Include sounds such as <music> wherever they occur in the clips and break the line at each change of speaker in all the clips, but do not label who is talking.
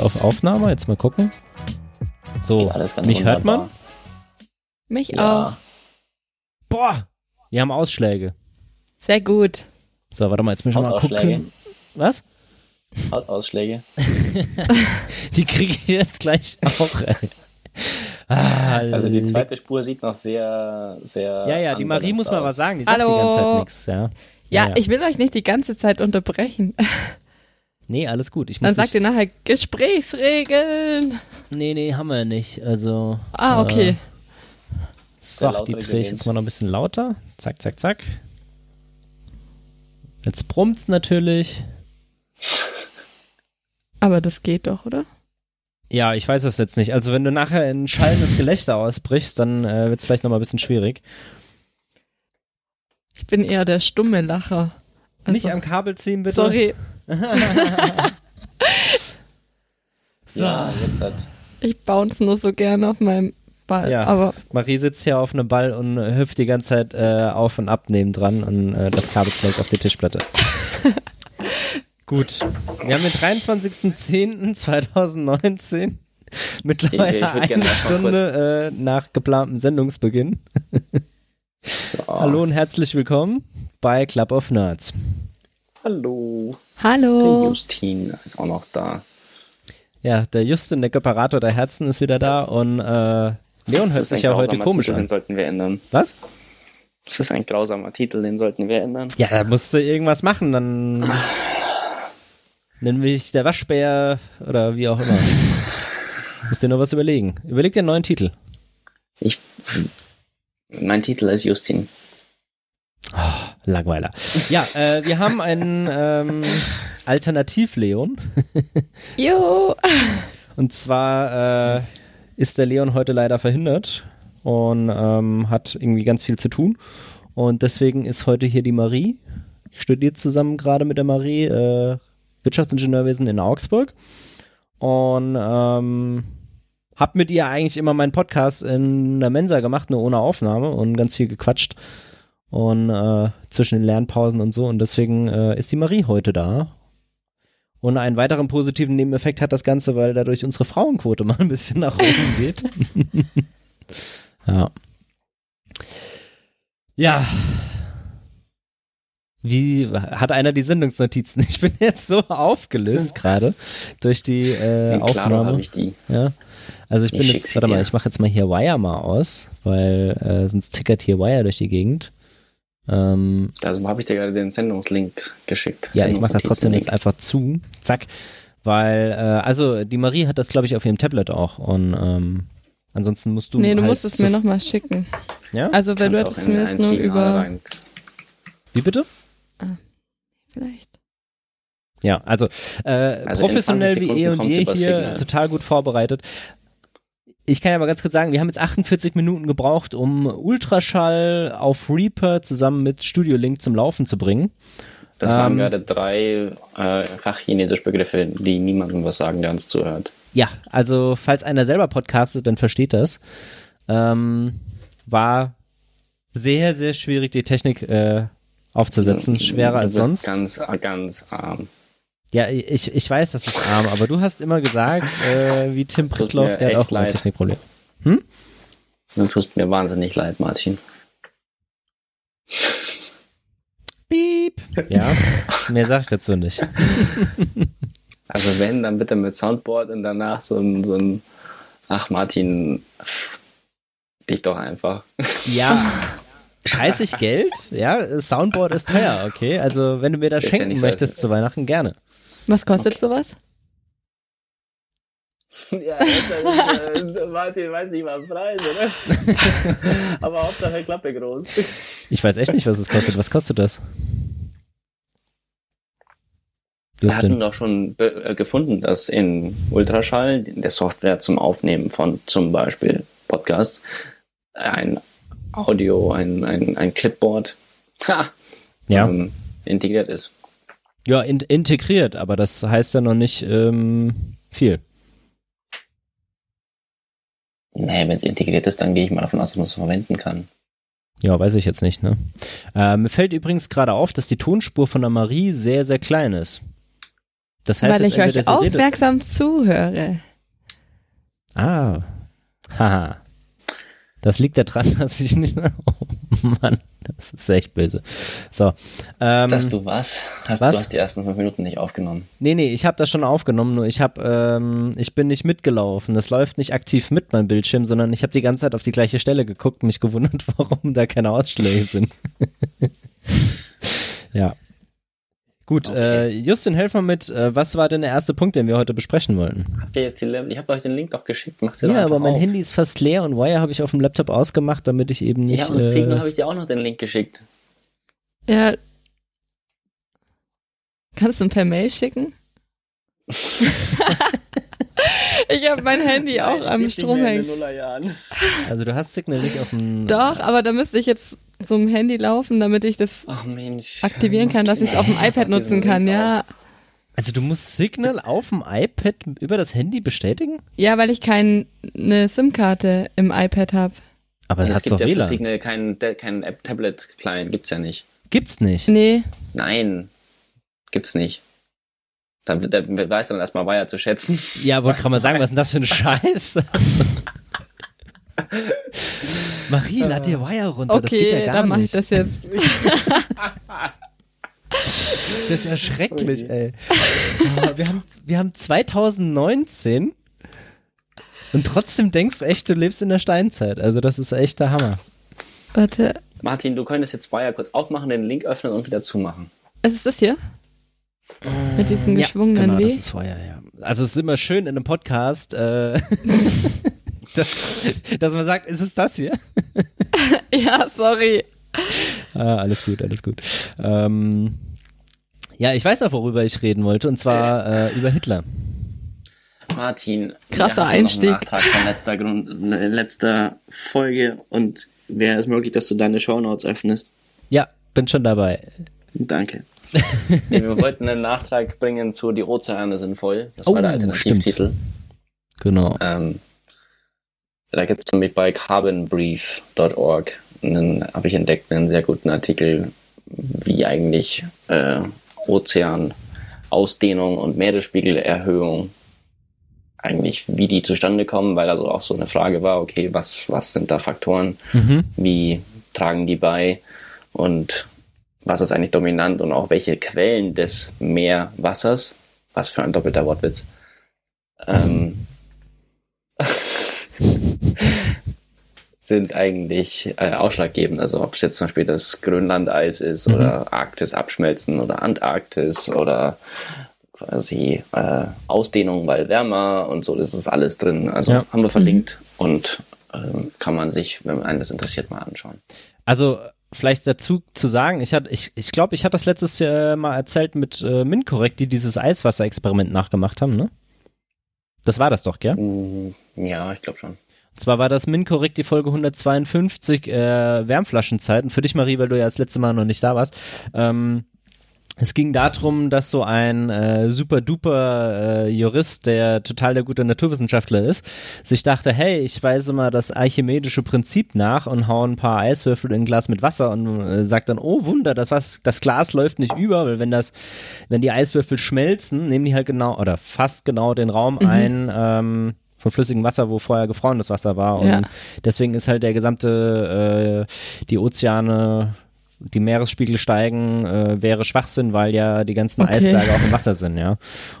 auf Aufnahme. Jetzt mal gucken. So,
alles ganz
mich hört man?
Mich
Ja.
auch.
Boah, wir haben Ausschläge.
Sehr gut.
So, warte mal, jetzt müssen wir mal gucken. Was?
Hautausschläge. <laughs>
Die kriege ich jetzt gleich auch. Ah,
Also die zweite Spur sieht noch sehr, sehr.
Ja, ja, die Marie muss mal was sagen. Die sagt
Hallo.
die ganze Zeit nichts. Ja.
Ja, ich will euch nicht die ganze Zeit unterbrechen.
Nee, alles gut. Ich muss
Dann sagt ihr nachher Gesprächsregeln.
Nee, nee, haben wir nicht. Also.
Ah, okay.
So,
Der
die drehe ich jetzt mal noch ein bisschen lauter. Zack, zack, zack. Jetzt brummt's natürlich.
Aber das geht doch, oder?
Ja, ich weiß es jetzt nicht. Also wenn du nachher in schallendes Gelächter ausbrichst, dann äh, wird's vielleicht noch mal ein bisschen schwierig.
Ich bin eher der stumme Lacher. Also,
Nicht am Kabel ziehen, bitte.
Sorry, <laughs>
So.
Ja, jetzt hat.
ich bounce nur so gerne auf meinem Ball.
Ja.
Aber
Marie sitzt hier auf einem Ball und äh, hüpft die ganze Zeit äh, auf und ab nebendran und äh, das Kabel schlägt auf die Tischplatte. <laughs> Gut. Wir haben den 23.10.2019. <laughs> Mittlerweile eine Stunde äh, nach geplantem Sendungsbeginn.
So.
Hallo und herzlich willkommen bei Club of Nerds.
Hallo. Der
hallo.
Justin ist auch noch da.
Ja, der Justin, der Göpperator der Herzen, ist wieder da und äh, Leon hört sich ja heute komisch
Titel, Den
an.
sollten wir ändern.
Was?
Das ist ein grausamer Titel, den sollten wir ändern.
Ja, da musst du irgendwas machen, dann <sighs> nennen wir dich der Waschbär oder wie auch immer. <sighs> Musst dir nur was überlegen. Überleg dir einen neuen Titel.
Ich. Mein Titel ist Justin.
Langweiler. Ja, äh, wir haben einen ähm, Alternativ-Leon. <laughs>
Jo.
Und zwar äh, ist der Leon heute leider verhindert und ähm, hat irgendwie ganz viel zu tun. Und deswegen ist heute hier die Marie. Ich studiere zusammen gerade mit der Marie äh, Wirtschaftsingenieurwesen in Augsburg. Und ähm, hab mit ihr eigentlich immer meinen Podcast in der Mensa gemacht, nur ohne Aufnahme und ganz viel gequatscht. Und äh, zwischen den Lernpausen und so. Und deswegen äh, ist die Marie heute da und einen weiteren positiven Nebeneffekt hat das Ganze, weil dadurch unsere Frauenquote mal ein bisschen nach oben <laughs> geht. ja. Ja. Wie hat einer die Sendungsnotizen? Ich bin jetzt so aufgelöst gerade durch die äh, Aufnahme.
habe ich die.
Ja. Also ich
Ich
bin jetzt, warte mal,
dir.
ich mache jetzt mal hier Wire mal aus, weil äh, sonst tickert hier Wire durch die Gegend. Ähm,
Also habe ich dir gerade den Sendungslink geschickt.
ja, ich mache das trotzdem jetzt einfach zu. Zack. Weil, äh, also die Marie hat das, glaube ich, auf ihrem Tablet auch. Und ähm, ansonsten musst du.
Nee, du
halt
musst es mir nochmal schicken.
Ja?
Also, weil du
Kannst auch
hattest mir das nur über.
rein.
Wie bitte?
Vielleicht.
Ja, also, äh,
Also
professionell
20
wie eh und je hier,
Signal.
total gut vorbereitet. Ich kann ja mal ganz kurz sagen, wir haben jetzt 48 Minuten gebraucht, um Ultraschall auf Reaper zusammen mit Studio Link zum Laufen zu bringen.
Das waren
Ähm,
gerade drei äh, fachchinesische Begriffe, die niemandem was sagen, der uns zuhört.
Ja, also falls einer selber podcastet, dann versteht das. Ähm, war sehr, sehr schwierig, die Technik äh, aufzusetzen. Schwerer als sonst.
Ganz, ganz arm.
Ja, ich, ich weiß, das ist arm, aber du hast immer gesagt, äh, wie Tim Prittloff, der hat auch immer
leid.
Technikprobleme.
Du tust mir wahnsinnig leid, Martin.
Piep. Ja, mehr sag ich dazu nicht. <laughs>
Also wenn, dann bitte mit Soundboard und danach so ein, so ein Ach Martin, dich doch einfach.
Ja, <laughs> scheiß ich Geld? Ja, Soundboard ist teuer, okay? Also, wenn du mir das
Ist ja
schenken
so,
möchtest
als-
zu Weihnachten, gerne.
Was kostet
Okay.
sowas? <laughs>
Ja, äh, Martin weiß nicht mal Preis, oder? <laughs> Aber Hauptsache Klappe groß.
Ich weiß echt nicht, was es kostet. Was kostet das?
Wir hatten
Justin.
doch schon äh, gefunden, dass in Ultraschall, in der Software zum Aufnehmen von zum Beispiel Podcasts, ein Audio, ein, ein, ein Clipboard <laughs> ha,
Ja.
ähm, integriert ist.
Ja, in, integriert, aber das heißt ja noch nicht ähm, viel.
Naja, wenn es integriert ist, dann gehe ich mal davon aus, dass man es verwenden kann.
Ja, weiß ich jetzt nicht, ne? Äh, mir fällt übrigens gerade auf, dass die Tonspur von der Marie sehr, sehr klein ist. Das heißt,
Weil ich euch aufmerksam zuhöre.
Ah, haha. Das liegt ja dran, <laughs> dass ich nicht. Oh Mann, das ist echt böse. So. Ähm,
Dass du was? Hast,
was?
Du hast die ersten fünf Minuten nicht aufgenommen.
nee, nee, ich habe das schon aufgenommen, nur ich habe, ähm, ich bin nicht mitgelaufen. Das läuft nicht aktiv mit meinem Bildschirm, sondern ich habe die ganze Zeit auf die gleiche Stelle geguckt, mich gewundert, <laughs> warum da keine Ausschläge sind. <laughs> ja. Gut,
Okay.
äh, Justin, helf mal mit. Äh, was war denn der erste Punkt, den wir heute besprechen wollten?
Habt ihr jetzt die, ich habe euch den Link doch geschickt. Macht
Ja,
doch
aber mein
auf.
Handy ist fast leer und Wire habe ich auf dem Laptop ausgemacht, damit ich eben nicht.
Ja, und Signal
äh,
habe ich dir auch noch den Link geschickt.
Ja. Kannst du ihn per Mail schicken? <laughs> <laughs> ich habe mein Handy auch am Strom hängen.
also du hast Signal nicht auf dem.
Doch, aber da müsste ich jetzt zum Handy laufen, damit ich das
Ach Mensch.
aktivieren kann, dass ich es auf dem iPad nutzen kann. Ja,
Also du musst Signal auf dem iPad über das Handy bestätigen?
ja, weil ich keine SIM-Karte im iPad habe.
Aber
Es
das hat
gibt
doch
ja für
WLAN.
Signal keinen kein App-Tablet-Client, gibt's ja nicht.
Gibt's nicht.
Nee,
Nein, gibt's nicht. Da, da weiß dann erstmal Wire zu schätzen.
Ja, wollte gerade mal sagen, was ist denn das für ein Scheiß? <laughs> Marie, lad dir Wire runter. das geht
okay,
ja gar
dann mache
nicht.
ich das jetzt. <laughs>
Das ist ja schrecklich, ey. Wir, haben, wir haben 2019 und trotzdem denkst du echt, du lebst in der Steinzeit. Also das ist echt der Hammer.
Warte,
Martin, du könntest jetzt Wire kurz aufmachen, den Link öffnen und wieder zumachen.
ist es das hier? Mit diesem geschwungenen
genau,
W?
das ist Wire, ja. Also es ist immer schön in einem Podcast, äh, <laughs> dass, dass man sagt, ist es das hier? <laughs>
Ja, sorry.
Ah, alles gut, alles gut. Ähm, ja, ich weiß auch, worüber ich reden wollte, und zwar äh, über Hitler.
Martin,
Krasser Einstieg.
Noch einen Nachtrag von letzter, Grund, ne, letzter Folge und wäre es möglich, dass du deine Shownotes öffnest?
Ja, bin schon dabei.
Danke. <laughs> wir wollten einen Nachtrag bringen zu Die Ozeane sind voll. Das
Oh,
war der Alternativtitel.
Genau.
Ähm, da gibt es nämlich bei carbonbrief.org, einen- habe ich entdeckt, einen sehr guten Artikel, wie eigentlich äh, Ozeanausdehnung und Meeresspiegelerhöhung eigentlich, wie die zustande kommen, weil also auch so eine Frage war, okay, was, was sind da Faktoren,
Mhm.
wie tragen die bei und was ist eigentlich dominant und auch welche Quellen des Meerwassers, was für ein doppelter Wortwitz, ähm, <laughs> sind eigentlich äh, ausschlaggebend. Also ob es jetzt zum Beispiel das Grönlandeis ist
Mhm.
oder Arktis abschmelzen oder Antarktis oder quasi äh, Ausdehnung, weil wärmer und so, das ist alles drin. Also
Ja.
haben wir verlinkt und ähm, kann man sich, wenn einen das interessiert, mal anschauen.
Also vielleicht dazu zu sagen, ich hatte, ich, ich glaube, ich hatte das letztes Jahr mal erzählt mit äh, MinCorrect, die dieses Eiswasser-Experiment nachgemacht haben, ne? Das war das doch, gell?
Mm, Ja, ich glaube schon.
Und zwar war das MinCorrect die Folge 152 äh, Wärmflaschenzeiten. Für dich, Marie, weil du ja das letzte Mal noch nicht da warst. Ähm, es ging darum, dass so ein äh, super duper äh, Jurist, der total der gute Naturwissenschaftler ist, sich dachte, hey, ich weise mal das archimedische Prinzip nach und hau ein paar Eiswürfel in ein Glas mit Wasser und äh, sagt dann, oh Wunder, das, was, das Glas läuft nicht über, weil wenn das, wenn die Eiswürfel schmelzen, nehmen die halt genau oder fast genau den Raum ein, ähm, von flüssigem Wasser, wo vorher gefrorenes Wasser war. Und
Ja.
deswegen ist halt der gesamte, äh, die Ozeane, die Meeresspiegel steigen, äh, wäre Schwachsinn, weil ja die ganzen
Okay.
Eisberge auch im Wasser sind, ja.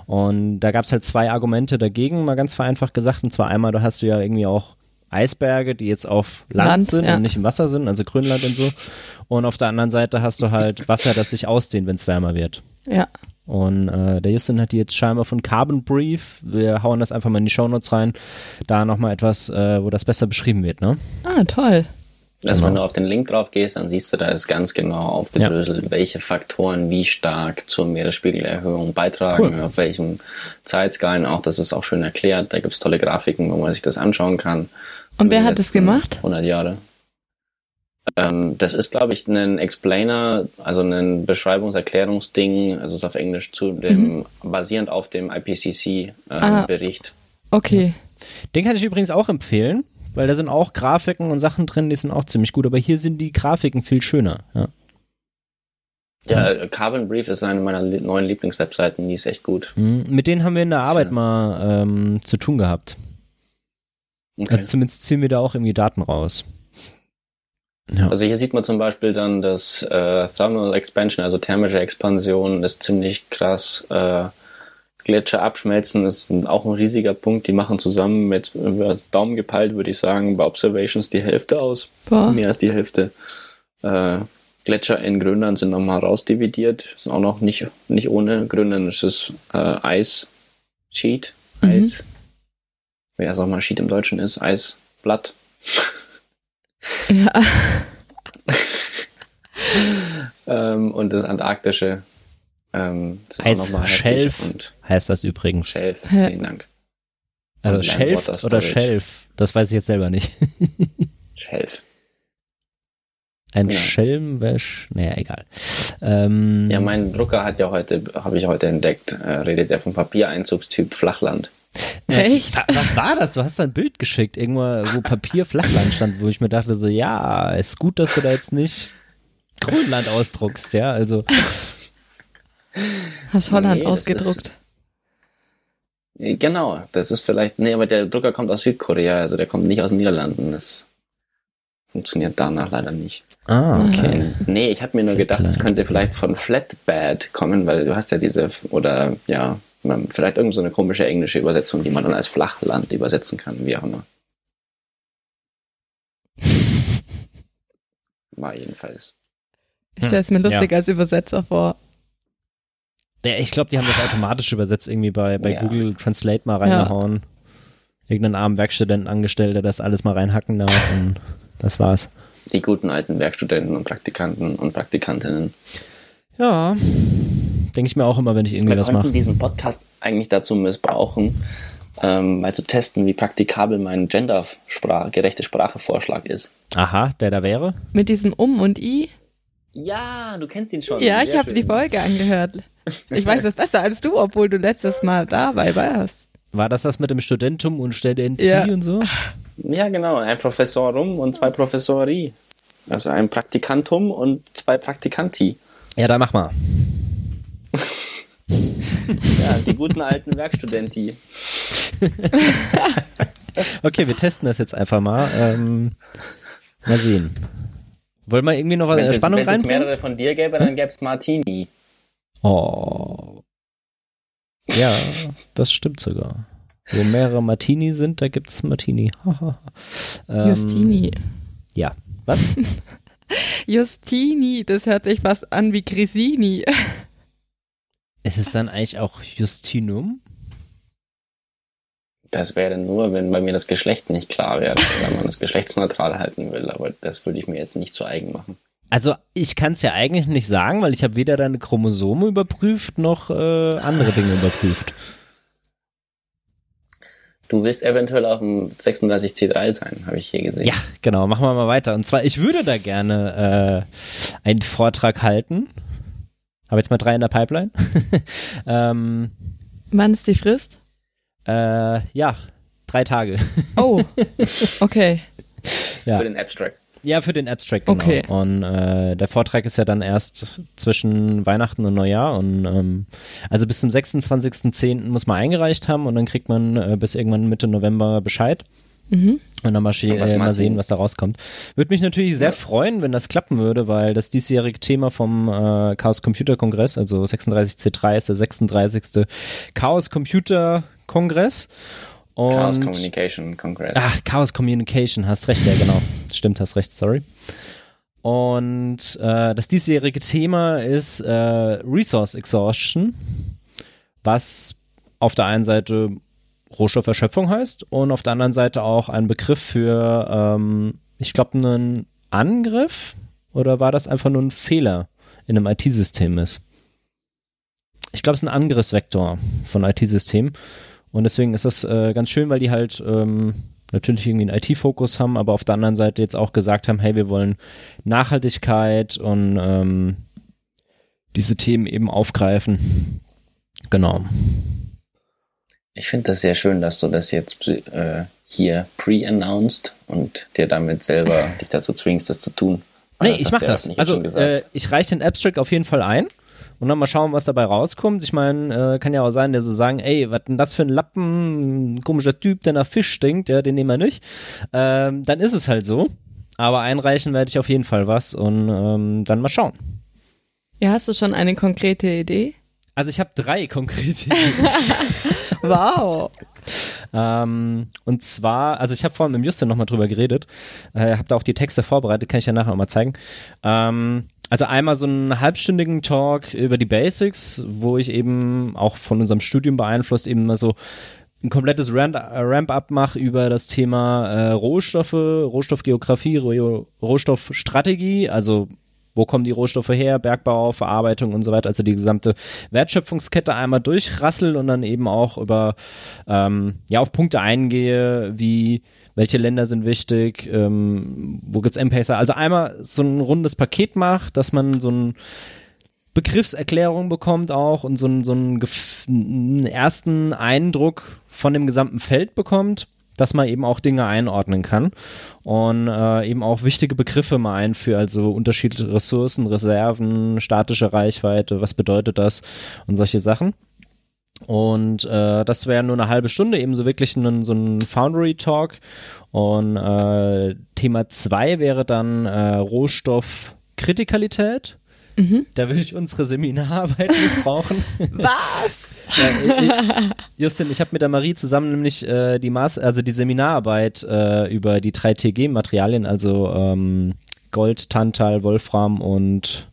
Und da gab es halt zwei Argumente dagegen, mal ganz vereinfacht gesagt. Und zwar einmal, da hast du ja irgendwie auch Eisberge, die jetzt auf Land,
Land,
sind
ja.
und nicht im Wasser sind, also Grönland und so. Und auf der anderen Seite hast du halt Wasser, das sich ausdehnt, wenn es wärmer wird.
Ja.
Und äh, der Justin hat die jetzt scheinbar von Carbon Brief. Wir hauen das einfach mal in die Shownotes rein. Da nochmal etwas, äh, wo das besser beschrieben wird, ne?
Ah, toll.
Also
Genau.
wenn du auf den Link drauf gehst, dann siehst du, da ist ganz genau aufgedröselt, welche Faktoren wie stark zur Meeresspiegelerhöhung beitragen,
Cool.
auf welchen Zeitskalen auch. Das ist auch schön erklärt. Da gibt's tolle Grafiken, wo man sich das anschauen kann.
Und wer
die
hat das gemacht?
100 Jahre. Ähm, das ist, glaube ich, ein Explainer, also ein Beschreibungs-Erklärungsding, also ist auf Englisch zu dem, basierend auf dem
Ah.
IPCC-Bericht.
Okay.
Den kann ich übrigens auch empfehlen, weil da sind auch Grafiken und Sachen drin, die sind auch ziemlich gut. Aber hier sind die Grafiken viel schöner. Ja.
Ja, Carbon Brief ist eine meiner neuen Lieblingswebseiten, die ist echt gut.
Mhm. Mit denen haben wir in der Arbeit
Ja.
mal ähm, zu tun gehabt.
Okay.
Also zumindest ziehen wir da auch irgendwie Daten raus. Ja.
Also hier sieht man zum Beispiel dann, dass äh, Thermal Expansion, also thermische Expansion, ist ziemlich krass. Äh, Gletscher abschmelzen ist auch ein riesiger Punkt. Die machen zusammen mit Daumen gepeilt, würde ich sagen, bei Observations die Hälfte aus.
Boah.
Mehr als die Hälfte. Äh, Gletscher in Grönland sind nochmal rausdividiert. Ist auch noch nicht, nicht ohne. Grönland ist es äh, Eis Sheet.
Mhm.
Eis. Wie das auch mal Sheet im Deutschen ist. Eisblatt.
Ja. <laughs>
Ähm, und das Antarktische ähm, ist auch
Eis-
nochmal
Schelf.
heftig. Und
Heißt das übrigens.
Schelf,
Hä?
vielen Dank.
Also
Und
Shelf oder
Storage.
Shelf? Das weiß ich jetzt selber nicht. <laughs>
Schelf.
Ein
Ja.
Schelmwäsch. Naja, egal. Ähm,
Ja, mein Drucker hat ja heute, habe ich heute entdeckt, äh, redet er vom Papiereinzugstyp Flachland.
Echt?
Wa- Was war das? Du hast da ein Bild geschickt, irgendwo, wo Papier Flachland stand, wo ich mir dachte, so, ja, ist gut, dass du da jetzt nicht Grönland ausdruckst, ja, also.
Hast Holland
Nee,
ausgedruckt.
Äh, Genau, das ist vielleicht, nee, aber der Drucker kommt aus Südkorea, also der kommt nicht aus den Niederlanden. Das funktioniert danach leider nicht.
Ah, okay.
Ähm, nee, ich habe mir nur gedacht, das
Klar.
könnte vielleicht von Flatbed kommen, weil du hast ja diese, oder ja, man- vielleicht irgend so eine komische englische Übersetzung, die man dann als Flachland übersetzen kann, wie auch immer. <laughs> War jedenfalls.
Ich stelle es mir lustig als Übersetzer vor.
Ja, ich glaube, die haben das automatisch übersetzt, irgendwie bei, bei
Ja.
Google Translate mal reingehauen. Irgendeinen armen Werkstudenten angestellt, der das alles mal reinhacken darf <laughs> und das war's.
Die guten alten Werkstudenten und Praktikanten und Praktikantinnen.
Ja, denke ich mir auch immer, wenn ich irgendwie
Wir
was mache.
diesen Podcast eigentlich dazu missbrauchen, ähm, mal zu testen, wie praktikabel mein gendergerechte Sprachevorschlag ist.
Aha, der da wäre?
Mit diesem Um und I.
Ja, du kennst ihn schon.
Ja, ich
Sehr
habe
schön.
die Folge angehört. Ich weiß das besser als du, obwohl du letztes Mal dabei warst.
War das das mit dem Studentum und Studentie
Ja.
und so?
Ja, genau. Ein Professorum und zwei Professori. Also ein Praktikantum und zwei Praktikanti.
Ja, da mach mal. <laughs>
Ja, die guten alten Werkstudenti. <laughs>
Okay, wir testen das jetzt einfach mal. Ähm, mal sehen. Wollen wir irgendwie noch was
Wenn
äh,
es
Spannung
wenn es mehrere von dir gäbe, dann gäbe es Martini.
Oh. Ja, das stimmt sogar. Wo mehrere Martini sind, da gibt's Martini. <laughs> ähm,
Justini.
Ja. Was? <laughs>
Justini, das hört sich fast an wie Grisini.
Ist es dann eigentlich auch Justinum?
Das wäre nur, wenn bei mir das Geschlecht nicht klar wäre, wenn man es geschlechtsneutral halten will. Aber das würde ich mir jetzt nicht zu eigen machen.
Also ich kann es ja eigentlich nicht sagen, weil ich habe weder deine Chromosome überprüft noch äh, andere Dinge überprüft.
Du willst eventuell auf dem 36C3 sein, habe ich hier gesehen.
Ja, genau, machen wir mal weiter. Und zwar, ich würde da gerne äh, einen Vortrag halten. Habe jetzt mal drei in der Pipeline. <laughs> ähm,
Wann ist die Frist?
Äh, ja, drei Tage.
Oh, okay. <laughs>
Ja.
Für den Abstract.
Ja, für den Abstract, genau.
Okay.
Und äh, der Vortrag ist ja dann erst zwischen Weihnachten und Neujahr. Und ähm, also bis zum 26.10. muss man eingereicht haben und dann kriegt man äh, bis irgendwann Mitte November Bescheid.
Mhm.
Und dann mal, äh, mal sehen, was da rauskommt. Würde mich natürlich sehr
Ja.
freuen, wenn das klappen würde, weil das diesjährige Thema vom äh, Chaos Computer Kongress, also 36C3 ist der 36. Chaos Computer Kongress. Und
Chaos Communication Congress.
Ach, Chaos Communication, hast recht, ja genau. <laughs> Stimmt, hast recht, sorry. Und äh, das diesjährige Thema ist äh, Resource Exhaustion, was auf der einen Seite Rohstofferschöpfung heißt und auf der anderen Seite auch ein Begriff für, ähm, ich glaube, einen Angriff oder war das einfach nur ein Fehler in einem IT-System ist? Ich glaube, es ist ein Angriffsvektor von IT-Systemen. Und deswegen ist das äh, ganz schön, weil die halt ähm, natürlich irgendwie einen IT-Fokus haben, aber auf der anderen Seite jetzt auch gesagt haben, hey, wir wollen Nachhaltigkeit und ähm, diese Themen eben aufgreifen. Genau.
Ich finde das sehr schön, dass du das jetzt äh, hier pre-announced und dir damit selber <laughs> dich dazu zwingst, das zu tun.
Nee, ich mach das. Also äh, ich reiche den Abstract auf jeden Fall ein und dann mal schauen, was dabei rauskommt. Ich meine, äh, kann ja auch sein, dass sie sagen, ey, was denn das für ein Lappen, ein komischer Typ, der nach Fisch stinkt, ja, den nehmen wir nicht. Ähm, dann ist es halt so. Aber einreichen werde ich auf jeden Fall was und ähm, dann mal schauen.
Ja, hast du schon eine konkrete Idee?
Also ich habe drei konkrete Ideen. <laughs> <laughs>
wow.
ähm, und zwar, also ich habe vorhin mit Justin nochmal drüber geredet, äh, habe da auch die Texte vorbereitet, kann ich ja nachher auch mal zeigen. Ähm, also einmal so einen halbstündigen Talk über die Basics, wo ich eben auch von unserem Studium beeinflusst eben mal so ein komplettes Ramp-up mache über das Thema äh, Rohstoffe, Rohstoffgeografie, Rohstoffstrategie, also wo kommen die Rohstoffe her, Bergbau, Verarbeitung und so weiter, also die gesamte Wertschöpfungskette einmal durchrassel und dann eben auch über, ähm, ja, auf Punkte eingehe, wie welche Länder sind wichtig, ähm, wo gibt's M-Pacer, also einmal so ein rundes Paket macht, dass man so ein Begriffserklärung bekommt auch und so, so einen, einen ersten Eindruck von dem gesamten Feld bekommt, dass man eben auch Dinge einordnen kann und äh, eben auch wichtige Begriffe mal einführt, also unterschiedliche Ressourcen, Reserven, statische Reichweite, was bedeutet das und solche Sachen. Und äh, das wäre nur eine halbe Stunde, eben so wirklich ein, so ein Foundry-Talk. Und äh, Thema zwei wäre dann äh, Rohstoffkritikalität. Mhm. Da würde ich unsere Seminararbeit missbrauchen. <laughs>
Was?
ja, Justin, ich habe mit der Marie zusammen nämlich äh, die Maß, also die Seminararbeit äh, über die drei TG-Materialien, also ähm, Gold, Tantal, Wolfram und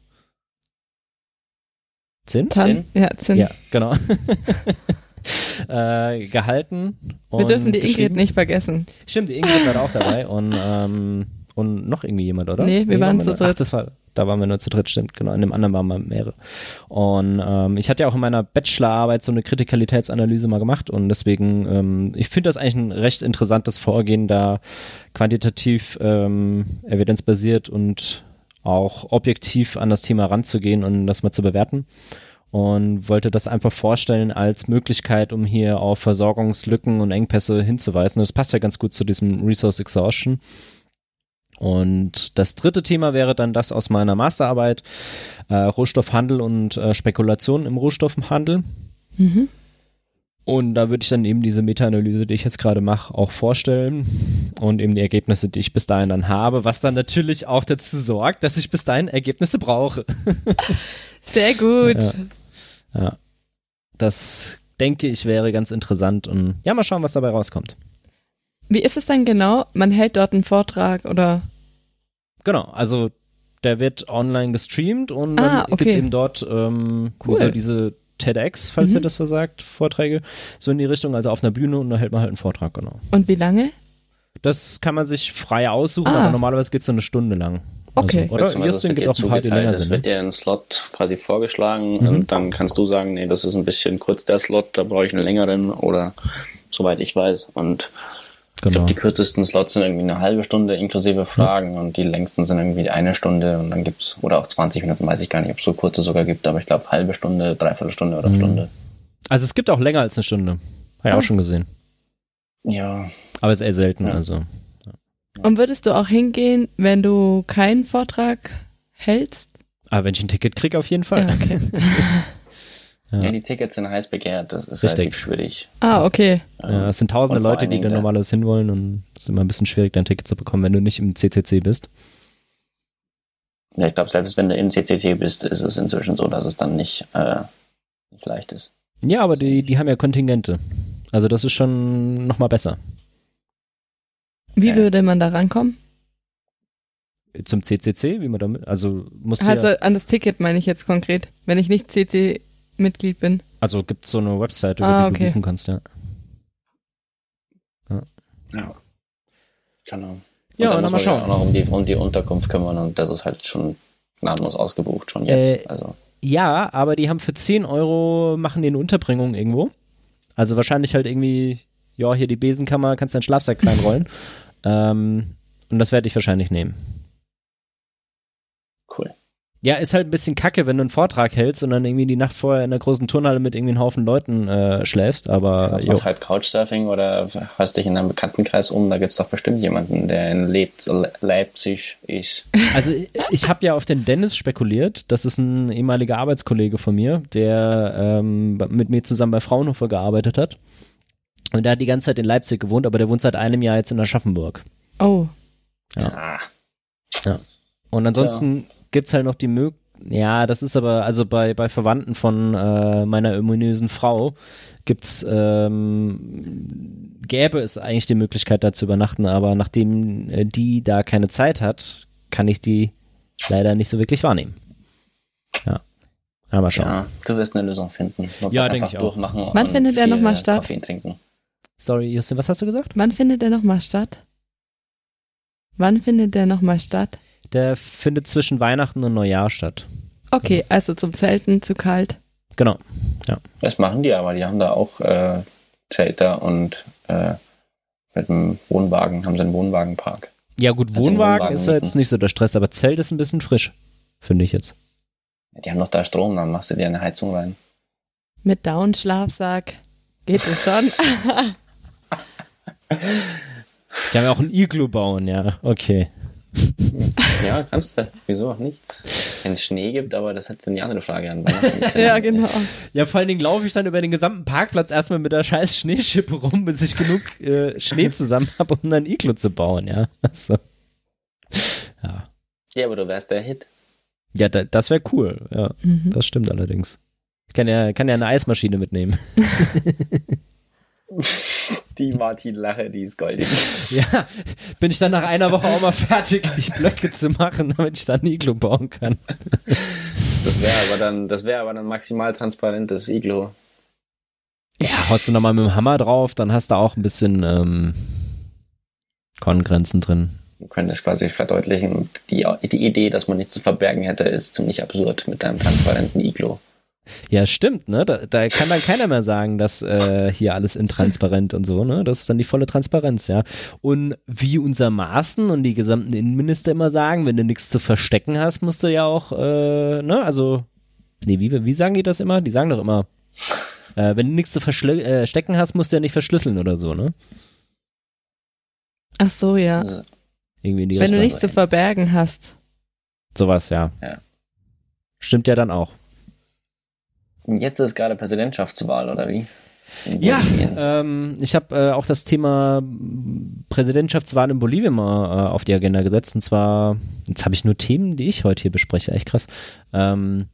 Zinn?
Tan ja, Zinn.
Ja, genau. <laughs> äh, gehalten.
Wir dürfen die Ingrid nicht vergessen.
Stimmt, die Ingrid war auch dabei und, ähm, und noch irgendwie jemand, oder?
Nee, wir nee, waren, waren zu dritt. Ach,
das war, da waren wir nur zu dritt, stimmt, genau. In dem anderen waren wir mehrere. Und ähm, ich hatte ja auch in meiner Bachelorarbeit so eine Kritikalitätsanalyse mal gemacht und deswegen, ähm, ich finde das eigentlich ein recht interessantes Vorgehen, da quantitativ ähm, evidenzbasiert und auch objektiv an das Thema ranzugehen und das mal zu bewerten und wollte das einfach vorstellen als Möglichkeit, um hier auf Versorgungslücken und Engpässe hinzuweisen. Das passt ja ganz gut zu diesem Resource Exhaustion. Und das dritte Thema wäre dann das aus meiner Masterarbeit, äh, Rohstoffhandel und äh, Spekulation im Rohstoffhandel. Mhm. Und da würde ich dann eben diese Meta-Analyse, die ich jetzt gerade mache, auch vorstellen und eben die Ergebnisse, die ich bis dahin dann habe, was dann natürlich auch dazu sorgt, dass ich bis dahin Ergebnisse brauche. <laughs>
Sehr gut.
Ja. ja. Das denke ich wäre ganz interessant und ja, mal schauen, was dabei rauskommt.
Wie ist es dann genau? Man hält dort einen Vortrag oder?
Genau, also der wird online gestreamt und ah, dann okay. gibt's eben dort ähm, cool. so diese TEDx, falls mhm. ihr das versagt, Vorträge, so in die Richtung, also auf einer Bühne und da hält man halt einen Vortrag, genau.
Und wie lange?
Das kann man sich frei aussuchen, ah. aber normalerweise geht's so eine Stunde lang.
Okay.
Also, oder Justin gibt auch ein paar, die länger
sind. Es wird dir ein Slot quasi vorgeschlagen mhm. und dann kannst du sagen, nee, das ist ein bisschen kurz der Slot, da brauche ich einen längeren oder soweit ich weiß und Genau. Ich glaube, die kürzesten Slots sind irgendwie eine halbe Stunde inklusive Fragen mhm. und die längsten sind irgendwie eine Stunde und dann gibt's, oder auch 20 Minuten, weiß ich gar nicht, ob es so kurze sogar gibt, aber ich glaube halbe Stunde, dreiviertel Stunde oder mhm. Stunde.
Also es gibt auch länger als eine Stunde. Habe ich ah. auch schon gesehen.
Ja.
Aber es ist eher selten, ja. also.
Ja. Und würdest du auch hingehen, wenn du keinen Vortrag hältst?
Ah, wenn ich ein Ticket kriege, auf jeden Fall.
Ja, okay. <laughs>
Ja. ja. die Tickets sind heiß begehrt, das ist Richtig. relativ schwierig.
Ah, okay.
Ja, es sind tausende Leute, die da normalerweise hinwollen und es ist immer ein bisschen schwierig, dein Ticket zu bekommen, wenn du nicht im CCC bist.
Ja, ich glaube, selbst wenn du im CCC bist, ist es inzwischen so, dass es dann nicht, äh, nicht leicht ist.
Ja, aber die, die haben ja Kontingente. Also das ist schon nochmal besser.
Wie würde man da rankommen?
Zum CCC, wie man damit, also muss
Also ja, an das Ticket meine ich jetzt konkret. Wenn ich nicht CC Mitglied bin.
Also gibt es so eine Webseite, ah, wo du okay. buchen kannst, ja.
Ja. ja. Genau. Und
ja, dann muss man schauen.
auch noch um die, um die Unterkunft kümmern und das ist halt schon gnadenlos ausgebucht, schon jetzt. Äh, also.
Ja, aber die haben für 10 Euro, machen die eine Unterbringung irgendwo. Also wahrscheinlich halt irgendwie, ja, hier die Besenkammer, kannst deinen Schlafsack reinrollen. <laughs> ähm, und das werde ich wahrscheinlich nehmen.
Cool.
Ja, ist halt ein bisschen kacke, wenn du einen Vortrag hältst und dann irgendwie die Nacht vorher in der großen Turnhalle mit irgendwie einem Haufen Leuten äh, schläfst, aber.
Also machst halt Couchsurfing oder hast dich in einem Bekanntenkreis um, da gibt es doch bestimmt jemanden, der in Leip Leipzig ist.
Also ich habe ja auf den Dennis spekuliert, das ist ein ehemaliger Arbeitskollege von mir, der ähm, mit mir zusammen bei Fraunhofer gearbeitet hat. Und der hat die ganze Zeit in Leipzig gewohnt, aber der wohnt seit einem Jahr jetzt in Aschaffenburg.
Oh.
Ja. Ah. ja. Und ansonsten gibt es halt noch die Möglichkeit, ja, das ist aber, also bei, bei Verwandten von äh, meiner ominösen Frau gibt's, ähm, gäbe es eigentlich die Möglichkeit, da zu übernachten, aber nachdem äh, die da keine Zeit hat, kann ich die leider nicht so wirklich wahrnehmen. Ja. Aber mal schauen. Ja,
du wirst eine Lösung finden.
Du ja, denke ich auch.
Wann findet er nochmal statt?
Kaffee trinken.
Sorry, Justin, was hast du gesagt?
Wann findet er nochmal statt? Wann findet der nochmal statt?
Der findet zwischen Weihnachten und Neujahr statt.
Okay, also zum Zelten zu kalt.
Genau, ja.
Das machen die aber, die haben da auch äh, Zelter und äh, mit dem Wohnwagen, haben sie einen Wohnwagenpark.
Ja gut, also Wohnwagen, Wohnwagen ist ja jetzt nicht so der Stress, aber Zelt ist ein bisschen frisch, finde ich jetzt.
Die haben noch da Strom, dann machst du dir eine Heizung rein.
Mit Down-Schlafsack geht es schon. <laughs>
Ich kann ja auch ein Iglu bauen, ja, okay.
Ja, kannst du. Wieso auch nicht? Wenn es Schnee gibt, aber das hat eine andere Frage an. <laughs>
ja, genau.
Ja, vor allen Dingen laufe ich dann über den gesamten Parkplatz erstmal mit der scheiß Schneeschippe rum, bis ich genug äh, Schnee zusammen habe, um dann Iglo zu bauen, ja. Also,
ja. Ja, aber du wärst der Hit.
Ja, da, das wäre cool, ja. Mhm. Das stimmt allerdings. Ich kann ja, kann ja eine Eismaschine mitnehmen. <laughs>
Die Martin-Lache, die ist goldig. <laughs>
Ja, bin ich dann nach einer Woche auch mal fertig, die Blöcke zu machen, damit ich dann ein Iglo bauen kann.
Das wäre aber dann, das wäre aber dann maximal transparentes Iglo.
Ja, haust du nochmal mit dem Hammer drauf, dann hast du auch ein bisschen ähm, Kongrenzen drin.
Du könntest quasi verdeutlichen, die, die Idee, dass man nichts zu verbergen hätte, ist ziemlich absurd mit deinem transparenten Iglo.
Ja, stimmt, ne? Da, da kann dann keiner mehr sagen, dass äh, hier alles intransparent und so, ne? Das ist dann die volle Transparenz, ja. Und wie unser Maßen und die gesamten Innenminister immer sagen, wenn du nichts zu verstecken hast, musst du ja auch, äh, ne? Also, nee, wie, wie sagen die das immer? Die sagen doch immer, äh, wenn du nichts zu verstecken äh, hast, musst du ja nicht verschlüsseln oder so, ne?
Ach so, ja. Also, Irgendwie in die wenn du nichts zu verbergen hast.
Sowas, ja.
ja.
Stimmt ja dann auch.
Jetzt ist gerade Präsidentschaftswahl, oder wie?
Ja, ähm, ich habe äh, auch das Thema Präsidentschaftswahl in Bolivien mal äh, auf die Agenda gesetzt. Und zwar, jetzt habe ich nur Themen, die ich heute hier bespreche. Echt krass. Ähm,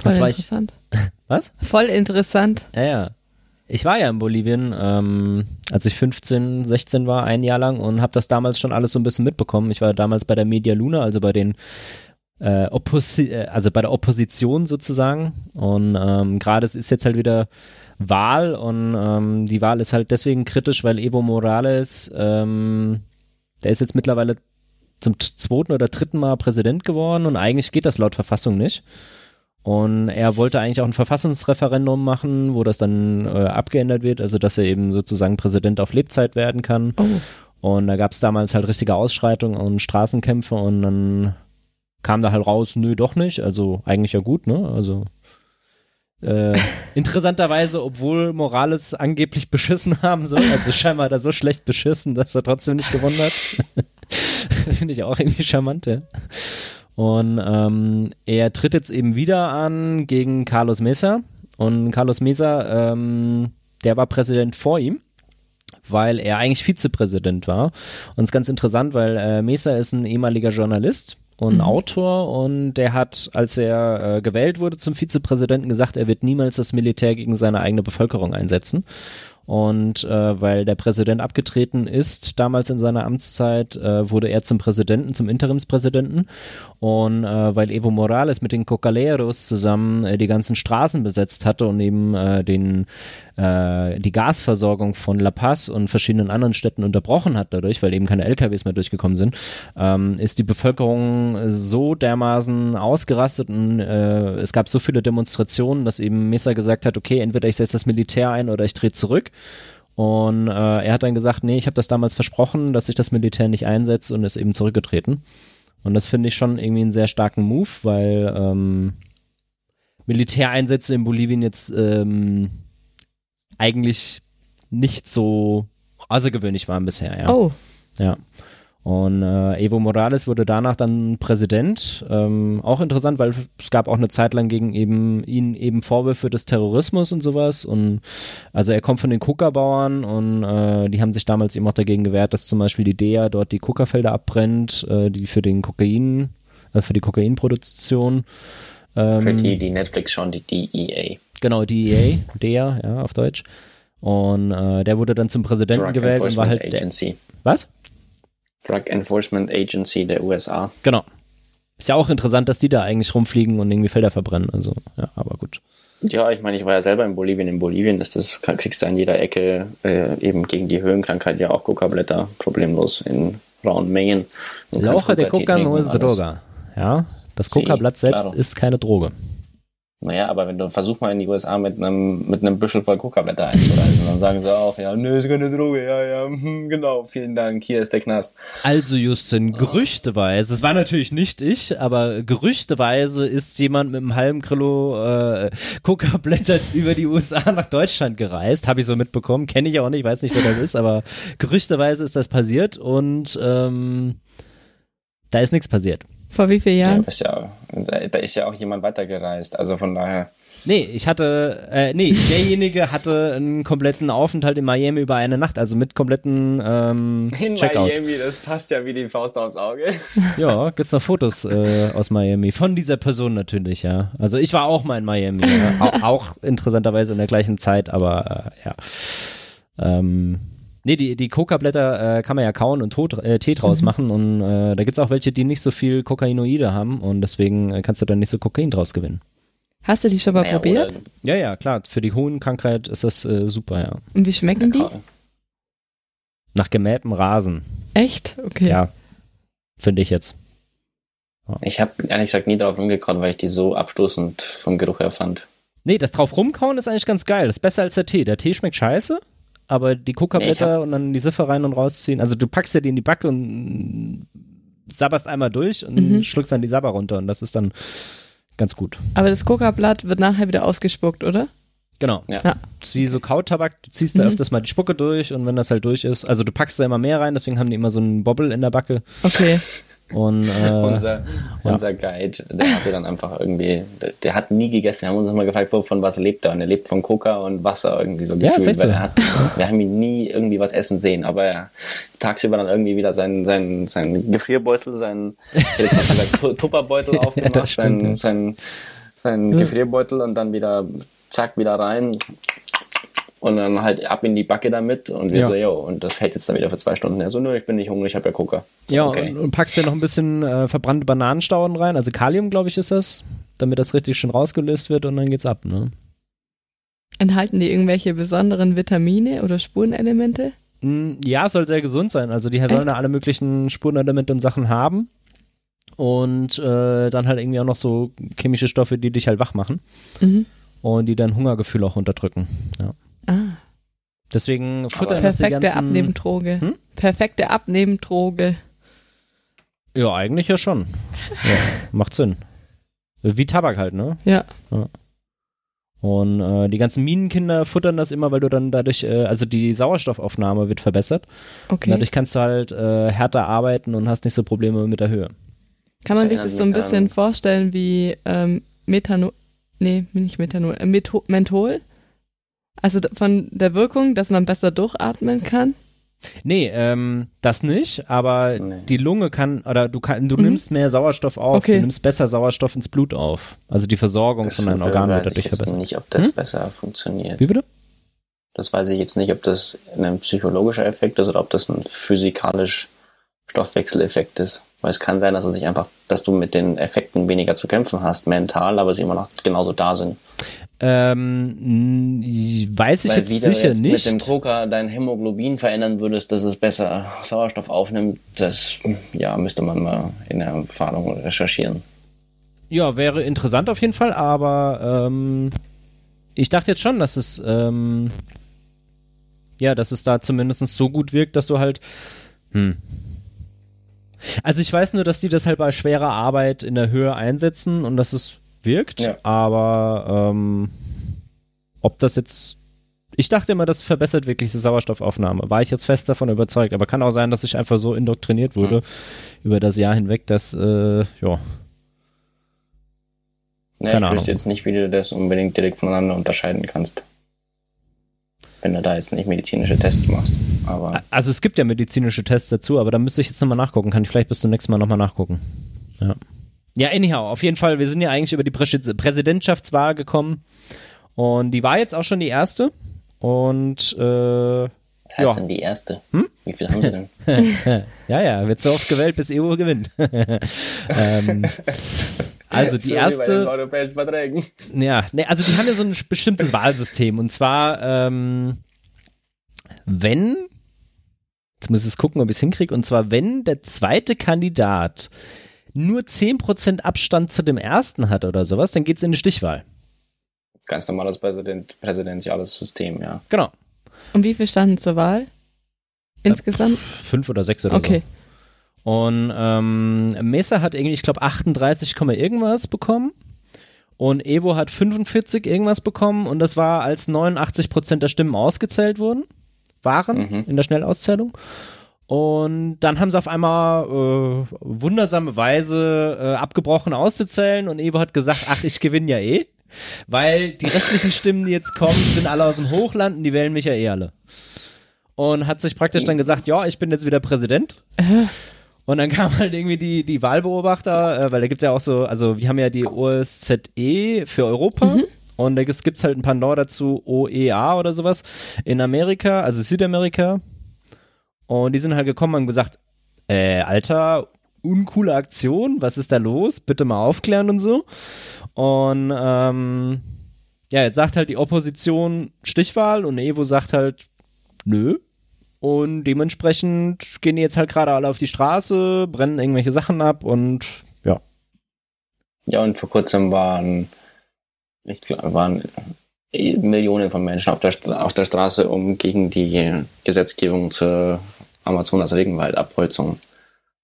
Voll interessant.
Ich, <laughs> was?
Voll interessant.
Ja, ja. Ich war ja in Bolivien, ähm, als ich 15, 16 war, ein Jahr lang und habe das damals schon alles so ein bisschen mitbekommen. Ich war damals bei der Media Luna, also bei den äh, äh, also bei der Opposition sozusagen. Und ähm, gerade es ist jetzt halt wieder Wahl und ähm, die Wahl ist halt deswegen kritisch, weil Evo Morales, ähm, der ist jetzt mittlerweile zum zweiten oder dritten Mal Präsident geworden und eigentlich geht das laut Verfassung nicht. Und er wollte eigentlich auch ein Verfassungsreferendum machen, wo das dann äh, abgeändert wird, also dass er eben sozusagen Präsident auf Lebzeit werden kann. Oh. Und da gab es damals halt richtige Ausschreitungen und Straßenkämpfe und dann kam da halt raus, nö, doch nicht. Also eigentlich ja gut, ne? Also äh, <laughs> interessanterweise, obwohl Morales angeblich beschissen haben soll, also scheinbar da so schlecht beschissen, dass er trotzdem nicht gewonnen hat. <laughs> Finde ich auch irgendwie charmant, ja. Und ähm, er tritt jetzt eben wieder an gegen Carlos Mesa. Und Carlos Mesa, ähm, der war Präsident vor ihm weil er eigentlich Vizepräsident war. Und es ist ganz interessant, weil äh, Mesa ist ein ehemaliger Journalist und mhm. Autor und der hat, als er äh, gewählt wurde zum Vizepräsidenten, gesagt, er wird niemals das Militär gegen seine eigene Bevölkerung einsetzen. Und äh, weil der Präsident abgetreten ist, damals in seiner Amtszeit, äh, wurde er zum Präsidenten, zum Interimspräsidenten. Und äh, weil Evo Morales mit den Cocaleros zusammen äh, die ganzen Straßen besetzt hatte und eben äh, den äh, die Gasversorgung von La Paz und verschiedenen anderen Städten unterbrochen hat dadurch, weil eben keine LKWs mehr durchgekommen sind, ähm, ist die Bevölkerung so dermaßen ausgerastet und äh, es gab so viele Demonstrationen, dass eben Mesa gesagt hat, okay, entweder ich setze das Militär ein oder ich drehe zurück. Und äh, er hat dann gesagt, nee, ich habe das damals versprochen, dass ich das Militär nicht einsetze und ist eben zurückgetreten. Und das finde ich schon irgendwie einen sehr starken Move, weil ähm, Militäreinsätze in Bolivien jetzt ähm, eigentlich nicht so außergewöhnlich waren bisher, ja.
Oh,
Ja. Und äh, Evo Morales wurde danach dann Präsident. Ähm, auch interessant, weil es gab auch eine Zeit lang gegen eben ihn eben Vorwürfe des Terrorismus und sowas. Und also er kommt von den Kuckerbauern und äh, die haben sich damals eben auch dagegen gewehrt, dass zum Beispiel die DEA dort die Kuckerfelder abbrennt, äh, die für den Kokain, äh, für die Kokainproduktion. Ähm,
Für die, die Netflix schauen, die DEA.
Genau, DEA, DEA, ja, auf Deutsch. Und äh, der wurde dann zum Präsidenten
Drug
gewählt und war halt der,
Agency.
was?
Drug Enforcement Agency der USA.
Genau. Ist ja auch interessant, dass die da eigentlich rumfliegen und irgendwie Felder verbrennen. Also, ja, aber gut.
Ja, ich meine, ich war ja selber in Bolivien. In Bolivien ist das, kriegst du an jeder Ecke äh, eben gegen die Höhenkrankheit ja auch Coca-Blätter problemlos in rauen Mengen. Du
La
kannst
hoja de coca no es droga. Ja, das Coca-Blatt selbst
claro.
ist keine Droge.
Naja, aber wenn du versuch mal in die USA mit einem mit einem Büschel voll Coca-Blätter einzureisen, dann sagen sie auch, ja, nö, ist keine Droge, ja, ja, <laughs> hm, genau, vielen Dank, hier ist der Knast.
Also Justin, gerüchteweise, es war natürlich nicht ich, aber gerüchteweise ist jemand mit einem halben Kilo äh, Coca-Blätter über die USA nach Deutschland gereist, habe ich so mitbekommen, kenne ich auch nicht, weiß nicht, wer das ist, aber gerüchteweise ist das passiert und ähm, da ist nichts passiert.
Vor wie vielen
Ja,
Jahren?
ist ja, da ist ja auch jemand weitergereist, also von daher.
Nee, ich hatte, äh, nee, derjenige hatte einen kompletten Aufenthalt in Miami über eine Nacht, also mit kompletten ähm, <laughs> Checkout.
das passt ja wie die Faust aufs Auge. <laughs>
Ja, gibt's noch Fotos äh, aus Miami von dieser Person natürlich, ja. Also ich war auch mal in Miami, ja. <laughs> auch, auch interessanterweise in der gleichen Zeit, aber äh, ja. Ähm, nee, die, die Coca-Blätter äh, kann man ja kauen und tot, äh, Tee draus machen und äh, da gibt's auch welche, die nicht so viel Kokainoide haben und deswegen äh, kannst du dann nicht so Kokain draus gewinnen.
Hast du die schon mal
Naja,
probiert?
oder-
Ja, ja, klar, für die Hohenkrankheit ist das äh, super, ja.
Und wie schmecken die?
Nach gemähtem Rasen,
Echt? Okay.
ja, finde ich jetzt.
Ich habe ehrlich gesagt nie drauf rumgekaut, weil ich die so abstoßend vom Geruch her fand.
Nee, das drauf rumkauen ist eigentlich ganz geil. Das ist besser als der Tee. Der Tee schmeckt scheiße, aber die
Nee, ich
Coca-Blätter und dann die Siffe rein und rausziehen. Also du packst dir die in die Backe und sabberst einmal durch und
Mhm.
schluckst dann die Sabber runter und das ist dann ganz gut.
Aber das Coca-Blatt wird nachher wieder ausgespuckt, oder?
Genau.
Ja.
Ja.
Das ist wie so Kautabak, du ziehst da
Mhm.
öfters mal die Spucke durch und wenn das halt durch ist, also du packst da immer mehr rein, deswegen haben die immer so einen Bobbel in der Backe
Okay. <laughs>
und äh,
unser, unser Guide, der hatte dann einfach irgendwie, der, der hat nie gegessen. Wir haben uns mal gefragt, von was lebt er? Und er lebt von Coca und Wasser irgendwie so
Ja,
gefühlt. weil
so.
er hat, wir haben ihn nie irgendwie was essen sehen, aber er tagsüber dann irgendwie wieder seinen, seinen, seinen Gefrierbeutel, seinen, gesagt, <laughs> Tu- Tupperbeutel aufgemacht,
das stimmt, ja.
seinen, seinen, seinen Gefrierbeutel und dann wieder, zack, wieder rein. Und dann halt ab in die Backe damit und wir
Ja.
so, jo, und das hält jetzt dann wieder für zwei Stunden. Er so, nö, ich bin nicht hungrig, ich habe ja Coca. So,
ja
okay.
und, und packst dir noch ein bisschen äh, verbrannte Bananenstauden rein, also Kalium glaube ich ist das, damit das richtig schön rausgelöst wird und dann geht's ab, ne?
Enthalten die irgendwelche besonderen Vitamine oder Spurenelemente?
Mm, Ja, soll sehr gesund sein. Also die sollen da alle möglichen Spurenelemente und Sachen haben. Und äh, dann halt irgendwie auch noch so chemische Stoffe, die dich halt wach machen
Mhm.
und die dein Hungergefühl auch unterdrücken. Ja.
Ah,
Deswegen futtern das die
perfekte
ganzen...
Abnehmdroge.
Hm?
Perfekte Abnehmdroge.
Ja, eigentlich ja schon. Ja, macht Sinn. Wie Tabak halt, ne?
Ja.
Und äh, die ganzen Minenkinder futtern das immer, weil du dann dadurch, äh, also die Sauerstoffaufnahme wird verbessert. Und
Okay.
dadurch kannst du halt äh, härter arbeiten und hast nicht so Probleme mit der Höhe.
Kann man sich das so ein bisschen vorstellen wie ähm, Methanol? Nee, nicht Methanol, äh, Menthol? Also von der Wirkung, dass man besser durchatmen kann?
Nee, ähm, das nicht, aber
Nee.
die Lunge kann, oder du kann, du
Mhm.
nimmst mehr Sauerstoff auf,
Okay.
du nimmst besser Sauerstoff ins Blut auf. Also die Versorgung
Das
von deinen
weiß
Organen wird
ich
dadurch
jetzt
verbessert.
nicht, ob das
Hm?
besser funktioniert.
Wie bitte?
Das weiß ich jetzt nicht, ob das ein psychologischer Effekt ist oder ob das ein physikalisch Stoffwechseleffekt ist. Weil es kann sein, dass es sich einfach, dass du mit den Effekten weniger zu kämpfen hast, mental, aber sie immer noch genauso da sind.
Ähm, weiß ich
Weil
jetzt
du
sicher
jetzt
nicht.
mit dem Coca dein Hämoglobin verändern würdest, dass es besser Sauerstoff aufnimmt, das ja müsste man mal in der Erfahrung recherchieren.
Ja, wäre interessant auf jeden Fall, aber ähm, ich dachte jetzt schon, dass es ähm, ja, dass es da zumindest so gut wirkt, dass du halt hm. Also ich weiß nur, dass die das halt bei schwerer Arbeit in der Höhe einsetzen und dass es wirkt,
Ja.
aber ähm, ob das jetzt ich dachte immer, das verbessert wirklich die Sauerstoffaufnahme. War ich jetzt fest davon überzeugt. Aber kann auch sein, dass ich einfach so indoktriniert wurde
Mhm.
über das Jahr hinweg, dass, äh, ja,
Ja,
Keine
ich wüsste jetzt nicht, wie du das unbedingt direkt voneinander unterscheiden kannst. Wenn du da jetzt nicht medizinische Tests machst. Aber
Also es gibt ja medizinische Tests dazu, aber da müsste ich jetzt nochmal nachgucken. Kann ich vielleicht bis zum nächsten Mal nochmal nachgucken. Ja. Ja, anyhow, auf jeden Fall, wir sind ja eigentlich über die Präs- Präsidentschaftswahl gekommen. Und die war jetzt auch schon die erste. Und äh,
was heißt
Ja.
denn die erste?
Hm?
Wie viel haben sie denn? <laughs>
ja, ja, wird so oft gewählt, bis EU gewinnt. <laughs> ähm, also die erste.
europäischen Verträgen.
Ja, nee, also die haben ja so ein bestimmtes Wahlsystem. Und zwar, ähm, wenn, jetzt muss ich es gucken, ob ich es hinkriege, und zwar, wenn der zweite Kandidat nur 10% Abstand zu dem ersten hat oder sowas, dann geht's in die Stichwahl.
Ganz normales Präsident, präsidentiales System, ja.
Genau.
Und wie viel standen zur Wahl? Insgesamt?
Fünf oder sechs oder
Okay.
so. Und ähm, Mesa hat irgendwie, ich glaube, 38, Komma irgendwas bekommen. Und Evo hat 45 irgendwas bekommen. Und das war, als 89 Prozent der Stimmen ausgezählt wurden, waren
Mhm.
in der Schnellauszählung. Und dann haben sie auf einmal äh, wundersame Weise äh, abgebrochen auszuzählen. Und Evo hat gesagt, ach, ich gewinne ja eh. Weil die restlichen Stimmen, die jetzt kommen, sind alle aus dem Hochland und die wählen mich ja eh alle. Und hat sich praktisch dann gesagt, ja, ich bin jetzt wieder Präsident. Und dann kamen halt irgendwie die, die Wahlbeobachter, äh, weil da gibt's ja auch so, also wir haben ja die OSZE für Europa. Und da gibt's gibt's halt ein Pendant dazu, OEA oder sowas, in Amerika, also Südamerika. Und die sind halt gekommen und haben gesagt, äh, Alter, uncoole Aktion, was ist da los? Bitte mal aufklären und so. Und ähm, ja, jetzt sagt halt die Opposition Stichwahl und Evo sagt halt, nö. Und dementsprechend gehen die jetzt halt gerade alle auf die Straße, brennen irgendwelche Sachen ab und ja.
Ja, und vor kurzem waren, ich glaub, waren Millionen von Menschen auf der, auf der Straße, um gegen die Gesetzgebung zur Amazonas-Regenwaldabholzung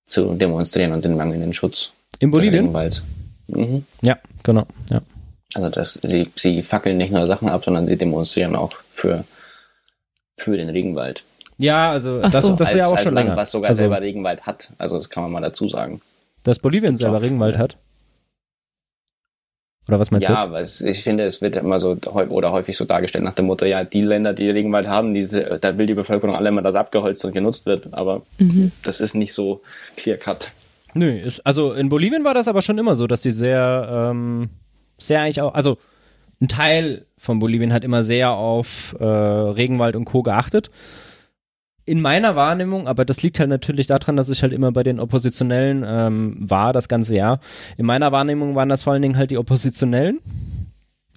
zu demonstrieren und den mangelnden Schutz
In
des
Bolivien?
Regenwalds. Mhm.
Ja, genau. Ja.
Also das, sie, sie fackeln nicht nur Sachen ab, sondern sie demonstrieren auch für, für den Regenwald.
Ja, also
Ach
das,
so.
das ist ja auch schon
Land,
länger.
Was sogar
also,
selber Regenwald hat. Also das kann man mal dazu sagen.
dass Bolivien selber Regenwald hat. Oder was meinst du
Ja,
jetzt?
aber es, ich finde, es wird immer so oder häufig so dargestellt nach dem Motto, ja, die Länder, die Regenwald haben, die, da will die Bevölkerung alle immer, dass abgeholzt und genutzt wird. Aber
Mhm.
das ist nicht so clear cut.
Nö, ist, also in Bolivien war das aber schon immer so, dass die sehr, ähm, sehr eigentlich auch, also ein Teil von Bolivien hat immer sehr auf äh, Regenwald und Co. geachtet. In meiner Wahrnehmung, aber das liegt halt natürlich daran, dass ich halt immer bei den Oppositionellen ähm, war, das ganze Jahr. In meiner Wahrnehmung waren das vor allen Dingen halt die Oppositionellen,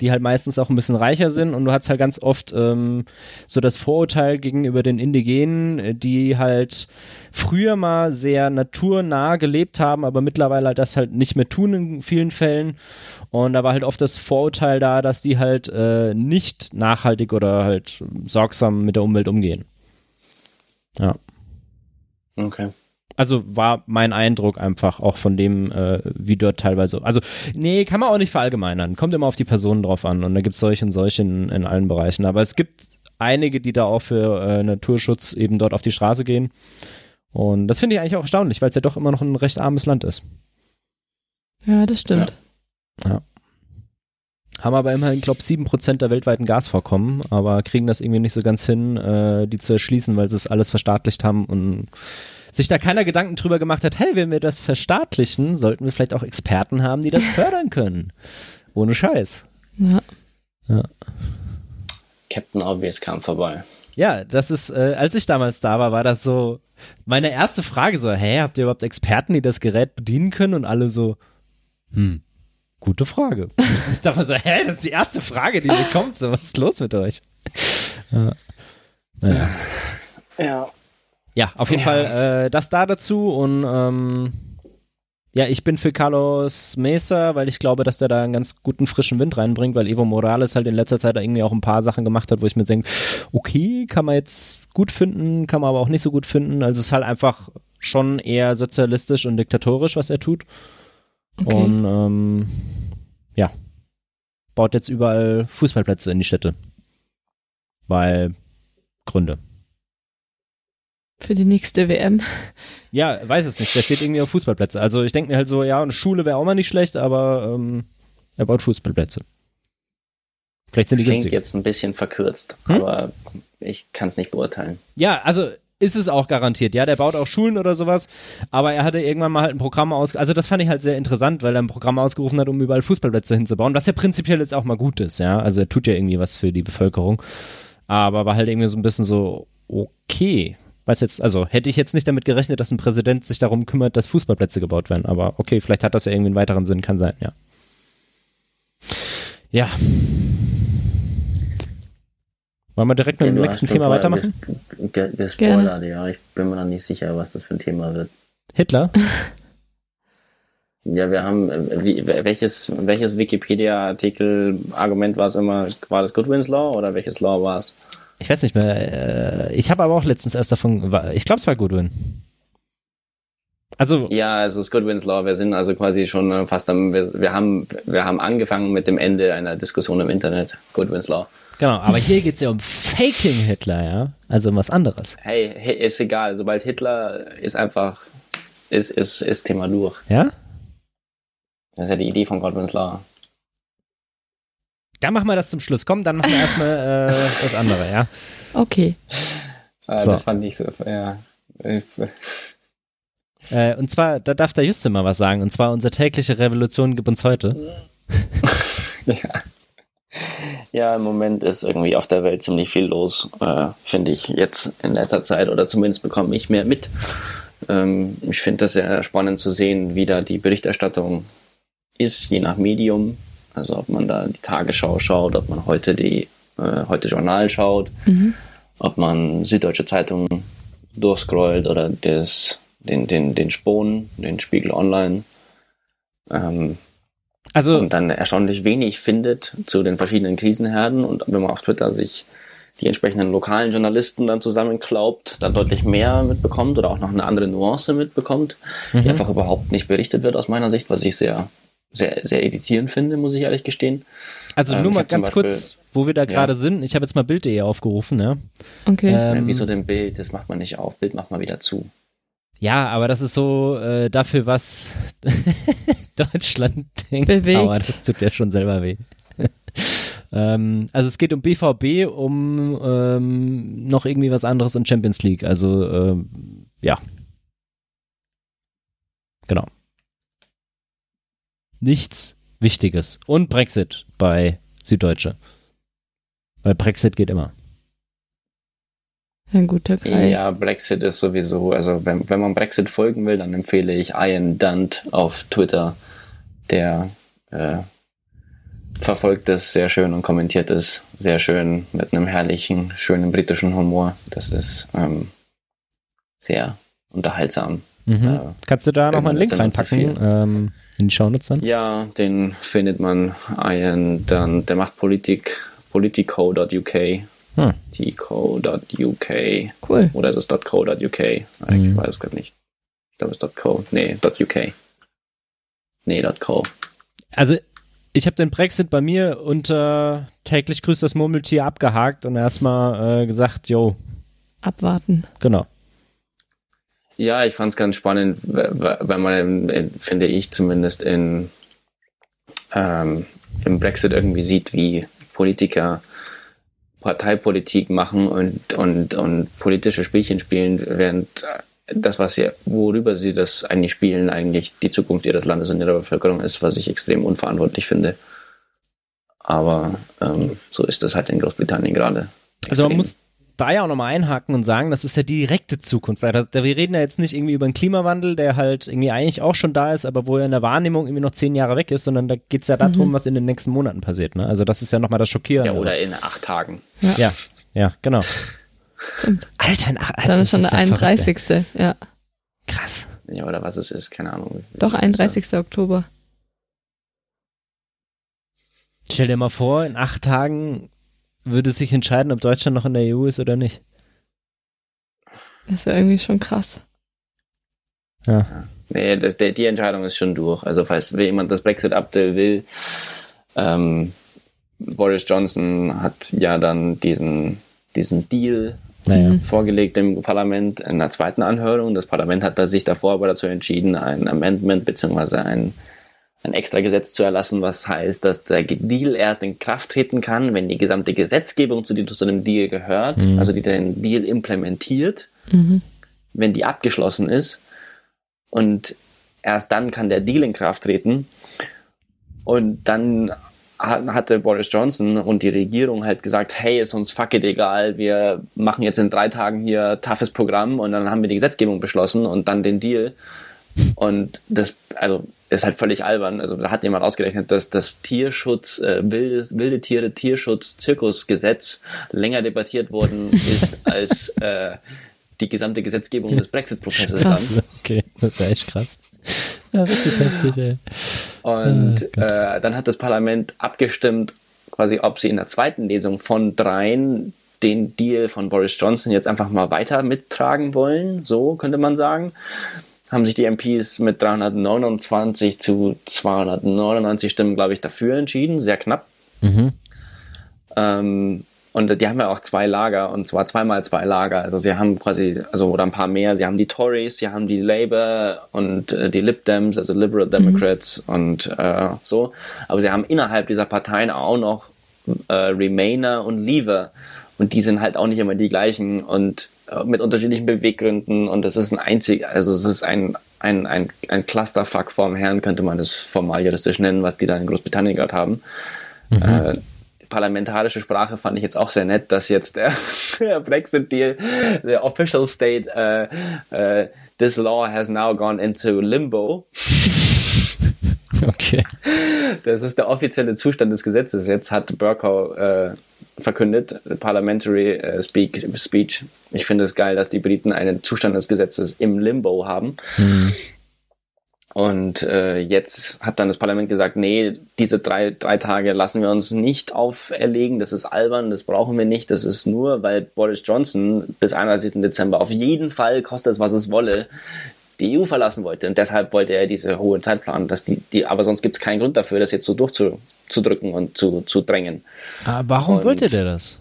die halt meistens auch ein bisschen reicher sind und du hast halt ganz oft ähm, so das Vorurteil gegenüber den Indigenen, äh, die halt früher mal sehr naturnah gelebt haben, aber mittlerweile halt das halt nicht mehr tun in vielen Fällen. Und da war halt oft das Vorurteil da, dass die halt äh, nicht nachhaltig oder halt sorgsam mit der Umwelt umgehen. Ja.
Okay.
Also war mein Eindruck einfach auch von dem, äh, wie dort teilweise. Also, nee, kann man auch nicht verallgemeinern. Kommt immer auf die Personen drauf an. Und da gibt es solche und solche in, in allen Bereichen. Aber es gibt einige, die da auch für äh, Naturschutz eben dort auf die Straße gehen. Und das finde ich eigentlich auch erstaunlich, weil es ja doch immer noch ein recht armes Land ist.
Ja, das stimmt.
Haben aber immerhin, glaube ich, 7% der weltweiten Gasvorkommen, aber kriegen das irgendwie nicht so ganz hin, äh, die zu erschließen, weil sie es alles verstaatlicht haben und sich da keiner Gedanken drüber gemacht hat, hey, wenn wir das verstaatlichen, sollten wir vielleicht auch Experten haben, die das <laughs> fördern können. Ohne Scheiß.
Ja.
Captain Obvious kam vorbei.
Ja, das ist, äh, als ich damals da war, war das so meine erste Frage so, hä, habt ihr überhaupt Experten, die das Gerät bedienen können? Und alle so, hm, gute Frage. <laughs> ich dachte mir so, hä, das ist die erste Frage, die mir kommt, so, was ist los mit euch? Ja. Naja.
Ja.
Ja, auf jeden
Ja.
Fall äh, das da dazu und ähm, ja, ich bin für Carlos Mesa, weil ich glaube, dass der da einen ganz guten frischen Wind reinbringt, weil Evo Morales halt in letzter Zeit da irgendwie auch ein paar Sachen gemacht hat, wo ich mir denke, okay, kann man jetzt gut finden, kann man aber auch nicht so gut finden. Also es ist halt einfach schon eher sozialistisch und diktatorisch, was er tut.
Okay.
Und ähm, ja, baut jetzt überall Fußballplätze in die Städte. Weil Gründe.
Für die nächste WM.
Ja, weiß es nicht. Der steht irgendwie auf Fußballplätze. Also ich denke mir halt so, ja, eine Schule wäre auch mal nicht schlecht, aber ähm, er baut Fußballplätze. Vielleicht sind die
Klingt
günstig.
jetzt ein bisschen verkürzt,
Hm?
aber ich kann es nicht beurteilen.
Ja, also ist es auch garantiert. Ja, der baut auch Schulen oder sowas. Aber er hatte irgendwann mal halt ein Programm aus. Also das fand ich halt sehr interessant, weil er ein Programm ausgerufen hat, um überall Fußballplätze hinzubauen, was ja prinzipiell jetzt auch mal gut ist. Ja, also er tut ja irgendwie was für die Bevölkerung. Aber war halt irgendwie so ein bisschen so okay. Weiß jetzt, also hätte ich jetzt nicht damit gerechnet, dass ein Präsident sich darum kümmert, dass Fußballplätze gebaut werden. Aber okay, vielleicht hat das ja irgendwie einen weiteren Sinn, kann sein, ja. Ja. Wollen wir direkt mit dem nächsten Thema weitermachen?
ges- ge- Gespoilert, ja. Ich bin mir noch nicht sicher, was das für ein Thema wird.
Hitler?
Ja, wir haben, äh, wie, welches, welches Wikipedia-Artikel-Argument war es immer? War das Goodwin's Law oder welches Law war es?
Ich weiß nicht mehr. Äh, ich habe aber auch letztens erst davon. Ich glaube, es war Goodwin. Also,
Ja, es ist Goodwin's Law. Wir sind also quasi schon äh, fast am, wir, wir haben, wir haben angefangen mit dem Ende einer Diskussion im Internet. Goodwin's Law.
Genau. Aber hier geht's ja um Faking Hitler, ja. Also um was anderes.
Hey, hey, ist egal. Sobald Hitler ist einfach, ist, ist, ist Thema durch.
Ja?
Das ist ja die Idee von Godwin's Law.
Dann machen wir das zum Schluss. Komm, dann machen wir erstmal äh, das andere, ja.
Okay.
Äh,
So.
Das fand ich so, ja. Äh,
und zwar, da darf der Juste mal was sagen. Und zwar unsere tägliche Revolution gibt uns heute. <laughs>
ja. Ja, im Moment ist irgendwie auf der Welt ziemlich viel los, äh, finde ich jetzt in letzter Zeit oder zumindest bekomme ich mehr mit. Ähm, ich finde das sehr spannend zu sehen, wie da die Berichterstattung ist, je nach Medium. Also ob man da die Tagesschau schaut, ob man heute die äh, heute Journal schaut,
Mhm.
ob man Süddeutsche Zeitung durchscrollt oder das, den, den, den Spon, den Spiegel Online. Ähm,
Also,
und dann erstaunlich wenig findet zu den verschiedenen Krisenherden und wenn man auf Twitter sich die entsprechenden lokalen Journalisten dann zusammenklaubt, da deutlich mehr mitbekommt oder auch noch eine andere Nuance mitbekommt,
Mhm.
die einfach überhaupt nicht berichtet wird aus meiner Sicht, was ich sehr, sehr, sehr irritierend finde, muss ich ehrlich gestehen.
also
ähm,
nur mal ganz
Beispiel-
kurz, wo wir da gerade sind. Ich habe jetzt mal Bild.de aufgerufen, ja.
Okay.
Ähm,
Äh, Wieso denn Bild? Das macht man nicht auf. Bild macht man wieder zu.
Ja, aber das ist so äh, dafür, was <laughs> Deutschland denkt.
Bewegt.
Aber das tut ja schon selber weh. <laughs> ähm, also es geht um BVB, um ähm, noch irgendwie was anderes in Champions League. Also ähm, ja. Genau. Nichts Wichtiges. Und Brexit bei Süddeutsche. Weil Brexit geht immer.
Ein guter Greif.
Ja, Brexit ist sowieso, also wenn, wenn man Brexit folgen will, dann empfehle ich Ian Dunt auf Twitter, der äh, verfolgt es sehr schön und kommentiert es sehr schön mit einem herrlichen, schönen britischen Humor. Das ist ähm, sehr unterhaltsam.
Mhm.
Ja.
Kannst du da nochmal einen Link reinpacken ähm, in die Shownotes dann?
Ja, den findet man Ian Dunt, der macht Politik, politico.uk,
Hm.
tco.uk.
Cool.
Oder ist es .co.uk? Ich
Mhm.
weiß es gerade nicht. Ich glaube, es ist .co. Nee, .uk. Nee, .co.
Also, ich habe den Brexit bei mir unter täglich grüßt das Murmeltier abgehakt und erstmal äh, gesagt, jo,
Abwarten.
genau.
Ja, ich fand es ganz spannend, weil man, in- in- finde ich zumindest, in, ähm, im Brexit irgendwie sieht, wie Politiker Parteipolitik machen und, und, und politische Spielchen spielen, während das, was sie, worüber sie das eigentlich spielen, eigentlich die Zukunft ihres Landes und ihrer Bevölkerung ist, was ich extrem unverantwortlich finde. Aber ähm, so ist das halt in Großbritannien gerade.
Also man muss da ja auch nochmal einhaken und sagen, das ist ja die direkte Zukunft, weil da, da, wir reden ja jetzt nicht irgendwie über einen Klimawandel, der halt irgendwie eigentlich auch schon da ist, aber wo er in der Wahrnehmung irgendwie noch zehn Jahre weg ist, sondern da geht's ja darum, was in den nächsten Monaten passiert. Ne? Also das ist ja nochmal das Schockierende.
Ja, oder in acht Tagen.
Ja, ja, genau.
Stimmt.
Alter, in ach, also
Dann
das
ist schon der
ja verrückt,
31. Ja.
Krass.
Ja, oder was es ist, keine Ahnung.
Doch, 31. Oktober.
Stell dir mal vor, in acht Tagen würde sich entscheiden, ob Deutschland noch in der EU ist oder nicht.
Das wäre irgendwie schon krass.
Ja.
Nee, das, der, die Entscheidung ist schon durch. Also falls jemand das Brexit-Update will, ähm, Boris Johnson hat ja dann diesen, diesen Deal
Naja.
vorgelegt im Parlament in der zweiten Anhörung. Das Parlament hat da sich davor aber dazu entschieden, ein Amendment bzw. ein, ein extra Gesetz zu erlassen, was heißt, dass der Deal erst in Kraft treten kann, wenn die gesamte Gesetzgebung, zu, die zu dem Deal gehört, also die den Deal implementiert, wenn die abgeschlossen ist. Und erst dann kann der Deal in Kraft treten. Und dann ha- hatte Boris Johnson und die Regierung halt gesagt, hey, ist uns fuck it egal, wir machen jetzt in drei Tagen hier toughes Programm und dann haben wir die Gesetzgebung beschlossen und dann den Deal. Und das, also, ist halt völlig albern. Also, da hat jemand ausgerechnet, dass das Tierschutz, äh, wildes, wilde Tiere Tierschutz Zirkusgesetz länger debattiert worden ist <laughs> als äh, die gesamte Gesetzgebung des Brexit-Prozesses dann.
Okay, das wäre echt krass. Ja, richtig heftig, ey.
Und
Oh
äh, dann hat das Parlament abgestimmt, quasi, ob sie in der zweiten Lesung von dreien den Deal von Boris Johnson jetzt einfach mal weiter mittragen wollen. So könnte man sagen. Haben sich die MPs mit 329 zu 299 Stimmen, glaube ich, dafür entschieden. Sehr knapp.
Mhm.
Ähm, und die haben ja auch zwei Lager, und zwar zweimal zwei Lager. Also sie haben quasi, also oder ein paar mehr. Sie haben die Tories, sie haben die Labour und äh, die Lib Dems, also Liberal Democrats und äh, so. Aber sie haben innerhalb dieser Parteien auch noch äh, Remainer und Leaver. Und die sind halt auch nicht immer die gleichen und mit unterschiedlichen Beweggründen. Und das ist ein einzig, also es ist ein, ein, ein, ein Clusterfuck vorm Herrn, könnte man das formal juristisch nennen, was die da in Großbritannien gerade haben. Äh, parlamentarische Sprache fand ich jetzt auch sehr nett, dass jetzt der, <laughs> der Brexit-Deal, der official state, äh, äh, this law has now gone into limbo. <laughs>
Okay.
Das ist der offizielle Zustand des Gesetzes. Jetzt hat Burkow äh, verkündet, Parliamentary äh, speak, Speech. Ich finde es geil, dass die Briten einen Zustand des Gesetzes im Limbo haben. Und äh, jetzt hat dann das Parlament gesagt, nee, diese drei, drei Tage lassen wir uns nicht auferlegen, das ist albern, das brauchen wir nicht, das ist nur, weil Boris Johnson bis 31. Dezember auf jeden Fall, kostet es, was es wolle, die EU verlassen wollte. Und deshalb wollte er diese hohe Zeitplan, dass die, die, aber sonst gibt es keinen Grund dafür, das jetzt so durchzudrücken und zu, zu drängen.
Aber warum
Und-
wollte der das?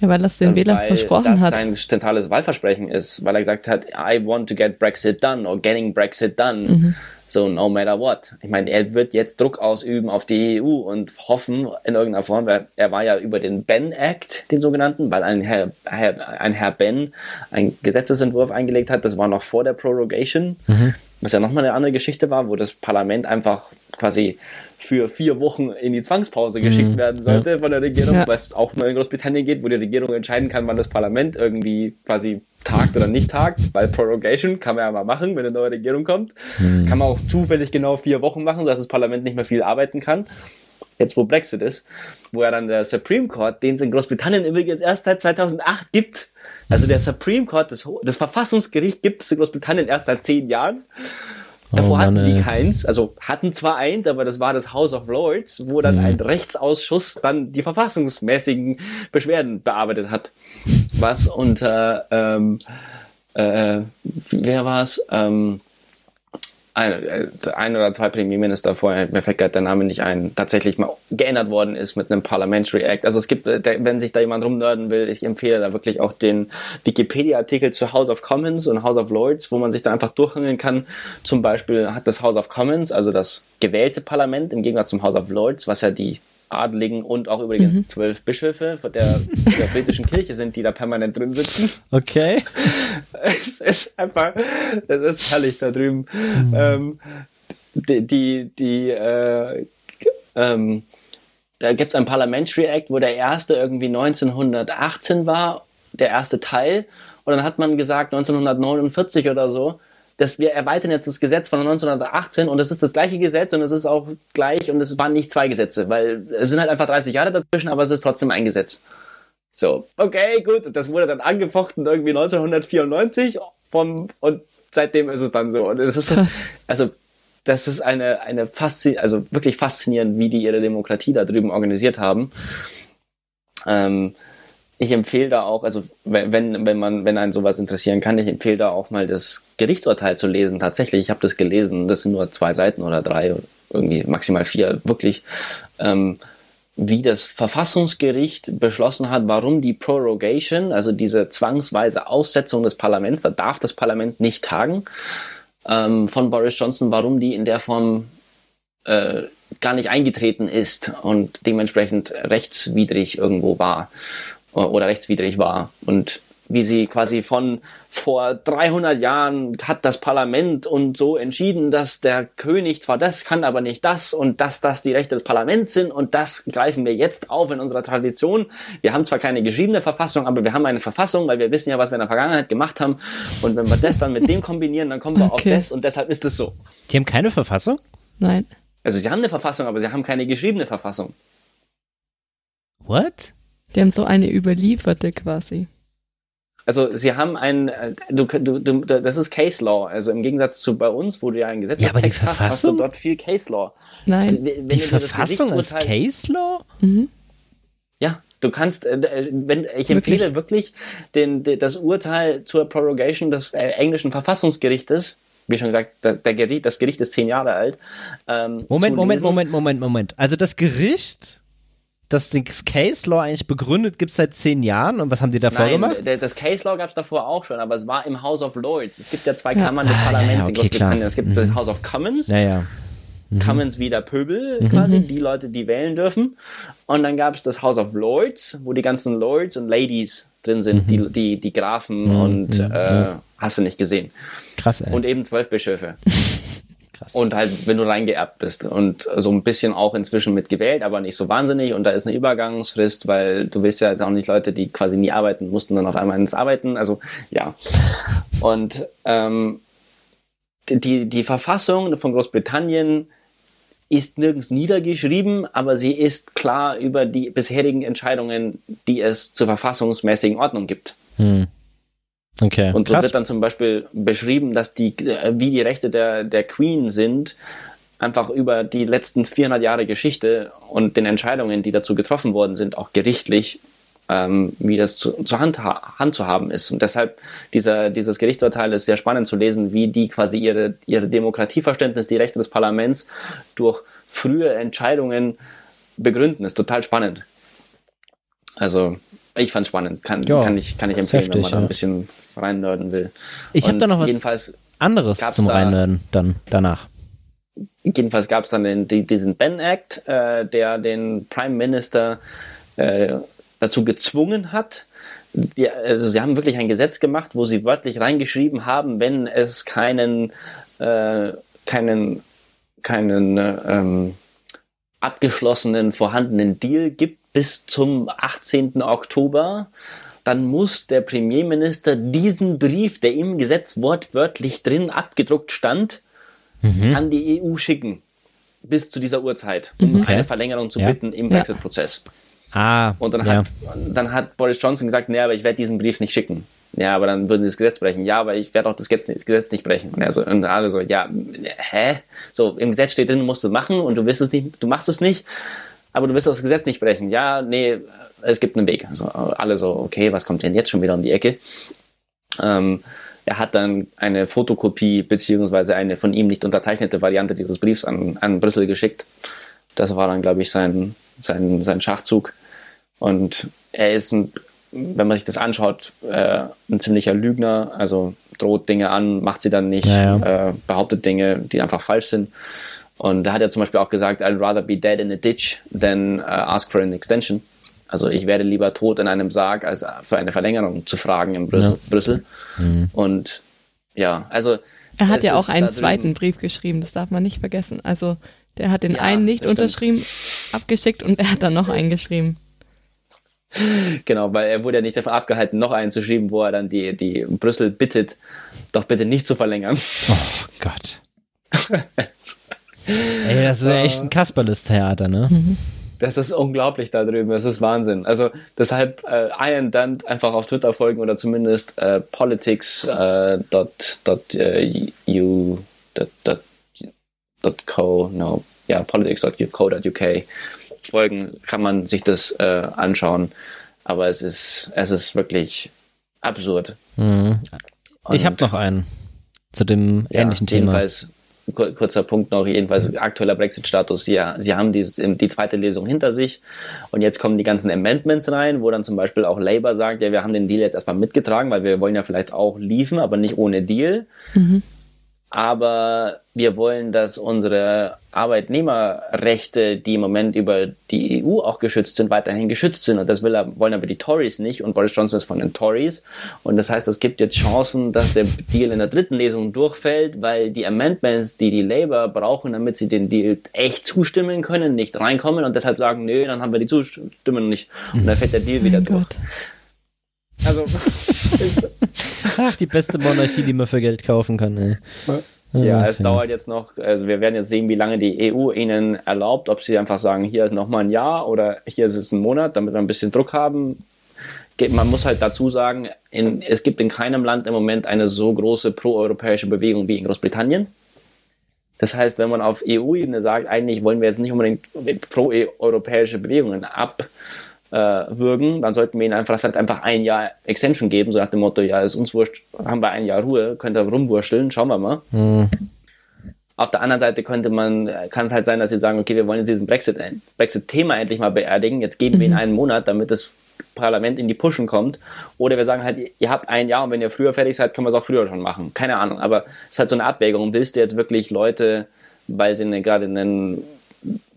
Ja, weil das den Wählern
weil
versprochen
das
hat.
sein zentrales Wahlversprechen ist, weil er gesagt hat, I want to get Brexit done or getting Brexit done. So no matter what. Ich meine, er wird jetzt Druck ausüben auf die EU und hoffen in irgendeiner Form, weil er war ja über den Ben Act, den sogenannten, weil ein Herr, Herr, ein Herr Ben einen Gesetzesentwurf eingelegt hat, das war noch vor der Prorogation, was ja nochmal eine andere Geschichte war, wo das Parlament einfach quasi für vier Wochen in die Zwangspause geschickt werden sollte von der Regierung,
Ja.
was auch nur in Großbritannien geht, wo die Regierung entscheiden kann, wann das Parlament irgendwie quasi tagt oder nicht tagt, weil Prorogation kann man ja mal machen, wenn eine neue Regierung kommt. Kann man auch zufällig genau vier Wochen machen, sodass das Parlament nicht mehr viel arbeiten kann. Jetzt, wo Brexit ist, wo ja dann der Supreme Court, den es in Großbritannien übrigens erst seit 2008 gibt. Also der Supreme Court, das, Ho- das Verfassungsgericht gibt es in Großbritannien erst seit zehn Jahren. Davor
Oh Mann,
hatten die keins, also hatten zwar eins, aber das war das House of Lords, wo dann ein Rechtsausschuss dann die verfassungsmäßigen Beschwerden bearbeitet hat. Was unter, ähm, äh, wer war's? Ähm, ein, äh, ein oder zwei Premierminister vorher, mir fällt gerade der Name nicht ein, tatsächlich mal geändert worden ist mit einem Parliamentary Act. Also es gibt, äh, wenn sich da jemand rumnörden will, ich empfehle da wirklich auch den Wikipedia-Artikel zu House of Commons und House of Lords, wo man sich da einfach durchhangeln kann. Zum Beispiel hat das House of Commons, also das gewählte Parlament, im Gegensatz zum House of Lords, was ja die Adligen und auch übrigens zwölf Bischöfe von der, der <laughs> britischen Kirche sind, die da permanent drin sitzen
Okay.
es ist einfach, das ist herrlich da drüben. Ähm, die, die, die äh, ähm, da gibt es ein Parliamentary Act, wo der erste irgendwie 1918 war, der erste Teil. Und dann hat man gesagt, 1949 oder so, dass wir erweitern jetzt das Gesetz von 1918 und es ist das gleiche Gesetz und es ist auch gleich und es waren nicht zwei Gesetze, weil es sind halt einfach 30 Jahre dazwischen, aber es ist trotzdem ein Gesetz. So, okay, gut, und das wurde dann angefochten irgendwie 1994 vom, und seitdem ist es dann so. Und es ist so,
Krass.
also, das ist eine, eine faszi also wirklich faszinierend, wie die ihre Demokratie da drüben organisiert haben. Ähm, ich empfehle da auch, also wenn, wenn man, wenn einen sowas interessieren kann, ich empfehle da auch mal das Gerichtsurteil zu lesen. Tatsächlich, ich habe das gelesen, das sind nur zwei Seiten oder drei, irgendwie maximal vier, wirklich. Ähm, wie das Verfassungsgericht beschlossen hat, warum die Prorogation, also diese zwangsweise Aussetzung des Parlaments, da darf das Parlament nicht tagen, ähm, von Boris Johnson, warum die in der Form äh, gar nicht eingetreten ist und dementsprechend rechtswidrig irgendwo war oder rechtswidrig war. Und wie sie quasi von vor 300 Jahren hat das Parlament und so entschieden, dass der König zwar das kann, aber nicht das und dass das die Rechte des Parlaments sind und das greifen wir jetzt auf in unserer Tradition. Wir haben zwar keine geschriebene Verfassung, aber wir haben eine Verfassung, weil wir wissen ja, was wir in der Vergangenheit gemacht haben und wenn wir das dann mit dem kombinieren, dann kommen wir okay. auf das und deshalb ist es so.
Die haben keine Verfassung?
Nein.
Also sie haben eine Verfassung, aber sie haben keine geschriebene Verfassung.
What?
Die haben so eine überlieferte quasi.
Also sie haben ein, äh, du, du, du, das ist Case Law. Also im Gegensatz zu bei uns, wo du ja ein Gesetzestext
ja, hast, hast du
dort viel Case Law.
Nein.
Also, wenn die Verfassung ist Case Law? Mhm.
Ja, du kannst, äh, äh, wenn ich empfehle wirklich, den, den, das Urteil zur Prorogation des äh, englischen Verfassungsgerichtes wie schon gesagt, der, der Gericht, das Gericht ist zehn Jahre alt.
Ähm, Moment, Moment, Moment, Moment, Moment. Also das Gericht das Case Law eigentlich begründet gibt es seit zehn Jahren. Und was haben die davor
Nein,
gemacht?
Das Case Law gab es davor auch schon, aber es war im House of Lords. Es gibt ja zwei Kammern des Parlaments ah, ja, okay, in Großbritannien. Es gibt mhm. das House of Commons.
Ja, ja.
Mhm. Commons wie der Pöbel mhm. quasi, die Leute, die wählen dürfen. Und dann gab es das House of Lords, wo die ganzen Lords und Ladies drin sind, mhm. die, die, die Grafen mhm. und äh, hast du nicht gesehen.
Krass, ey.
Und eben zwölf Bischöfe. <laughs> Krass. Und halt, wenn du reingeerbt bist und so ein bisschen auch inzwischen mit gewählt, aber nicht so wahnsinnig und da ist eine Übergangsfrist, weil du willst ja jetzt auch nicht Leute, die quasi nie arbeiten mussten, dann auf einmal ins Arbeiten, also ja. Und ähm, die, die Verfassung von Großbritannien ist nirgends niedergeschrieben, aber sie ist klar über die bisherigen Entscheidungen, die es zur verfassungsmäßigen Ordnung gibt. Hm.
Okay.
Und so Krass. wird dann zum Beispiel beschrieben, dass die, äh, wie die Rechte der, der Queen sind, einfach über die letzten 400 Jahre Geschichte und den Entscheidungen, die dazu getroffen worden sind, auch gerichtlich, ähm, wie das zu, zur Hand, Hand zu haben ist. Und deshalb dieser, dieses Gerichtsurteil ist sehr spannend zu lesen, wie die quasi ihre, ihre Demokratieverständnis, die Rechte des Parlaments durch frühe Entscheidungen begründen. Das ist total spannend. Also ich fand spannend. Kann, ja, kann, ich, kann ich empfehlen, heftig, wenn man da ein bisschen reinnörden will.
Ich habe da noch was anderes zum Reinnörden dann danach.
Jedenfalls gab es dann den, die, diesen Ben Act, äh, der den Prime Minister äh, dazu gezwungen hat, die, also sie haben wirklich ein Gesetz gemacht, wo sie wörtlich reingeschrieben haben, wenn es keinen, äh, keinen, keinen ähm, abgeschlossenen vorhandenen Deal gibt bis zum 18. Oktober, dann muss der Premierminister diesen Brief, der im Gesetz wortwörtlich drin abgedruckt stand, mhm. an die EU schicken. Bis zu dieser Uhrzeit, um mhm. okay. eine Verlängerung zu ja. bitten im Brexit-Prozess.
Ah,
und dann, ja. hat, dann hat Boris Johnson gesagt, nee, aber ich werde diesen Brief nicht schicken. Ja, aber dann würden sie das Gesetz brechen. Ja, aber ich werde auch das Gesetz nicht brechen. Und, so, und alle so, ja, hä? So, im Gesetz steht drin, musst du machen und du es nicht, du machst es nicht aber du wirst das Gesetz nicht brechen. Ja, nee, es gibt einen Weg. Also alle so, okay, was kommt denn jetzt schon wieder um die Ecke? Ähm, er hat dann eine Fotokopie beziehungsweise eine von ihm nicht unterzeichnete Variante dieses Briefs an, an Brüssel geschickt. Das war dann, glaube ich, sein, sein, sein Schachzug. Und er ist, ein, wenn man sich das anschaut, äh, ein ziemlicher Lügner. Also droht Dinge an, macht sie dann nicht, ja, ja. Äh, behauptet Dinge, die einfach falsch sind. Und da hat er zum Beispiel auch gesagt, I'd rather be dead in a ditch than uh, ask for an extension. Also ich werde lieber tot in einem Sarg, als für eine Verlängerung zu fragen in Brüssel. Ja. Brüssel. Mhm. Und ja, also.
Er hat ja auch einen zweiten Brief geschrieben, das darf man nicht vergessen. Also der hat den ja, einen nicht unterschrieben, abgeschickt und er hat dann noch einen geschrieben.
Genau, weil er wurde ja nicht davon abgehalten, noch einen zu schreiben, wo er dann die, die Brüssel bittet, doch bitte nicht zu verlängern.
Oh Gott. <laughs> Ey, das ist ja echt ein Kasperles-Theater, ne?
Mhm. Das ist unglaublich da drüben, das ist Wahnsinn. Also deshalb äh, Iron Dant einfach auf Twitter folgen oder zumindest äh, politics.u äh, dot, dot, uh, u, dot, dot, dot co, no, ja, politics.co.uk folgen, kann man sich das äh, anschauen. aber es ist, es ist wirklich absurd.
Mhm. Ich habe noch einen zu dem
Ja,
ähnlichen Thema.
jedenfalls, kurzer Punkt noch, jedenfalls aktueller Brexit-Status. Sie, sie haben dieses, die zweite Lesung hinter sich und jetzt kommen die ganzen Amendments rein, wo dann zum Beispiel auch Labour sagt, ja, wir haben den Deal jetzt erstmal mitgetragen, weil wir wollen ja vielleicht auch liefen, aber nicht ohne Deal. Aber wir wollen, dass unsere Arbeitnehmerrechte, die im Moment über die EU auch geschützt sind, weiterhin geschützt sind. Und das will er, wollen aber die Tories nicht. Und Boris Johnson ist von den Tories. Und das heißt, es gibt jetzt Chancen, dass der Deal in der dritten Lesung durchfällt, weil die Amendments, die die Labour brauchen, damit sie den Deal echt zustimmen können, nicht reinkommen und deshalb sagen, nö, dann haben wir die Zustimmung nicht. Und dann fällt der Deal wieder
Mein
durch.
Gott.
Also, <laughs>
Ach, die beste Monarchie, die man für Geld kaufen kann. Ey.
Ja,
Ach,
es dauert jetzt noch, also wir werden jetzt sehen, wie lange die EU ihnen erlaubt, ob sie einfach sagen, hier ist noch mal ein Jahr oder hier ist es ein Monat, damit wir ein bisschen Druck haben. Man muss halt dazu sagen, in, es gibt in keinem Land im Moment eine so große proeuropäische Bewegung wie in Großbritannien. Das heißt, wenn man auf EU-Ebene sagt, eigentlich wollen wir jetzt nicht unbedingt pro-europäische Bewegungen abwürgen, dann sollten wir ihnen einfach vielleicht einfach ein Jahr Extension geben, so nach dem Motto, ja, ist uns wurscht, haben wir ein Jahr Ruhe, könnt ihr rumwurschteln, schauen wir mal. Auf der anderen Seite könnte man, kann es halt sein, dass sie sagen, okay, wir wollen jetzt diesen Brexit, Brexit-Thema endlich mal beerdigen, jetzt geben wir ihnen einen Monat, damit das Parlament in die Pushen kommt. Oder wir sagen halt, ihr habt ein Jahr und wenn ihr früher fertig seid, können wir es auch früher schon machen. Keine Ahnung, aber es ist halt so eine Abwägung. Willst du jetzt wirklich Leute, weil sie eine, gerade einen,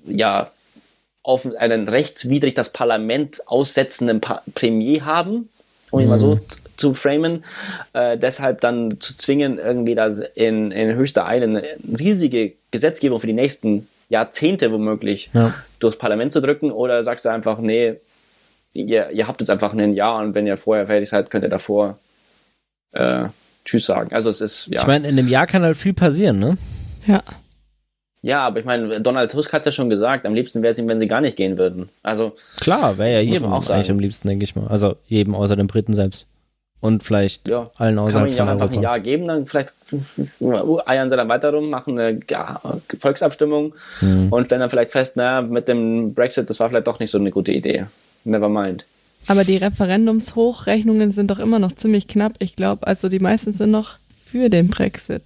ja, auf einen rechtswidrig das Parlament aussetzenden pa Premier haben, um ihn mal so t- zu framen, äh, deshalb dann zu zwingen, irgendwie das in, in höchster Eile eine riesige Gesetzgebung für die nächsten Jahrzehnte womöglich
Ja.
durchs Parlament zu drücken, oder sagst du einfach, nee, ihr, ihr habt jetzt einfach ein Jahr und wenn ihr vorher fertig seid, könnt ihr davor äh, Tschüss sagen. Also es ist, ja.
Ich meine, in einem Jahr kann halt viel passieren, ne?
Ja.
Ja, aber ich meine, Donald Tusk hat es ja schon gesagt, am liebsten wäre es ihm, wenn sie gar nicht gehen würden. Also,
Klar, wäre ja jedem
auch sagen.
eigentlich am liebsten, denke ich mal. Also jedem außer den Briten selbst. Und vielleicht
ja.
allen
Kann man
außerhalb
ihnen
von
ja einfach ein. Jahr geben, dann vielleicht eiern sie dann weiter rum, machen eine ja, Volksabstimmung
Mhm.
und stellen dann vielleicht fest, naja, mit dem Brexit, das war vielleicht doch nicht so eine gute Idee. Never mind.
Aber die Referendumshochrechnungen sind doch immer noch ziemlich knapp. Ich glaube, also die meisten sind noch für den Brexit.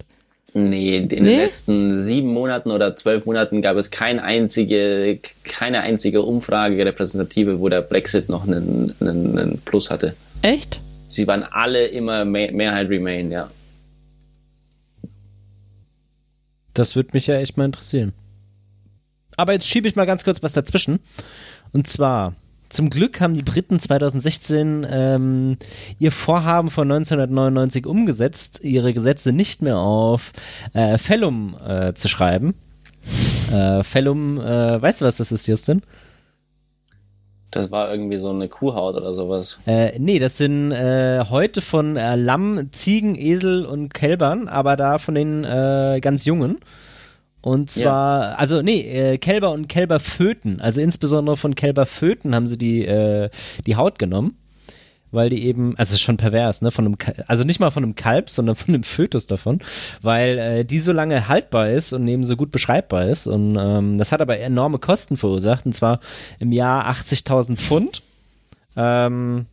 Nee, in den
Nee?
letzten sieben Monaten oder zwölf Monaten gab es kein einzige, keine einzige Umfrage repräsentative, wo der Brexit noch einen, einen, einen Plus hatte.
Echt?
Sie waren alle immer Me Mehrheit Remain, ja.
Das würde mich ja echt mal interessieren. Aber jetzt schiebe ich mal ganz kurz was dazwischen. Und zwar, zum Glück haben die Briten 2016 ähm, ihr Vorhaben von 1999 umgesetzt, ihre Gesetze nicht mehr auf äh, Fellum äh, zu schreiben. Äh, Fellum, äh, weißt du, was das ist, Justin?
Das war irgendwie so eine Kuhhaut oder sowas.
Äh, nee, das sind äh, heute von äh, Lamm, Ziegen, Esel und Kälbern, aber da von den äh, ganz Jungen. Und zwar, also nee, äh, Kälber und Kälberföten, also insbesondere von Kälberföten haben sie die, äh, die Haut genommen, weil die eben, also es ist schon pervers, ne, von einem, also nicht mal von einem Kalb, sondern von einem Fötus davon, weil äh, die so lange haltbar ist und eben so gut beschreibbar ist. Und ähm, das hat aber enorme Kosten verursacht und zwar im Jahr 80.000 Pfund. Ähm,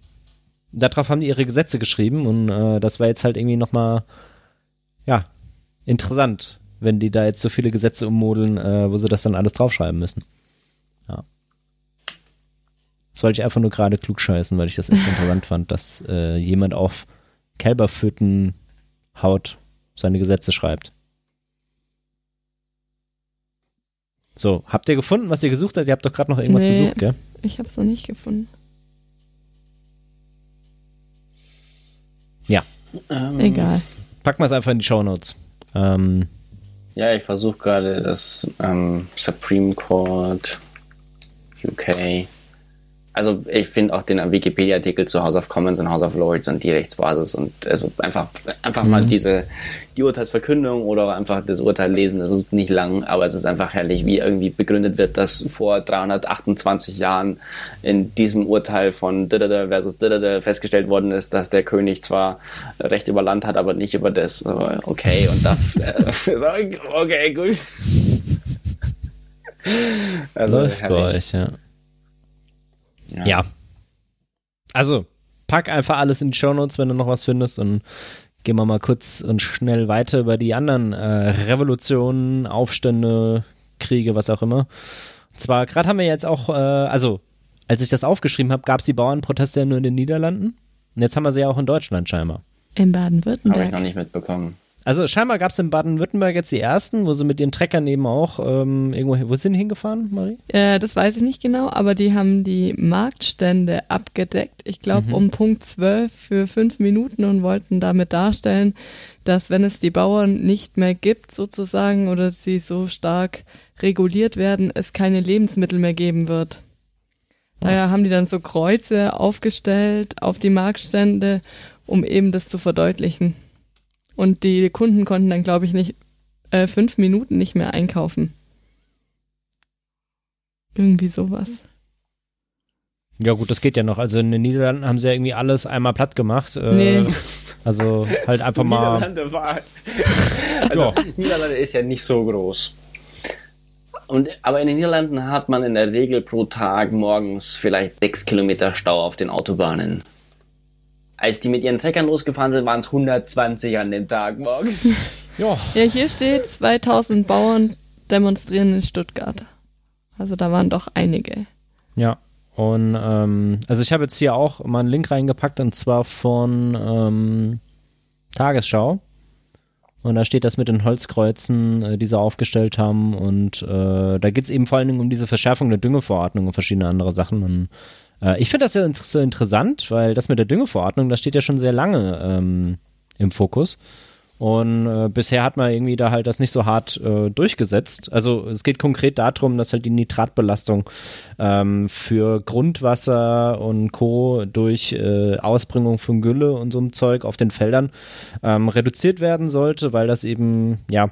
darauf haben die ihre Gesetze geschrieben und äh, das war jetzt halt irgendwie nochmal, ja, interessant, wenn die da jetzt so viele Gesetze ummodeln, äh, wo sie das dann alles draufschreiben müssen. Ja. Das wollte ich einfach nur gerade klug scheißen, weil ich das echt interessant fand, dass äh, jemand auf Kälberfütten Haut seine Gesetze schreibt. So, habt ihr gefunden, was ihr gesucht habt? Ihr habt doch gerade noch irgendwas
Nee.
gesucht, gell?
Ich habe es noch nicht gefunden.
Ähm,
Egal.
Packen wir es einfach in die Shownotes. Ähm,
Ja, ich versuche gerade das ähm, Supreme Court UK. Also ich finde auch den Wikipedia-Artikel zu House of Commons und House of Lords und die Rechtsbasis und also einfach einfach mal diese die Urteilsverkündung oder einfach das Urteil lesen. Es ist nicht lang, aber es ist einfach herrlich, wie irgendwie begründet wird, dass vor 328 Jahren in diesem Urteil von Didada versus Didada festgestellt worden ist, dass der König zwar Recht über Land hat, aber nicht über das. Okay, und da äh, <laughs> okay, gut. <laughs> Also,
läuft bei euch, ja. Ja. Also, pack einfach alles in die Shownotes, wenn du noch was findest und gehen wir mal kurz und schnell weiter über die anderen äh, Revolutionen, Aufstände, Kriege, was auch immer. Und zwar, gerade haben wir jetzt auch, äh, also als ich das aufgeschrieben habe, gab es die Bauernproteste ja nur in den Niederlanden. Und jetzt haben wir sie ja auch in Deutschland scheinbar.
In
Habe ich
Baden-Württemberg.
noch nicht mitbekommen.
Also scheinbar gab es in Baden-Württemberg jetzt die ersten, wo sie mit ihren Treckern eben auch ähm, irgendwo, wo sind hingefahren, Marie?
Äh, das weiß ich nicht genau, aber die haben die Marktstände abgedeckt. Ich glaube
Mhm.
um Punkt 12 für fünf Minuten und wollten damit darstellen, dass wenn es die Bauern nicht mehr gibt sozusagen oder sie so stark reguliert werden, es keine Lebensmittel mehr geben wird. Daher haben die dann so Kreuze aufgestellt auf die Marktstände, um eben das zu verdeutlichen. Und die Kunden konnten dann, glaube ich, nicht äh, fünf Minuten nicht mehr einkaufen. Irgendwie sowas.
Ja gut, das geht ja noch. Also in den Niederlanden haben sie ja irgendwie alles einmal platt gemacht. Äh,
Nee.
Also halt <laughs> einfach mal.
Niederlande war. <laughs> Also, Niederlande ist ja nicht so groß. Und, aber in den Niederlanden hat man in der Regel pro Tag morgens vielleicht sechs Kilometer Stau auf den Autobahnen. Als die mit ihren Treckern losgefahren sind, waren es 120 an dem Tag morgens. <laughs>
Ja,
Ja, hier steht, 2000 Bauern demonstrieren in Stuttgart. Also da waren doch einige.
ja. Und ähm, also ich habe jetzt hier auch mal einen Link reingepackt und zwar von ähm, Tagesschau. Und da steht das mit den Holzkreuzen, äh, die sie aufgestellt haben. Und äh, da geht es eben vor allen Dingen um diese Verschärfung der Düngeverordnung und verschiedene andere Sachen. Und äh, ich finde das sehr, sehr interessant, weil das mit der Düngeverordnung, das steht ja schon sehr lange ähm, im Fokus. Und äh, bisher hat man irgendwie da halt das nicht so hart äh, durchgesetzt. Also es geht konkret darum, dass halt die Nitratbelastung ähm, für Grundwasser und Co. durch äh, Ausbringung von Gülle und so einem Zeug auf den Feldern ähm, reduziert werden sollte, weil das eben, ja,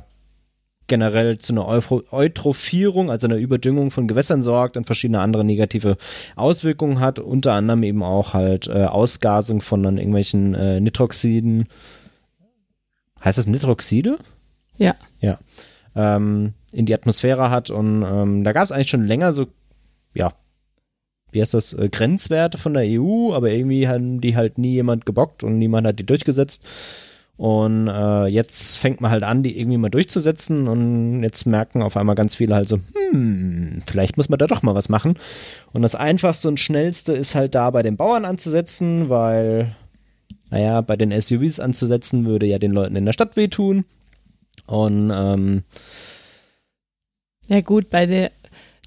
generell zu einer Eutrophierung, also einer Überdüngung von Gewässern sorgt und verschiedene andere negative Auswirkungen hat, unter anderem eben auch halt äh, Ausgasung von dann irgendwelchen äh, Nitroxiden. Heißt das Nitroxide?
Ja.
Ja. Ähm, in die Atmosphäre hat und ähm, da gab es eigentlich schon länger so, ja, wie heißt das, äh, Grenzwerte von der EU, aber irgendwie haben die halt nie jemand gebockt und niemand hat die durchgesetzt. Und äh, jetzt fängt man halt an, die irgendwie mal durchzusetzen und jetzt merken auf einmal ganz viele halt so, hm, vielleicht muss man da doch mal was machen. Und das einfachste und schnellste ist halt da bei den Bauern anzusetzen, weil, naja, bei den SUVs anzusetzen würde ja den Leuten in der Stadt wehtun. Und ähm,
Ja gut, bei der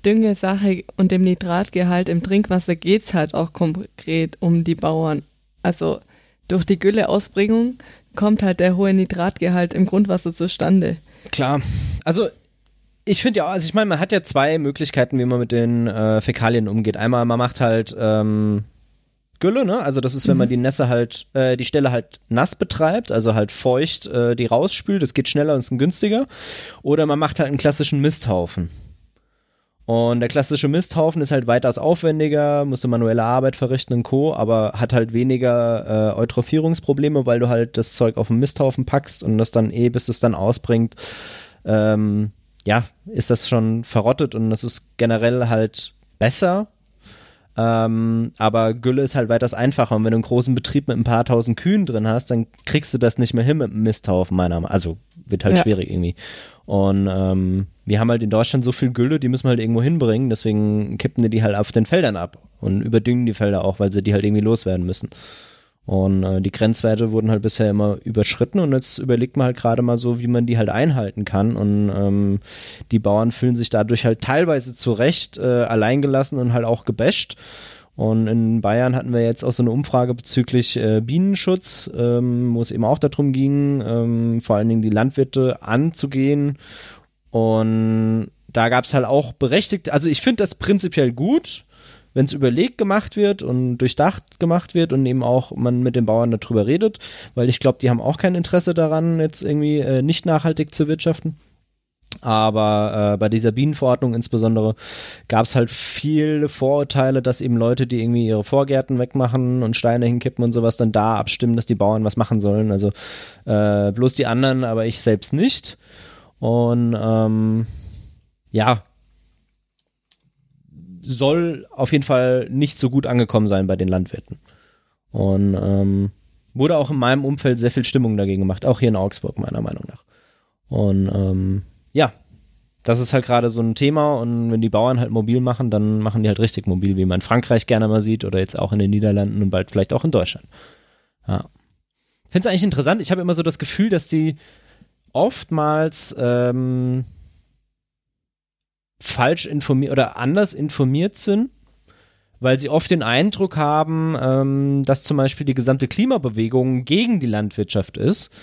Düngesache und dem Nitratgehalt im Trinkwasser geht's halt auch konkret um die Bauern. Also durch die Gülleausbringung kommt halt der hohe Nitratgehalt im Grundwasser zustande.
Klar. Also ich finde ja, also ich meine, man hat ja zwei Möglichkeiten, wie man mit den äh, Fäkalien umgeht. Einmal, man macht halt ähm, Gülle, ne? Also das ist, wenn man die Nässe halt, äh, die Stelle halt nass betreibt, also halt feucht äh, die rausspült, das geht schneller und ist günstiger. Oder man macht halt einen klassischen Misthaufen. Und der klassische Misthaufen ist halt weitaus aufwendiger, musst du manuelle Arbeit verrichten und Co., aber hat halt weniger äh, Eutrophierungsprobleme, weil du halt das Zeug auf den Misthaufen packst und das dann eh, bis es dann ausbringt, ähm, ja, ist das schon verrottet und das ist generell halt besser. Ähm, aber Gülle ist halt weitaus einfacher und wenn du einen großen Betrieb mit ein paar tausend Kühen drin hast, dann kriegst du das nicht mehr hin mit einem Misthaufen, meiner Meinung Also wird halt
Ja.
schwierig irgendwie. Und ähm, wir haben halt in Deutschland so viel Gülle, die müssen wir halt irgendwo hinbringen, deswegen kippen die die halt auf den Feldern ab und überdüngen die Felder auch, weil sie die halt irgendwie loswerden müssen. Und äh, die Grenzwerte wurden halt bisher immer überschritten und jetzt überlegt man halt gerade mal so, wie man die halt einhalten kann. Und ähm, die Bauern fühlen sich dadurch halt teilweise zu Recht äh, alleingelassen und halt auch gebasht. Und in Bayern hatten wir jetzt auch so eine Umfrage bezüglich äh, Bienenschutz, ähm, wo es eben auch darum ging, ähm, vor allen Dingen die Landwirte anzugehen. Und da gab es halt auch berechtigt, also ich finde das prinzipiell gut, wenn es überlegt gemacht wird und durchdacht gemacht wird und eben auch man mit den Bauern darüber redet, weil ich glaube, die haben auch kein Interesse daran, jetzt irgendwie äh, nicht nachhaltig zu wirtschaften. Aber äh, bei dieser Bienenverordnung insbesondere gab es halt viele Vorurteile, dass eben Leute, die irgendwie ihre Vorgärten wegmachen und Steine hinkippen und sowas, dann da abstimmen, dass die Bauern was machen sollen. Also äh, bloß die anderen, aber ich selbst nicht. Und ähm, ja, soll auf jeden Fall nicht so gut angekommen sein bei den Landwirten. Und ähm, wurde auch in meinem Umfeld sehr viel Stimmung dagegen gemacht, auch hier in Augsburg, meiner Meinung nach. Und ähm, ja, das ist halt gerade so ein Thema und wenn die Bauern halt mobil machen, dann machen die halt richtig mobil, wie man in Frankreich gerne mal sieht oder jetzt auch in den Niederlanden und bald vielleicht auch in Deutschland. Ja. Finde es eigentlich interessant. Ich habe immer so das Gefühl, dass die oftmals ähm, falsch informiert oder anders informiert sind, weil sie oft den Eindruck haben, ähm, dass zum Beispiel die gesamte Klimabewegung gegen die Landwirtschaft ist.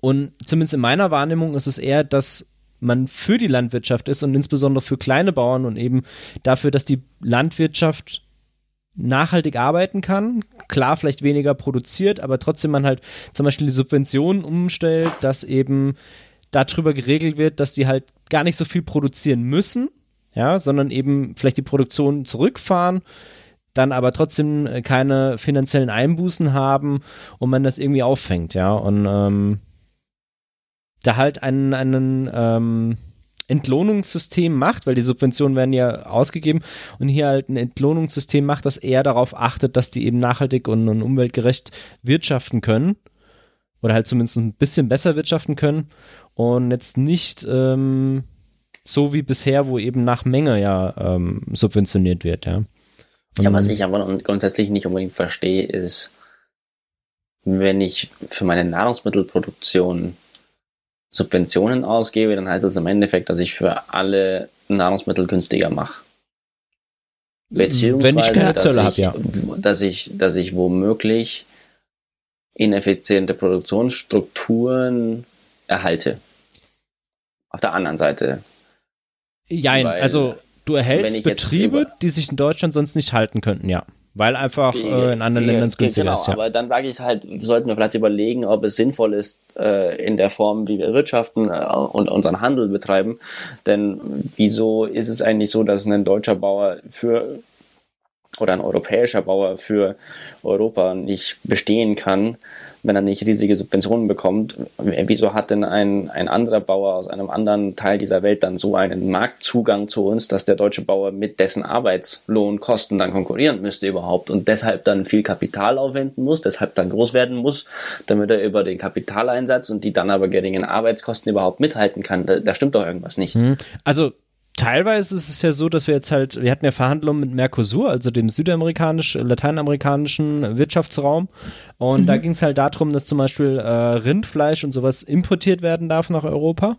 Und zumindest in meiner Wahrnehmung ist es eher, dass man für die Landwirtschaft ist und insbesondere für kleine Bauern und eben dafür, dass die Landwirtschaft nachhaltig arbeiten kann. Klar, vielleicht weniger produziert, aber trotzdem man halt zum Beispiel die Subventionen umstellt, dass eben darüber geregelt wird, dass die halt gar nicht so viel produzieren müssen, ja, sondern eben vielleicht die Produktion zurückfahren, dann aber trotzdem keine finanziellen Einbußen haben und man das irgendwie auffängt, ja. Und ähm, da halt einen, einen ähm, Entlohnungssystem macht, weil die Subventionen werden ja ausgegeben und hier halt ein Entlohnungssystem macht, das eher darauf achtet, dass die eben nachhaltig und, und umweltgerecht wirtschaften können oder halt zumindest ein bisschen besser wirtschaften können und jetzt nicht ähm, so wie bisher, wo eben nach Menge ja ähm, subventioniert wird, ja.
Und ja, was ich aber grundsätzlich nicht unbedingt verstehe, ist, wenn ich für meine Nahrungsmittelproduktion Subventionen ausgebe, dann heißt das im Endeffekt, dass ich für alle Nahrungsmittel günstiger mache.
Beziehungsweise, Wenn ich keine Zölle habe, ja.
Dass ich, dass ich womöglich ineffiziente Produktionsstrukturen erhalte. Auf der anderen Seite.
Jein, also du erhältst Betriebe, die sich in Deutschland sonst nicht halten könnten, ja. Weil einfach äh, in anderen Ländern es günstiger genau, ist. Ja.
Aber dann sage ich halt, sollten wir vielleicht überlegen, ob es sinnvoll ist, äh, in der Form, wie wir wirtschaften äh, und unseren Handel betreiben. Denn wieso ist es eigentlich so, dass ein deutscher Bauer für oder ein europäischer Bauer für Europa nicht bestehen kann, wenn er nicht riesige Subventionen bekommt. Wieso hat denn ein, ein anderer Bauer aus einem anderen Teil dieser Welt dann so einen Marktzugang zu uns, dass der deutsche Bauer mit dessen Arbeitslohnkosten dann konkurrieren müsste überhaupt und deshalb dann viel Kapital aufwenden muss, deshalb dann groß werden muss, damit er über den Kapitaleinsatz und die dann aber geringen Arbeitskosten überhaupt mithalten kann? Da, da stimmt doch irgendwas nicht.
Mhm. Also teilweise ist es ja so, dass wir jetzt halt, wir hatten ja Verhandlungen mit Mercosur, also dem südamerikanisch, lateinamerikanischen Wirtschaftsraum. Und mhm. da ging es halt darum, dass zum Beispiel äh, Rindfleisch und sowas importiert werden darf nach Europa.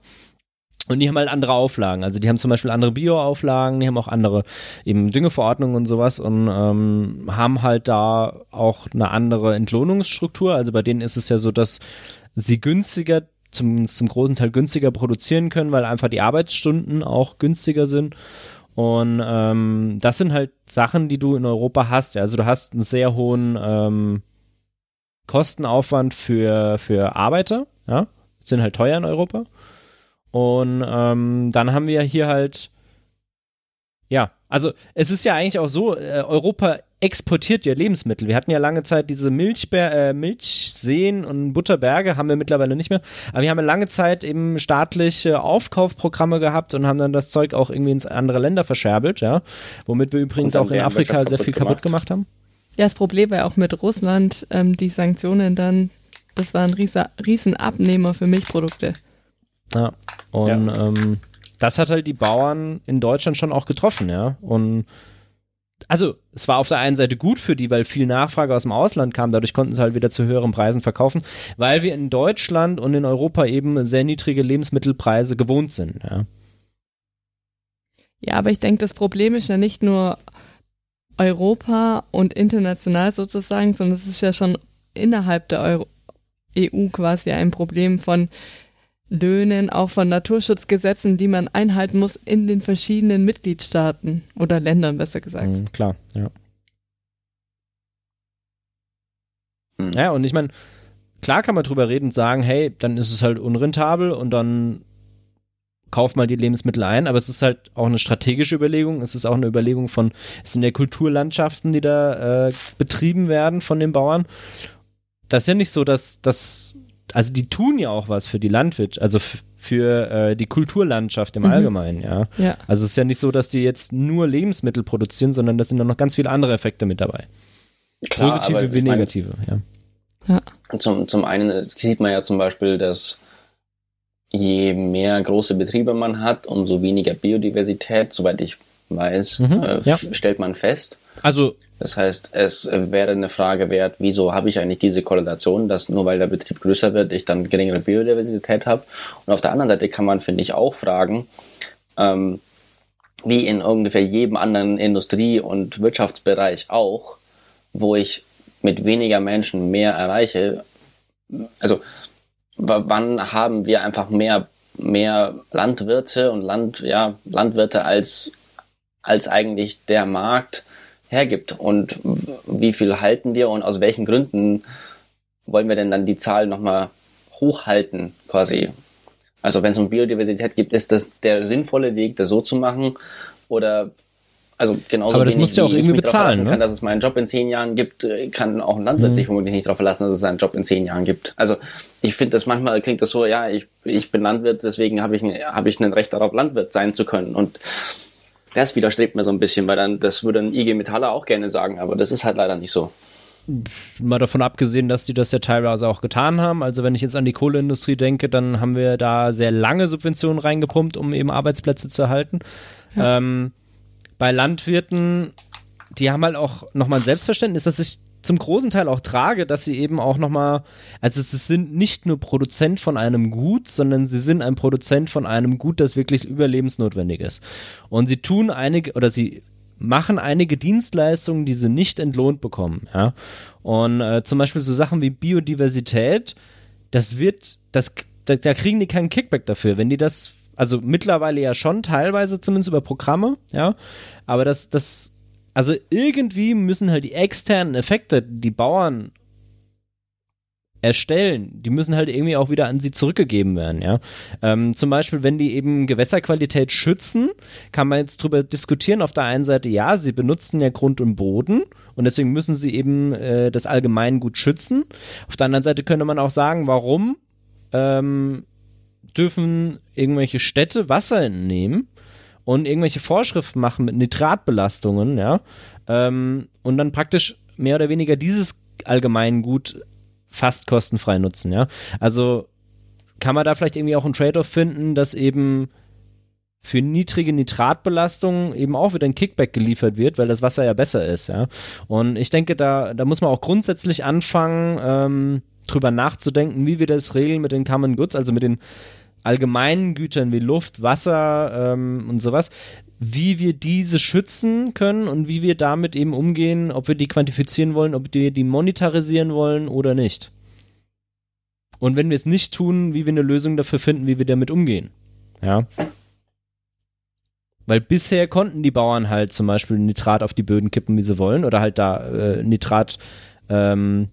Und die haben halt andere Auflagen. Also die haben zum Beispiel andere Bio-Auflagen, die haben auch andere eben Düngeverordnungen und sowas und ähm, haben halt da auch eine andere Entlohnungsstruktur. Also bei denen ist es ja so, dass sie günstiger zum, zum großen Teil günstiger produzieren können, weil einfach die Arbeitsstunden auch günstiger sind. Und ähm, das sind halt Sachen, die du in Europa hast. Also du hast einen sehr hohen ähm, Kostenaufwand für, für Arbeiter, ja, sind halt teuer in Europa. Und ähm, dann haben wir hier halt, ja, also es ist ja eigentlich auch so, äh, Europa exportiert ja Lebensmittel. Wir hatten ja lange Zeit diese Milchber äh, Milchseen und Butterberge, haben wir mittlerweile nicht mehr. Aber wir haben ja lange Zeit eben staatliche Aufkaufprogramme gehabt und haben dann das Zeug auch irgendwie ins andere Länder verscherbelt, ja. Womit wir übrigens auch in Afrika sehr viel kaputt gemacht. gemacht haben.
Ja, das Problem war ja auch mit Russland, ähm, die Sanktionen dann, das war ein riesen, riesen Abnehmer für Milchprodukte.
Ja, und ja. Ähm, das hat halt die Bauern in Deutschland schon auch getroffen, ja. Und also es war auf der einen Seite gut für die, weil viel Nachfrage aus dem Ausland kam, dadurch konnten sie halt wieder zu höheren Preisen verkaufen, weil wir in Deutschland und in Europa eben sehr niedrige Lebensmittelpreise gewohnt sind. Ja,
ja aber ich denke, das Problem ist ja nicht nur Europa und international sozusagen, sondern es ist ja schon innerhalb der Euro EU quasi ein Problem von Löhnen, auch von Naturschutzgesetzen, die man einhalten muss in den verschiedenen Mitgliedstaaten oder Ländern, besser gesagt. Mhm,
klar, ja. Mhm. Ja, und ich meine, klar kann man drüber reden und sagen, hey, dann ist es halt unrentabel und dann kauft mal die Lebensmittel ein, aber es ist halt auch eine strategische Überlegung, es ist auch eine Überlegung von, es sind ja Kulturlandschaften, die da äh, betrieben werden von den Bauern. Das ist ja nicht so, dass, dass also die tun ja auch was für die Landwirtschaft, also für äh, die Kulturlandschaft im mhm. Allgemeinen, ja.
ja.
Also es ist ja nicht so, dass die jetzt nur Lebensmittel produzieren, sondern da sind auch noch ganz viele andere Effekte mit dabei. Klar, positive wie negative, ja.
ja. Zum, zum einen sieht man ja zum Beispiel, dass je mehr große Betriebe man hat, umso weniger Biodiversität, soweit ich weiß, mhm, äh, ja. stellt man fest.
Also
das heißt, es wäre eine Frage wert, wieso habe ich eigentlich diese Korrelation, dass nur weil der Betrieb größer wird, ich dann geringere Biodiversität habe. Und auf der anderen Seite kann man, finde ich, auch fragen, ähm, wie in ungefähr jedem anderen Industrie- und Wirtschaftsbereich auch, wo ich mit weniger Menschen mehr erreiche. Also wann haben wir einfach mehr, mehr Landwirte und Land, ja, Landwirte als, als eigentlich der Markt hergibt und wie viel halten wir und aus welchen Gründen wollen wir denn dann die Zahl nochmal hochhalten quasi. Also wenn es um Biodiversität geht, ist das der sinnvolle Weg, das so zu machen oder also genauso
Aber das musst du ja auch irgendwie bezahlen,
ne? kann, dass es meinen Job in zehn Jahren gibt, kann auch ein Landwirt mhm. sich vermutlich nicht darauf verlassen, dass es seinen Job in zehn Jahren gibt. Also ich finde das manchmal klingt das so, ja, ich, ich bin Landwirt, deswegen habe ich, habe ich ein Recht darauf, Landwirt sein zu können. Und das widerstrebt mir so ein bisschen, weil dann, das würde ein IG Metaller auch gerne sagen, aber das ist halt leider nicht so.
Mal davon abgesehen, dass die das ja teilweise auch getan haben. Also wenn ich jetzt an die Kohleindustrie denke, dann haben wir da sehr lange Subventionen reingepumpt, um eben Arbeitsplätze zu erhalten. Ja. Ähm, bei Landwirten, die haben halt auch nochmal ein Selbstverständnis, dass ich zum großen Teil auch trage, dass sie eben auch nochmal, also es sind nicht nur Produzent von einem Gut, sondern sie sind ein Produzent von einem Gut, das wirklich überlebensnotwendig ist. Und sie tun einige, oder sie machen einige Dienstleistungen, die sie nicht entlohnt bekommen, ja. Und äh, zum Beispiel so Sachen wie Biodiversität, das wird, das, da, da kriegen die keinen Kickback dafür. Wenn die das, also mittlerweile ja schon teilweise zumindest über Programme, ja, aber das, das also irgendwie müssen halt die externen Effekte, die Bauern erstellen, die müssen halt irgendwie auch wieder an sie zurückgegeben werden, ja. Ähm, zum Beispiel, wenn die eben Gewässerqualität schützen, kann man jetzt drüber diskutieren. Auf der einen Seite, ja, sie benutzen ja Grund und Boden und deswegen müssen sie eben äh, das Allgemeingut schützen. Auf der anderen Seite könnte man auch sagen, warum ähm, dürfen irgendwelche Städte Wasser entnehmen und irgendwelche Vorschriften machen mit Nitratbelastungen, ja, ähm, und dann praktisch mehr oder weniger dieses Allgemeingut fast kostenfrei nutzen, ja. Also kann man da vielleicht irgendwie auch einen Trade-off finden, dass eben für niedrige Nitratbelastungen eben auch wieder ein Kickback geliefert wird, weil das Wasser ja besser ist, ja. Und ich denke, da, da muss man auch grundsätzlich anfangen, ähm, drüber nachzudenken, wie wir das regeln mit den Common Goods, also mit den allgemeinen Gütern wie Luft, Wasser ähm, und sowas, wie wir diese schützen können und wie wir damit eben umgehen, ob wir die quantifizieren wollen, ob wir die monetarisieren wollen oder nicht. Und wenn wir es nicht tun, wie wir eine Lösung dafür finden, wie wir damit umgehen. Ja. Weil bisher konnten die Bauern halt zum Beispiel Nitrat auf die Böden kippen, wie sie wollen, oder halt da äh, Nitrat ähm,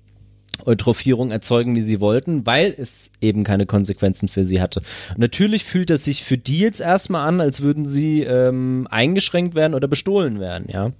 Eutrophierung erzeugen, wie sie wollten, weil es eben keine Konsequenzen für sie hatte. Natürlich fühlt es sich für die jetzt erstmal an, als würden sie ähm, eingeschränkt werden oder bestohlen werden, ja.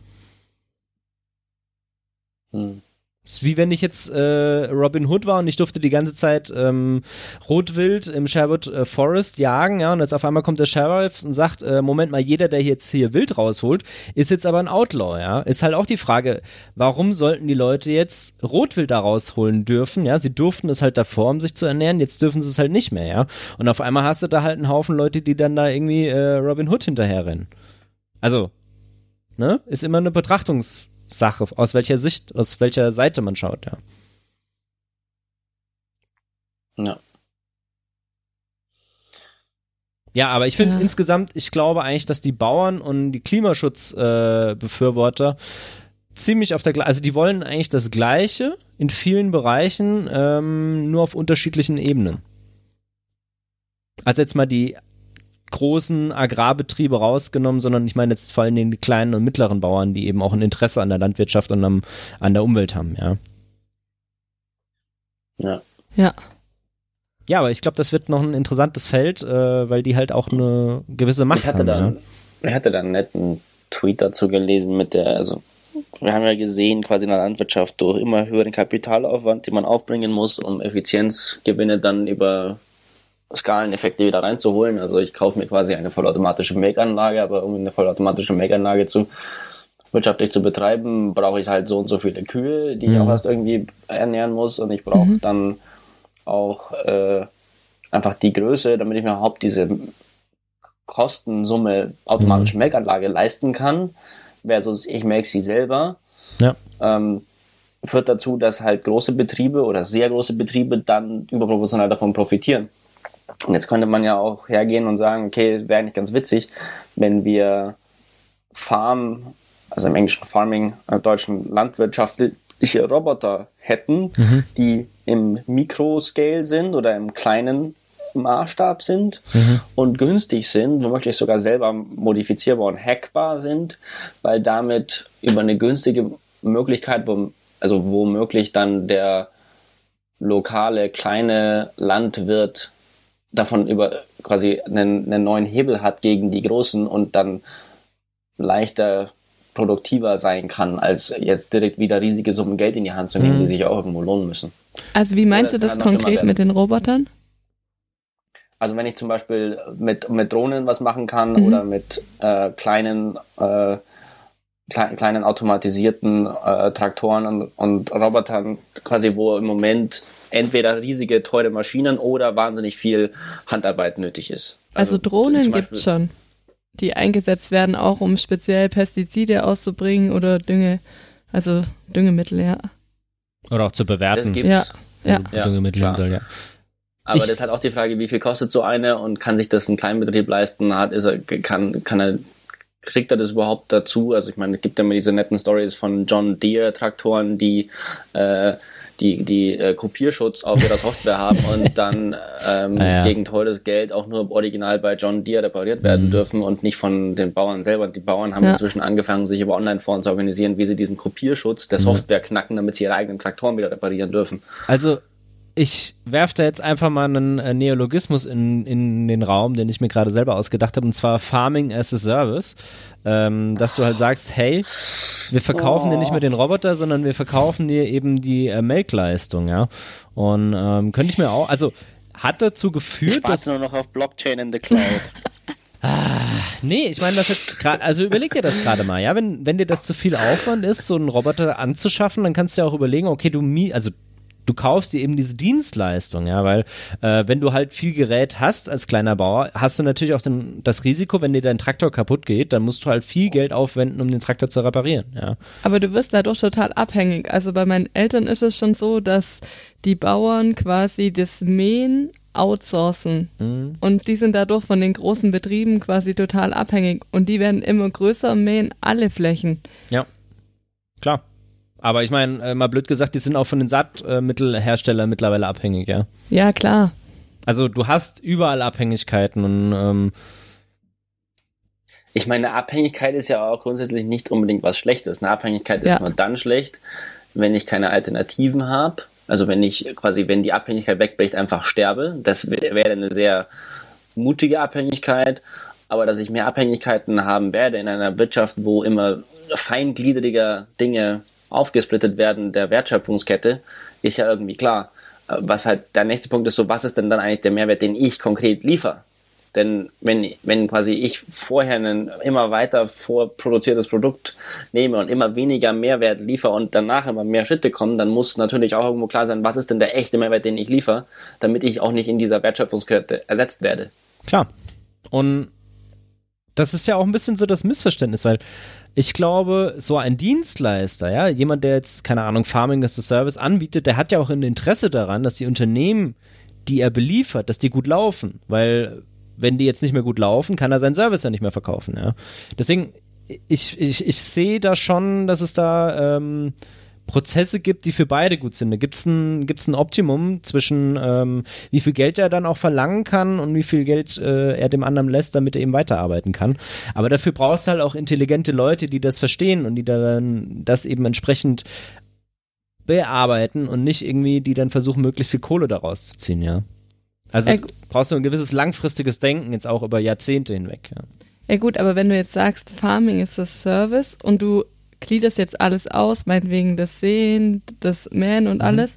Hm ist wie wenn ich jetzt äh, Robin Hood war und ich durfte die ganze Zeit ähm, Rotwild im Sherwood äh, Forest jagen, ja, und jetzt auf einmal kommt der Sheriff und sagt, äh, Moment mal, jeder, der jetzt hier Wild rausholt, ist jetzt aber ein Outlaw, ja. Ist halt auch die Frage, warum sollten die Leute jetzt Rotwild da rausholen dürfen, ja? Sie durften es halt davor, um sich zu ernähren, jetzt dürfen sie es halt nicht mehr, ja. Und auf einmal hast du da halt einen Haufen Leute, die dann da irgendwie äh, Robin Hood hinterherrennen. Also, ne? Ist immer eine Betrachtungs- Sache, aus welcher Sicht, aus welcher Seite man schaut, ja. Ja. Ja, aber ich finde ja. insgesamt, ich glaube eigentlich, dass die Bauern und die Klimaschutzbefürworter äh, ziemlich auf der gleichen, also die wollen eigentlich das Gleiche in vielen Bereichen, ähm, nur auf unterschiedlichen Ebenen. Also jetzt mal die großen Agrarbetriebe rausgenommen, sondern ich meine jetzt vor allem den kleinen und mittleren Bauern, die eben auch ein Interesse an der Landwirtschaft und am, an der Umwelt haben, ja.
Ja.
Ja.
Ja, aber ich glaube, das wird noch ein interessantes Feld, äh, weil die halt auch eine gewisse Macht
ich hatte
haben.
Dann,
ja.
Ich hatte da einen netten Tweet dazu gelesen mit der, also wir haben ja gesehen, quasi in der Landwirtschaft durch immer höheren Kapitalaufwand, den man aufbringen muss, um Effizienzgewinne dann über Skaleneffekte wieder reinzuholen. Also ich kaufe mir quasi eine vollautomatische Make-Anlage, aber um eine vollautomatische Make-Anlage zu wirtschaftlich zu betreiben, brauche ich halt so und so viele Kühe, die ich
Mhm.
auch erst irgendwie ernähren muss und ich brauche
Mhm.
dann auch äh, einfach die Größe, damit ich mir überhaupt diese Kostensumme automatische
Mhm.
Melkanlage leisten kann, versus ich melke sie selber,
Ja.
ähm, führt dazu, dass halt große Betriebe oder sehr große Betriebe dann überproportional davon profitieren. Und jetzt könnte man ja auch hergehen und sagen, okay, wäre eigentlich ganz witzig, wenn wir Farm, also im englischen Farming, äh, deutschen landwirtschaftliche Roboter hätten,
Mhm.
die im Mikroscale sind oder im kleinen Maßstab sind
Mhm.
und günstig sind, womöglich sogar selber modifizierbar und hackbar sind, weil damit über eine günstige Möglichkeit, also womöglich dann der lokale kleine Landwirt davon über quasi einen, einen neuen Hebel hat gegen die großen und dann leichter produktiver sein kann, als jetzt direkt wieder riesige Summen Geld in die Hand zu nehmen,
Mhm.
die sich auch irgendwo lohnen müssen.
Also wie meinst
Oder
du das konkret mit den Robotern?
Also wenn ich zum Beispiel mit, mit Drohnen was machen kann
Mhm.
oder mit äh, kleinen, äh, klei kleinen automatisierten äh, Traktoren und, und Robotern, quasi wo im Moment entweder riesige, teure Maschinen oder wahnsinnig viel Handarbeit nötig ist.
Also,
zum
Drohnen
Beispiel-
gibt's schon, die eingesetzt werden, auch um speziell Pestizide auszubringen oder Dünge, also Düngemittel, ja.
Oder auch zu bewerten.
Das gibt's.
Ja, ja.
Ja,
Düngemittel
klar.
soll, ja.
Aber
Ich-
das ist halt auch die Frage, wie viel kostet so eine und kann sich das ein Kleinbetrieb leisten? Hat, ist er, kann, kann er, kriegt er das überhaupt dazu? Also ich meine, es gibt ja immer diese netten Stories von John Deere Traktoren, die, äh, die, die äh, Kopierschutz auf ihrer Software haben und <laughs> dann ähm,
Ah, ja.
gegen teures Geld auch nur original bei John Deere repariert werden
Mhm.
dürfen und nicht von den Bauern selber. Und die Bauern haben
Ja.
inzwischen angefangen, sich über Online-Foren zu organisieren, wie sie diesen Kopierschutz der
Mhm.
Software knacken, damit sie ihre eigenen Traktoren wieder reparieren dürfen.
Also, ich werfe da jetzt einfach mal einen äh, Neologismus in, in den Raum, den ich mir gerade selber ausgedacht habe, und zwar Farming as a Service. Ähm, dass du halt sagst, hey, wir verkaufen dir nicht mehr den Roboter, sondern wir verkaufen dir eben die äh, Melkleistung, ja. Und ähm, könnte ich mir auch, also hat dazu geführt, dass.
nur noch auf Blockchain in the Cloud. <laughs>
Nee, ich meine das jetzt gerade, also überleg dir das gerade mal, ja, wenn, wenn dir das zu viel Aufwand ist, so einen Roboter anzuschaffen, dann kannst du ja auch überlegen, okay, du mi also du kaufst dir eben diese Dienstleistung, ja, weil äh, wenn du halt viel Gerät hast als kleiner Bauer, hast du natürlich auch den, das Risiko, wenn dir dein Traktor kaputt geht, dann musst du halt viel Geld aufwenden, um den Traktor zu reparieren, ja.
Aber du wirst dadurch total abhängig. Also bei meinen Eltern ist es schon so, dass die Bauern quasi das Mähen outsourcen.
Mhm.
Und die sind dadurch von den großen Betrieben quasi total abhängig. Und die werden immer größer und mähen alle Flächen.
Ja, klar. Aber ich meine, äh, mal blöd gesagt, die sind auch von den Saatmittelherstellern mittlerweile abhängig, ja.
Ja, klar.
Also du hast überall Abhängigkeiten und ähm,
Ich meine, Abhängigkeit ist ja auch grundsätzlich nicht unbedingt was Schlechtes. Eine Abhängigkeit
Ja.
ist nur dann schlecht, wenn ich keine Alternativen habe. Also wenn ich quasi, wenn die Abhängigkeit wegbricht, einfach sterbe. Das wär- wäre eine sehr mutige Abhängigkeit. Aber dass ich mehr Abhängigkeiten haben werde in einer Wirtschaft, wo immer feingliedriger Dinge aufgesplittet werden der Wertschöpfungskette, ist ja irgendwie klar. Äh, Was halt der nächste Punkt ist so, was ist denn dann eigentlich der Mehrwert, den ich konkret liefere? Denn wenn, wenn quasi ich vorher ein immer weiter vorproduziertes Produkt nehme und immer weniger Mehrwert liefere und danach immer mehr Schritte kommen, dann muss natürlich auch irgendwo klar sein, was ist denn der echte Mehrwert, den ich liefere, damit ich auch nicht in dieser Wertschöpfungskette ersetzt werde.
Klar. Und das ist ja auch ein bisschen so das Missverständnis, weil ich glaube, so ein Dienstleister, ja, jemand, der jetzt, keine Ahnung, Farming as a Service anbietet, der hat ja auch ein Interesse daran, dass die Unternehmen, die er beliefert, dass die gut laufen, weil wenn die jetzt nicht mehr gut laufen, kann er seinen Service ja nicht mehr verkaufen, ja. Deswegen, ich, ich, ich sehe da schon, dass es da ähm, Prozesse gibt, die für beide gut sind. Da gibt es ein, gibt's ein Optimum zwischen, ähm, wie viel Geld er dann auch verlangen kann und wie viel Geld äh, er dem anderen lässt, damit er eben weiterarbeiten kann. Aber dafür brauchst du halt auch intelligente Leute, die das verstehen und die dann das eben entsprechend bearbeiten und nicht irgendwie, die dann versuchen, möglichst viel Kohle daraus zu ziehen, ja. Also
Äh,
brauchst du ein gewisses langfristiges Denken, jetzt auch über Jahrzehnte hinweg, ja.
Ja gut, aber wenn du jetzt sagst, Farming ist das Service und du gliederst jetzt alles aus, meinetwegen das Sehen, das Mähen und
Mhm.
alles,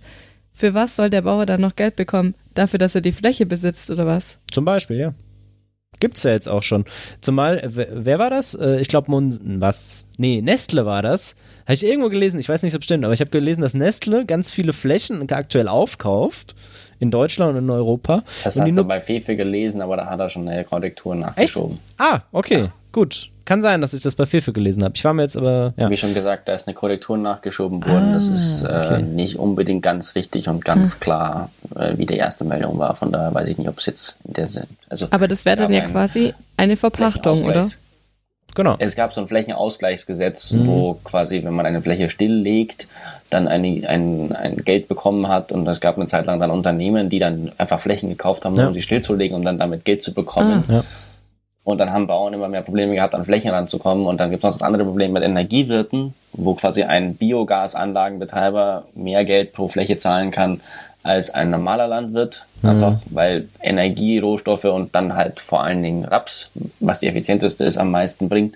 für was soll der Bauer dann noch Geld bekommen? Dafür, dass er die Fläche besitzt oder was?
Zum Beispiel, ja. Gibt's ja jetzt auch schon. Zumal, wer war das? Äh, ich glaube, was? Nee, Nestle war das. Habe ich irgendwo gelesen, ich weiß nicht, ob es stimmt, aber ich habe gelesen, dass Nestle ganz viele Flächen aktuell aufkauft in Deutschland und in Europa.
Das
und
hast du bei Fefe gelesen, aber da hat er schon eine Korrektur nachgeschoben.
Echt? Ah, okay, ja. gut. Kann sein, dass ich das bei Fefe gelesen habe. Ich war mir jetzt aber. Ja.
Wie schon gesagt, da ist eine Korrektur nachgeschoben worden. Ah, das ist äh, okay. nicht unbedingt ganz richtig und ganz hm. klar, äh, wie die erste Meldung war. Von daher weiß ich nicht, ob es jetzt in der Sinn. Also,
aber das wäre dann ja quasi eine Verpachtung, oder?
Genau. Es gab so ein Flächenausgleichsgesetz, mhm. wo quasi, wenn man eine Fläche stilllegt, dann eine, ein, ein Geld bekommen hat und es gab eine Zeit lang dann Unternehmen, die dann einfach Flächen gekauft haben, ja. um sie stillzulegen und dann damit Geld zu bekommen. Ah. Ja. Und dann haben Bauern immer mehr Probleme gehabt, an Flächen ranzukommen. Und dann gibt es noch das andere Problem mit Energiewirten, wo quasi ein Biogasanlagenbetreiber mehr Geld pro Fläche zahlen kann als ein normaler Landwirt. Mhm. Einfach weil Energie, Rohstoffe und dann halt vor allen Dingen Raps, was die effizienteste ist, am meisten bringt.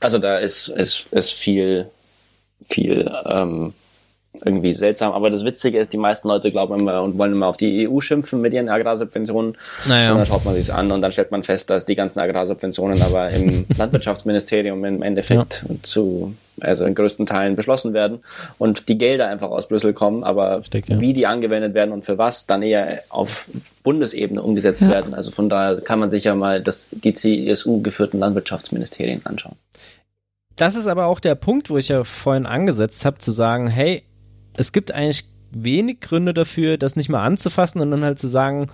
Also da ist, ist, ist viel, viel ähm, irgendwie seltsam. Aber das Witzige ist, die meisten Leute glauben immer und wollen immer auf die EU schimpfen mit ihren Agrarsubventionen. Naja. Und dann schaut man sich an und dann stellt man fest, dass die ganzen Agrarsubventionen aber im <laughs> Landwirtschaftsministerium im Endeffekt ja. zu, also in größten Teilen beschlossen werden und die Gelder einfach aus Brüssel kommen, aber Richtig, ja. wie die angewendet werden und für was, dann eher auf Bundesebene umgesetzt ja. werden. Also von daher kann man sich ja mal das, die CSU geführten Landwirtschaftsministerien anschauen.
Das ist aber auch der Punkt, wo ich ja vorhin angesetzt habe, zu sagen, hey, es gibt eigentlich wenig Gründe dafür, das nicht mal anzufassen und dann halt zu sagen,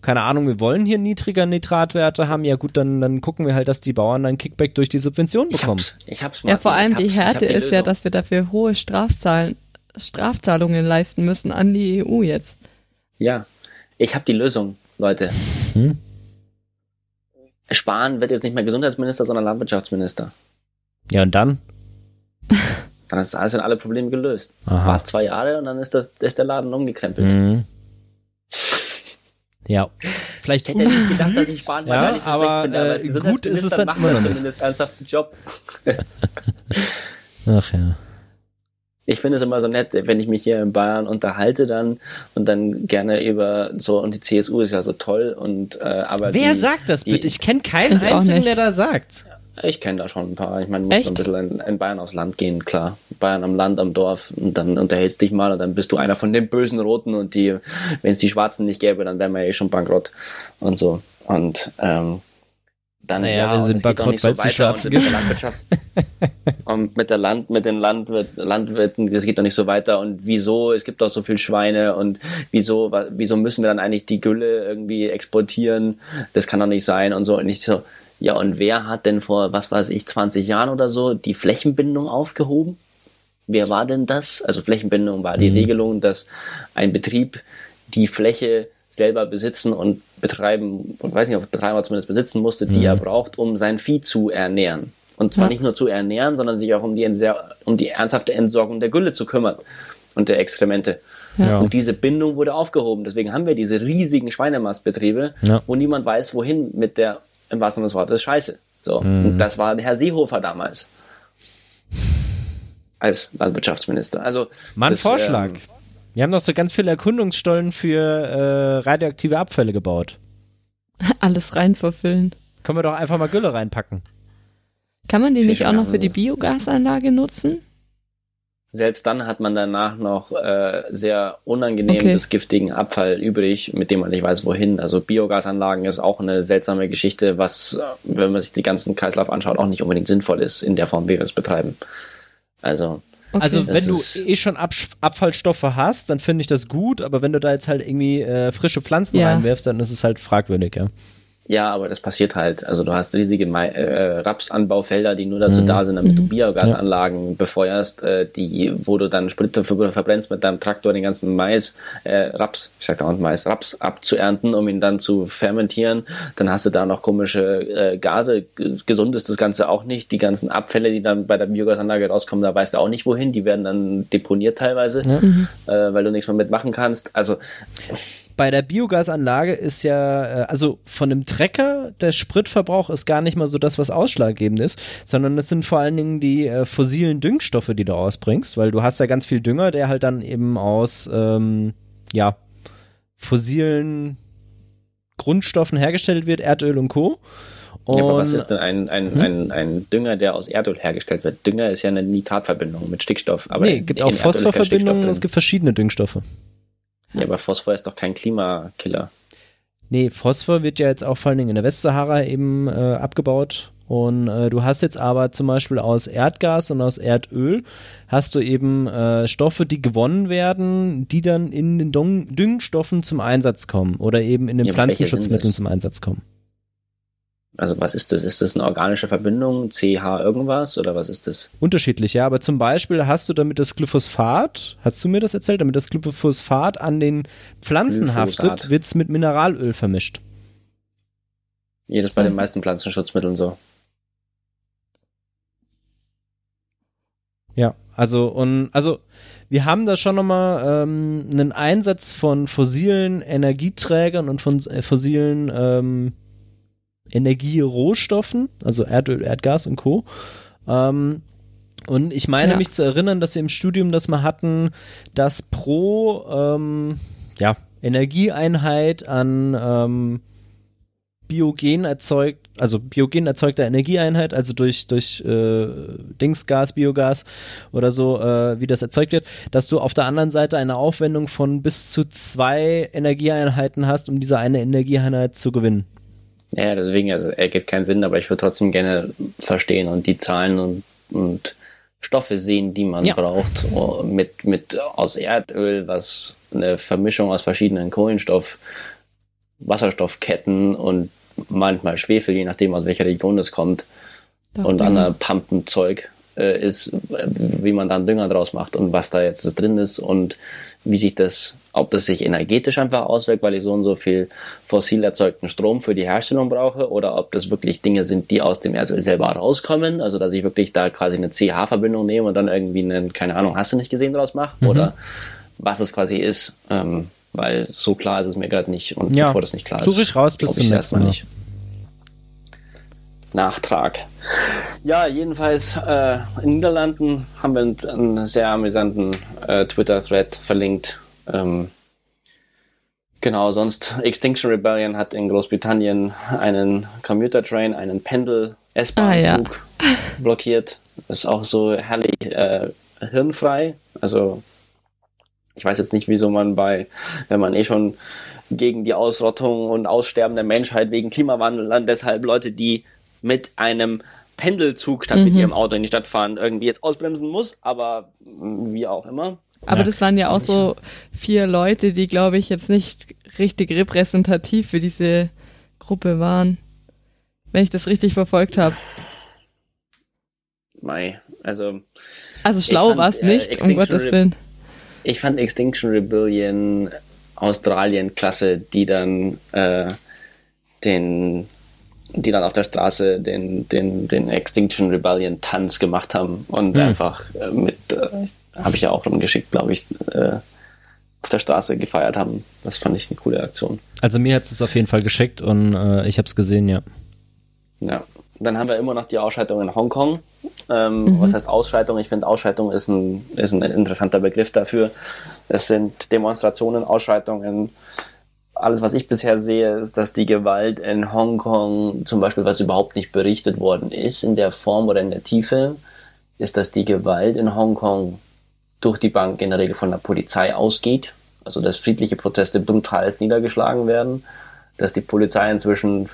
keine Ahnung, wir wollen hier niedriger Nitratwerte haben, ja gut, dann, dann gucken wir halt, dass die Bauern dann Kickback durch die Subvention bekommen. Ich
hab's, ich hab's mal, ja, vor allem die Härte die ist ja, dass wir dafür hohe Strafzahlen, Strafzahlungen leisten müssen an die EU jetzt.
Ja, ich habe die Lösung, Leute. Hm? Spahn wird jetzt nicht mehr Gesundheitsminister, sondern Landwirtschaftsminister.
Ja, und dann? <laughs>
Dann ist alles in alle Probleme gelöst. Aha. War zwei Jahre und dann ist, das, ist der Laden umgekrempelt. Mhm. <laughs>
Ja, vielleicht
ich hätte nicht gedacht, dass ich <laughs> Spahn ja, nicht so aber, finde, aber äh, gut ist es dann macht er zumindest ernsthaften Job. <laughs>
Ach ja.
Ich finde es immer so nett, wenn ich mich hier in Bayern unterhalte dann und dann gerne über so und die CSU ist ja so toll und äh, aber
wer
die,
sagt das bitte? Ich kenne keinen einzigen, der da sagt.
Ich kenne da schon ein paar. Ich meine, du musst ein bisschen in, in, Bayern aufs Land gehen, klar. Bayern am Land, am Dorf und dann unterhältst dich mal und dann bist du einer von den bösen Roten und die, wenn es die Schwarzen nicht gäbe, dann wären wir eh schon bankrott und so. Und ähm, dann
naja, ja, wir sind bankrott, weil es die Schwarzen gibt.
und mit der Land, mit den Landwirt, Landwirten, das geht doch nicht so weiter. Und wieso? Es gibt doch so viel Schweine und wieso, wieso müssen wir dann eigentlich die Gülle irgendwie exportieren? Das kann doch nicht sein und so. Und ich so, ja, und wer hat denn vor, was weiß ich, 20 Jahren oder so die Flächenbindung aufgehoben? Wer war denn das? Also Flächenbindung war die mhm. Regelung, dass ein Betrieb die Fläche selber besitzen und betreiben, und weiß nicht, ob Betreiber zumindest besitzen musste, die mhm. er braucht, um sein Vieh zu ernähren. Und zwar ja. nicht nur zu ernähren, sondern sich auch um die, um die ernsthafte Entsorgung der Gülle zu kümmern und der Exkremente. Ja. Und diese Bindung wurde aufgehoben. Deswegen haben wir diese riesigen Schweinemastbetriebe, ja. wo niemand weiß, wohin mit der im wahrsten Sinne des Wortes Scheiße. So. Mhm. Und das war Herr Seehofer damals. Als Landwirtschaftsminister. Also.
Mein das, Vorschlag. Ähm, wir haben doch so ganz viele Erkundungsstollen für äh, radioaktive Abfälle gebaut. <laughs>
Alles rein verfüllen.
Können wir doch einfach mal Gülle reinpacken.
Kann man die nicht auch noch für die Biogasanlage nutzen?
Selbst dann hat man danach noch äh, sehr unangenehmen okay. giftigen Abfall übrig, mit dem man nicht weiß, wohin. Also Biogasanlagen ist auch eine seltsame Geschichte, was, wenn man sich die ganzen Kreislauf anschaut, auch nicht unbedingt sinnvoll ist in der Form, wie wir es betreiben. Also
Okay. Also wenn du eh schon Ab Abfallstoffe hast, dann finde ich das gut, aber wenn du da jetzt halt irgendwie äh, frische Pflanzen ja. reinwirfst, dann ist es halt fragwürdig, ja.
Ja, aber das passiert halt. Also du hast riesige äh, Rapsanbaufelder, die nur dazu mhm. da sind, damit mhm. du Biogasanlagen ja. befeuerst, äh, die, wo du dann Sprit verbrennst mit deinem Traktor den ganzen Mais, äh, Raps, ich sag da auch Mais, Raps abzuernten, um ihn dann zu fermentieren. Dann hast du da noch komische äh, Gase. Gesund ist das Ganze auch nicht. Die ganzen Abfälle, die dann bei der Biogasanlage rauskommen, da weißt du auch nicht wohin. Die werden dann deponiert teilweise, ja. mhm. äh, weil du nichts mehr mitmachen kannst. Also
bei der Biogasanlage ist ja, äh, also von dem Trecker, der Spritverbrauch ist gar nicht mal so das, was ausschlaggebend ist, sondern es sind vor allen Dingen die äh, fossilen Düngstoffe, die du ausbringst, weil du hast ja ganz viel Dünger, der halt dann eben aus, ähm, ja, fossilen Grundstoffen hergestellt wird, Erdöl und Co.
Und ja, aber was ist denn ein, ein, hm? ein, ein Dünger, der aus Erdöl hergestellt wird? Dünger ist ja eine Nitratverbindung mit Stickstoff.
Aber nee, es gibt auch Phosphorverbindungen und es gibt verschiedene Düngstoffe.
Ja, aber Phosphor ist doch kein Klimakiller.
Nee, Phosphor wird ja jetzt auch vor allen Dingen in der Westsahara eben äh, abgebaut. Und äh, du hast jetzt aber zum Beispiel aus Erdgas und aus Erdöl hast du eben äh, Stoffe, die gewonnen werden, die dann in den Düngstoffen zum Einsatz kommen oder eben in den ja, Pflanzenschutzmitteln zum Einsatz kommen.
Also was ist das? Ist das eine organische Verbindung, CH irgendwas oder was ist das?
Unterschiedlich, ja. Aber zum Beispiel hast du damit das Glyphosphat, hast du mir das erzählt, damit das Glyphosphat an den Pflanzen Glyphosat. haftet, wird es mit Mineralöl vermischt.
Jedes bei den meisten Pflanzenschutzmitteln so.
Ja, also und also wir haben da schon nochmal ähm, einen Einsatz von fossilen Energieträgern und von äh, fossilen ähm, Energierohstoffen, also Erdöl, Erdgas und Co. Ähm, und ich meine ja. mich zu erinnern, dass wir im Studium das mal hatten, dass pro ähm, ja, Energieeinheit an ähm, biogen erzeugt, also biogen erzeugter Energieeinheit, also durch, durch äh, Dingsgas, Biogas oder so, äh, wie das erzeugt wird, dass du auf der anderen Seite eine Aufwendung von bis zu zwei Energieeinheiten hast, um diese eine Energieeinheit zu gewinnen.
Ja, deswegen, also ergibt keinen Sinn, aber ich würde trotzdem gerne verstehen und die Zahlen und, und Stoffe sehen, die man ja. braucht, oh, mit, mit aus Erdöl, was eine Vermischung aus verschiedenen Kohlenstoff, Wasserstoffketten und manchmal Schwefel, je nachdem aus welcher Region es kommt, Doch, und anderer Pumpenzeug äh, ist, wie man dann Dünger draus macht und was da jetzt drin ist und wie sich das, ob das sich energetisch einfach auswirkt, weil ich so und so viel fossil erzeugten Strom für die Herstellung brauche, oder ob das wirklich Dinge sind, die aus dem Erdöl selber rauskommen, also dass ich wirklich da quasi eine CH-Verbindung nehme und dann irgendwie einen, keine Ahnung, hast du nicht gesehen, draus mache, mhm. oder was es quasi ist, ähm, weil so klar ist es mir gerade nicht und
ja,
bevor das nicht klar
ist, suche ich raus bis zum nächsten Mal. Nicht.
Nachtrag. Ja, jedenfalls äh, in den Niederlanden haben wir einen, einen sehr amüsanten äh, Twitter-Thread verlinkt. Ähm, genau, sonst Extinction Rebellion hat in Großbritannien einen Commuter Train, einen Pendel-S-Bahn-Zug ah, ja. <laughs> blockiert. Ist auch so herrlich äh, hirnfrei. Also ich weiß jetzt nicht, wieso man bei, wenn man eh schon gegen die Ausrottung und Aussterben der Menschheit wegen Klimawandel dann deshalb Leute, die mit einem Pendelzug statt mhm. mit ihrem Auto in die Stadt fahren, irgendwie jetzt ausbremsen muss, aber wie auch immer.
Aber ja. das waren ja auch so vier Leute, die, glaube ich, jetzt nicht richtig repräsentativ für diese Gruppe waren. Wenn ich das richtig verfolgt habe.
Mei, also.
Also schlau war es äh, nicht, um Gottes Willen.
Ich fand Extinction Rebellion Australien klasse, die dann äh, den die dann auf der Straße den, den, den Extinction Rebellion Tanz gemacht haben und mhm. einfach äh, mit, äh, habe ich ja auch rumgeschickt, glaube ich, äh, auf der Straße gefeiert haben. Das fand ich eine coole Aktion.
Also mir hat es auf jeden Fall geschickt und äh, ich habe es gesehen, ja.
Ja. Dann haben wir immer noch die Ausschaltung in Hongkong. Ähm, mhm. Was heißt Ausschaltung? Ich finde, Ausschaltung ist ein, ist ein interessanter Begriff dafür. Es sind Demonstrationen, Ausschaltungen, alles, was ich bisher sehe, ist, dass die Gewalt in Hongkong zum Beispiel, was überhaupt nicht berichtet worden ist in der Form oder in der Tiefe, ist, dass die Gewalt in Hongkong durch die Bank in der Regel von der Polizei ausgeht. Also dass friedliche Proteste brutalst niedergeschlagen werden, dass die Polizei inzwischen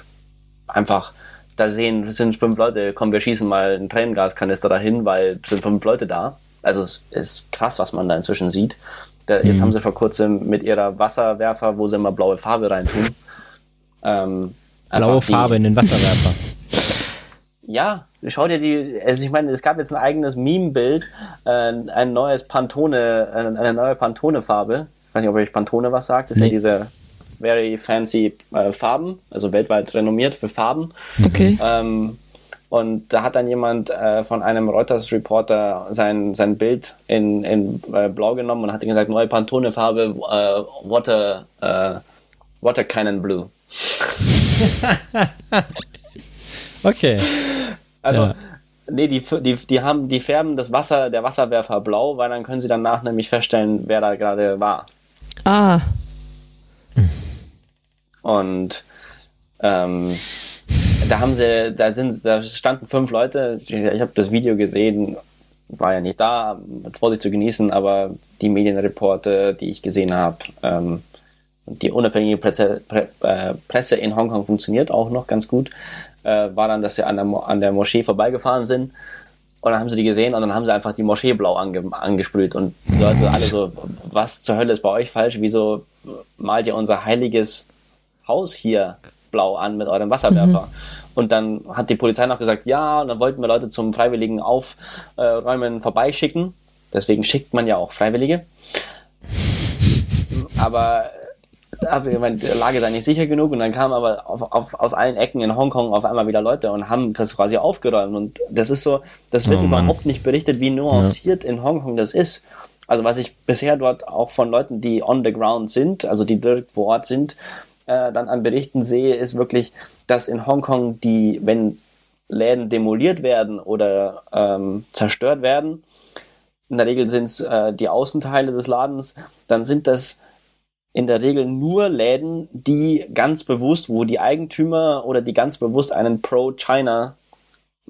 einfach da sehen, es sind fünf Leute, komm, wir schießen mal einen Tränengaskanister dahin, weil es sind fünf Leute da. Also es ist krass, was man da inzwischen sieht. Da, jetzt mhm. haben sie vor kurzem mit ihrer Wasserwerfer, wo sie immer blaue Farbe reintun.
Ähm, blaue Farbe in den Wasserwerfer. <laughs>
ja, schau dir die, also ich meine, es gab jetzt ein eigenes Meme-Bild, äh, ein neues Pantone, äh, eine neue Pantone-Farbe. Ich weiß nicht, ob euch Pantone was sagt. Das nee. ist ja diese very fancy äh, Farben, also weltweit renommiert für Farben.
Okay.
Ähm, und da hat dann jemand äh, von einem Reuters-Reporter sein, sein Bild in, in äh, Blau genommen und hat gesagt, neue Pantone-Farbe, äh, Water, äh, Water Cannon Blue. <laughs>
okay.
Also, ja. nee, die, die, die haben, die färben das Wasser, der Wasserwerfer blau, weil dann können sie danach nämlich feststellen, wer da gerade war.
Ah.
Und ähm, da haben sie, da sind, da standen fünf Leute. Ich, ich habe das Video gesehen, war ja nicht da, mit Vorsicht zu genießen, aber die Medienreporte, die ich gesehen habe, ähm, die unabhängige Presse, Pre, äh, Presse in Hongkong funktioniert auch noch ganz gut, äh, war dann, dass sie an der, an der Moschee vorbeigefahren sind und dann haben sie die gesehen und dann haben sie einfach die Moschee blau ange, angesprüht und die Leute alle so, was zur Hölle ist bei euch falsch? Wieso malt ihr unser heiliges Haus hier blau an mit eurem Wasserwerfer? Mhm. Und dann hat die Polizei noch gesagt, ja, und dann wollten wir Leute zum freiwilligen Aufräumen vorbeischicken. Deswegen schickt man ja auch Freiwillige. <laughs> Aber aber meine, die Lage sei nicht sicher genug und dann kamen aber auf, auf, aus allen Ecken in Hongkong auf einmal wieder Leute und haben das quasi aufgeräumt und das ist so, das wird oh überhaupt nicht berichtet, wie nuanciert ja. in Hongkong das ist. Also was ich bisher dort auch von Leuten, die on the ground sind, also die direkt vor Ort sind, äh, dann an Berichten sehe, ist wirklich, dass in Hongkong die, wenn Läden demoliert werden oder ähm, zerstört werden, in der Regel sind es äh, die Außenteile des Ladens, dann sind das in der Regel nur Läden, die ganz bewusst, wo die Eigentümer oder die ganz bewusst einen Pro-China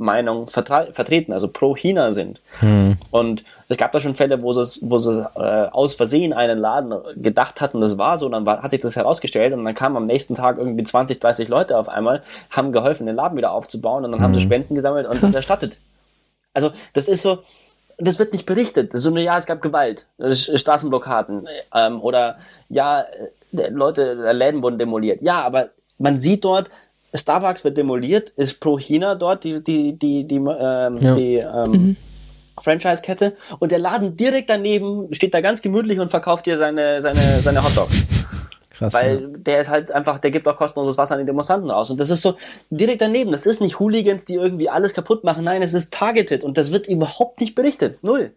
Meinung vertreten, also pro China sind. Hm. Und es gab da schon Fälle, wo sie, wo sie äh, aus Versehen einen Laden gedacht hatten, das war so, dann war, hat sich das herausgestellt und dann kamen am nächsten Tag irgendwie 20, 30 Leute auf einmal, haben geholfen, den Laden wieder aufzubauen und dann hm. haben sie hm. Spenden gesammelt und das erstattet. Also das ist so, das wird nicht berichtet. Das ist so ja, es gab Gewalt, Straßenblockaden ähm, oder ja, äh, Leute, Läden wurden demoliert. Ja, aber man sieht dort, Starbucks wird demoliert, ist pro China dort die die die die, ähm, ja. die ähm, mhm. Franchise-Kette und der Laden direkt daneben steht da ganz gemütlich und verkauft dir seine seine seine Hotdogs. Krass, Weil ja. der ist halt einfach, der gibt auch kostenloses Wasser an die Demonstranten aus. Und das ist so direkt daneben. Das ist nicht Hooligans, die irgendwie alles kaputt machen. Nein, es ist targeted und das wird überhaupt nicht berichtet. Null.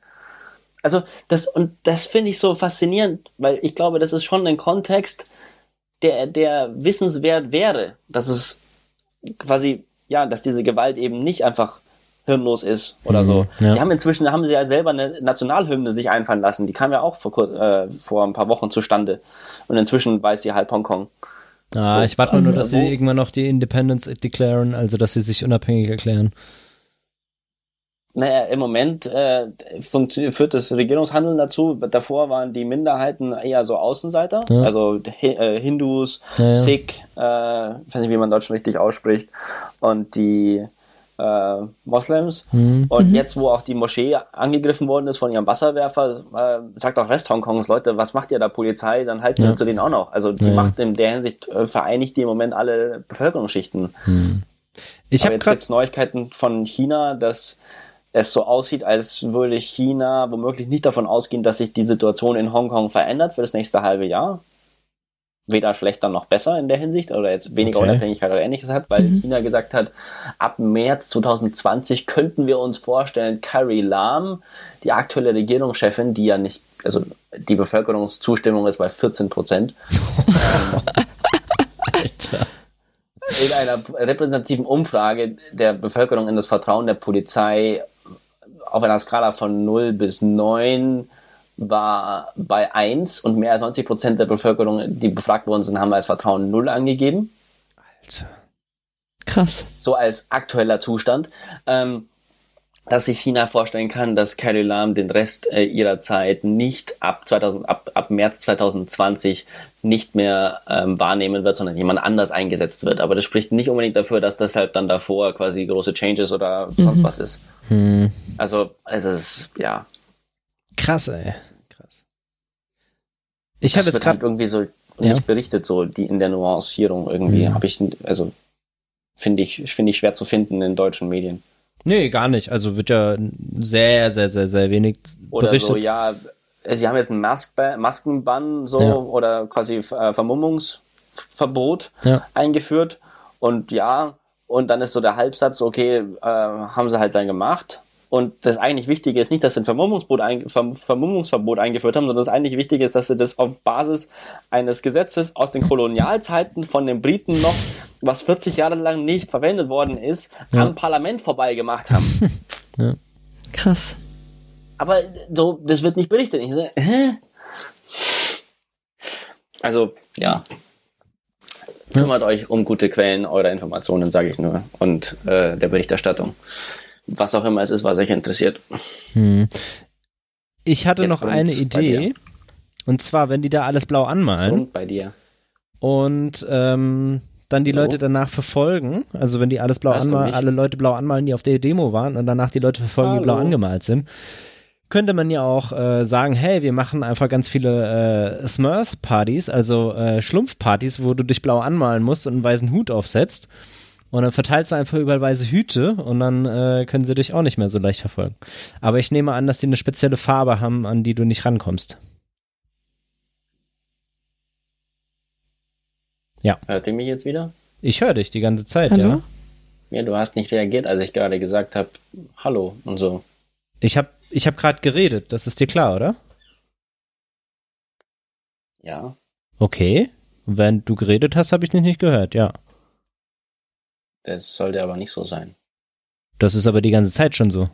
Also das, und das finde ich so faszinierend, weil ich glaube, das ist schon ein Kontext, der, der wissenswert wäre, dass es quasi, ja, dass diese Gewalt eben nicht einfach hirnlos ist oder mhm, so. Ja. Die haben inzwischen, haben sie ja selber eine Nationalhymne sich einfallen lassen. Die kam ja auch vor, äh, vor ein paar Wochen zustande. Und inzwischen weiß sie halb Hongkong.
Ah, so, ich warte nur, dass sie irgendwann noch die Independence declaren, also dass sie sich unabhängig erklären.
Naja, im Moment äh, führt das Regierungshandeln dazu. Davor waren die Minderheiten eher so Außenseiter, ja. also äh, Hindus, ja, ja. Sikh, äh, ich weiß nicht, wie man Deutsch richtig ausspricht, und die äh, Moslems. Mhm. Und mhm. jetzt, wo auch die Moschee angegriffen worden ist von ihrem Wasserwerfer, äh, sagt auch Rest Hongkongs, Leute, was macht ihr da Polizei? Dann halten ja. wir zu denen auch noch. Also die ja. macht in der Hinsicht, äh, vereinigt die im Moment alle Bevölkerungsschichten. Mhm. Ich habe jetzt gibt's Neuigkeiten von China, dass es so aussieht, als würde China womöglich nicht davon ausgehen, dass sich die Situation in Hongkong verändert für das nächste halbe Jahr weder schlechter noch besser in der Hinsicht oder jetzt weniger okay. Unabhängigkeit oder ähnliches hat, weil mhm. China gesagt hat, ab März 2020 könnten wir uns vorstellen, Carrie Lam, die aktuelle Regierungschefin, die ja nicht, also die Bevölkerungszustimmung ist bei 14 Prozent, <laughs> Alter. in einer repräsentativen Umfrage der Bevölkerung in das Vertrauen der Polizei auf einer Skala von 0 bis 9 war bei 1 und mehr als 90 Prozent der Bevölkerung, die befragt worden sind, haben als Vertrauen 0 angegeben.
Alter. Krass.
So als aktueller Zustand. Ähm, dass sich China vorstellen kann, dass Carrie Lam den Rest äh, ihrer Zeit nicht ab, 2000, ab, ab März 2020 nicht mehr ähm, wahrnehmen wird, sondern jemand anders eingesetzt wird. Aber das spricht nicht unbedingt dafür, dass deshalb dann davor quasi große Changes oder sonst mhm. was ist. Mhm. Also es ist, ja,
Krass, ey. Krass.
Ich habe jetzt gerade halt irgendwie so nicht ja. berichtet, so die in der Nuancierung irgendwie mhm. habe ich, also finde ich, finde ich schwer zu finden in deutschen Medien.
Nee, gar nicht. Also wird ja sehr, sehr, sehr, sehr wenig
oder berichtet. so, ja, sie haben jetzt einen Mask Maskenbann so ja. oder quasi äh, Vermummungsverbot ja. eingeführt und ja, und dann ist so der Halbsatz, okay, äh, haben sie halt dann gemacht. Und das eigentlich Wichtige ist nicht, dass sie ein Vermummungsverbot, ein, Vermummungsverbot eingeführt haben, sondern das eigentlich Wichtige ist, dass sie das auf Basis eines Gesetzes aus den Kolonialzeiten von den Briten noch, was 40 Jahre lang nicht verwendet worden ist, ja. am Parlament vorbei gemacht haben. <laughs>
ja. Krass.
Aber so, das wird nicht berichtet. Ich so, hä? Also, ja. Kümmert euch um gute Quellen eurer Informationen, sage ich nur, und äh, der Berichterstattung. Was auch immer es ist, was euch interessiert.
Hm. Ich hatte
Jetzt
noch eine. Idee. Und zwar, wenn die da alles blau anmalen
Und bei dir.
und ähm, dann die
Hallo?
Leute danach verfolgen, also wenn die alles blau
Hörst
anmalen, alle Leute blau anmalen, die auf der Demo waren und danach die Leute verfolgen, die blau
Hallo?
angemalt sind, könnte man ja auch äh, sagen, hey, wir machen einfach ganz viele äh, Smurfs-Partys, also äh, Schlumpfpartys, wo du dich blau anmalen musst und einen weißen Hut aufsetzt. Und dann verteilst du einfach überall weiße Hüte und dann äh, können sie dich auch nicht mehr so leicht verfolgen. Aber ich nehme an, dass sie eine spezielle Farbe haben, an die du nicht rankommst.
Hört ihr mich jetzt wieder?
Ich höre dich die ganze Zeit,
Hallo?
ja.
Ja, du hast nicht reagiert, als ich gerade gesagt habe, hallo und so.
Ich habe ich hab gerade geredet, das ist dir klar, oder?
Ja.
Okay. Wenn du geredet hast, habe ich dich nicht gehört, ja.
Das sollte aber nicht so sein.
Das ist aber die ganze Zeit schon so.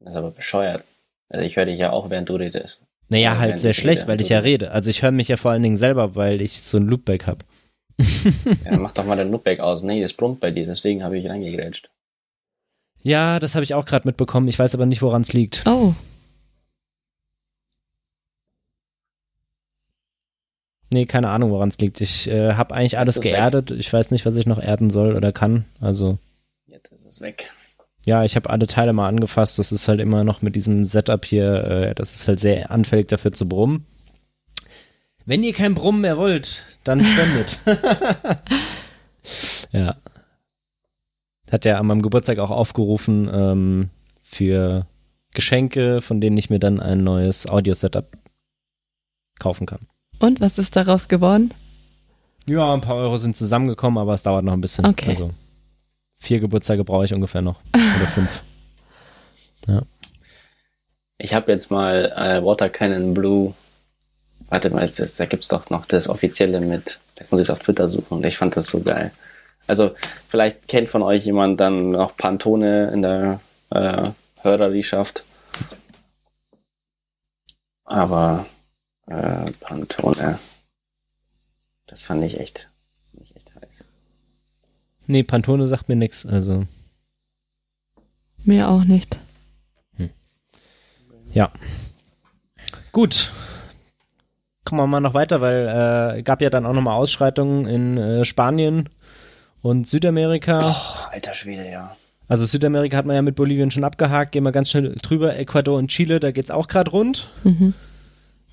Das ist aber bescheuert. Also ich höre dich ja auch, während du redest.
Naja,
Ja,
halt sehr schlecht,
rede,
weil ich ja rede. Also ich höre mich ja vor allen Dingen selber, weil ich so ein Loopback habe.
Ja, mach doch mal den Loopback aus. Nee, das brummt bei dir, deswegen habe ich reingegrätscht.
Ja, das habe ich auch gerade mitbekommen. Ich weiß aber nicht, woran es liegt.
Oh,
Nee, keine Ahnung, woran es liegt. Ich äh, habe eigentlich alles
ist weg.
geerdet. Ich weiß nicht, was ich noch erden soll oder kann. Also
Jetzt ist es weg.
ja, ich habe alle Teile mal angefasst. Das ist halt immer noch mit diesem Setup hier, äh, das ist halt sehr anfällig dafür zu brummen. Wenn ihr kein Brummen mehr wollt, dann spendet. <laughs> <laughs> ja. Hat ja an meinem Geburtstag auch aufgerufen ähm, für Geschenke, von denen ich mir dann ein neues Audio-Setup kaufen kann.
und was ist daraus geworden?
Ja, ein paar Euro sind zusammengekommen, aber es dauert noch ein bisschen.
Okay.
Also vier Geburtstage brauche ich ungefähr noch. Oder fünf. <laughs>
Ich habe jetzt mal äh, Water Cannon Blue. Warte mal, das, da gibt's doch noch das offizielle mit. Da muss ich auf Twitter suchen und ich fand das so geil. Also vielleicht kennt von euch jemand dann noch Pantone in der äh, Hörerschaft. Aber äh, Pantone, das fand ich echt, fand ich echt heiß.
Nee, Pantone sagt mir nichts. Also
Mir auch nicht.
ja. Gut. Kommen wir mal noch weiter, weil äh, gab ja dann auch nochmal Ausschreitungen in äh, Spanien und Südamerika.
Oh, alter Schwede, ja.
Also Südamerika hat man ja mit Bolivien schon abgehakt. Gehen wir ganz schnell drüber. Ecuador und Chile, da geht's auch gerade rund.
Mhm.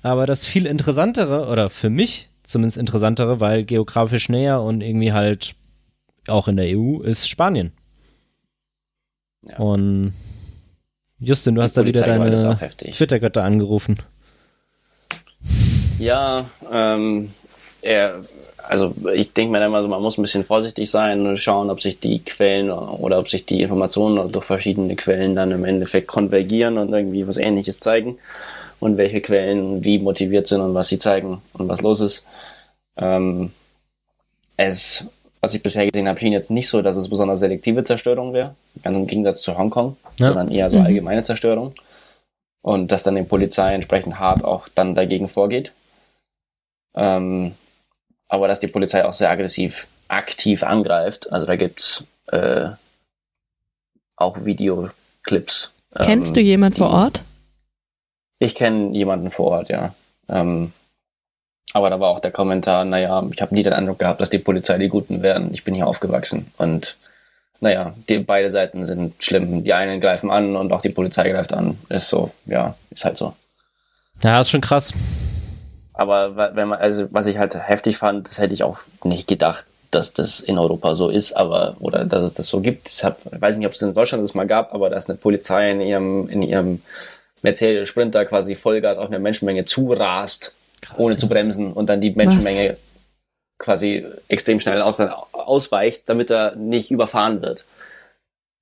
Aber das viel interessantere, oder für mich zumindest interessantere, weil geografisch näher und irgendwie halt auch in der EU, ist Spanien.
Ja.
Und Justin, du hast da wieder deine. Twitter-Götter angerufen.
Ja, ähm, er, also ich denke mir dann immer so, man muss ein bisschen vorsichtig sein und schauen, ob sich die Quellen oder ob sich die Informationen durch verschiedene Quellen dann im Endeffekt konvergieren und irgendwie was ähnliches zeigen und welche Quellen wie motiviert sind und was sie zeigen und was los ist. Ähm, es, was ich bisher gesehen habe, schien jetzt nicht so, dass es besonders selektive Zerstörung wäre, ganz im Gegensatz zu Hongkong,
Ja.
sondern eher so
Mhm.
allgemeine Zerstörung. Und dass dann die Polizei entsprechend hart auch dann dagegen vorgeht. Ähm, aber dass die Polizei auch sehr aggressiv aktiv angreift. Also da gibt's äh, auch Videoclips.
Kennst du
ähm,
jemand vor
die-
Ort?
Ich kenne jemanden vor Ort, ja. Ähm, aber da war auch der Kommentar, naja, ich habe nie den Eindruck gehabt, dass die Polizei die Guten wären. Ich bin hier aufgewachsen. Und naja, die, beide Seiten sind schlimm. Die einen greifen an und auch die Polizei greift an. Ist so, ja, ist halt so.
Ja, ist schon krass.
Aber wenn man, also was ich halt heftig fand, das hätte ich auch nicht gedacht, dass das in Europa so ist, aber oder dass es das so gibt. Ich, hab, ich weiß nicht, ob es in Deutschland das mal gab, aber dass eine Polizei in ihrem in ihrem Mercedes Sprinter quasi Vollgas auf eine Menschenmenge zurast,
krass
ohne
ja.
zu bremsen und dann die Menschenmenge quasi extrem schnell aus, ausweicht, damit er nicht überfahren wird.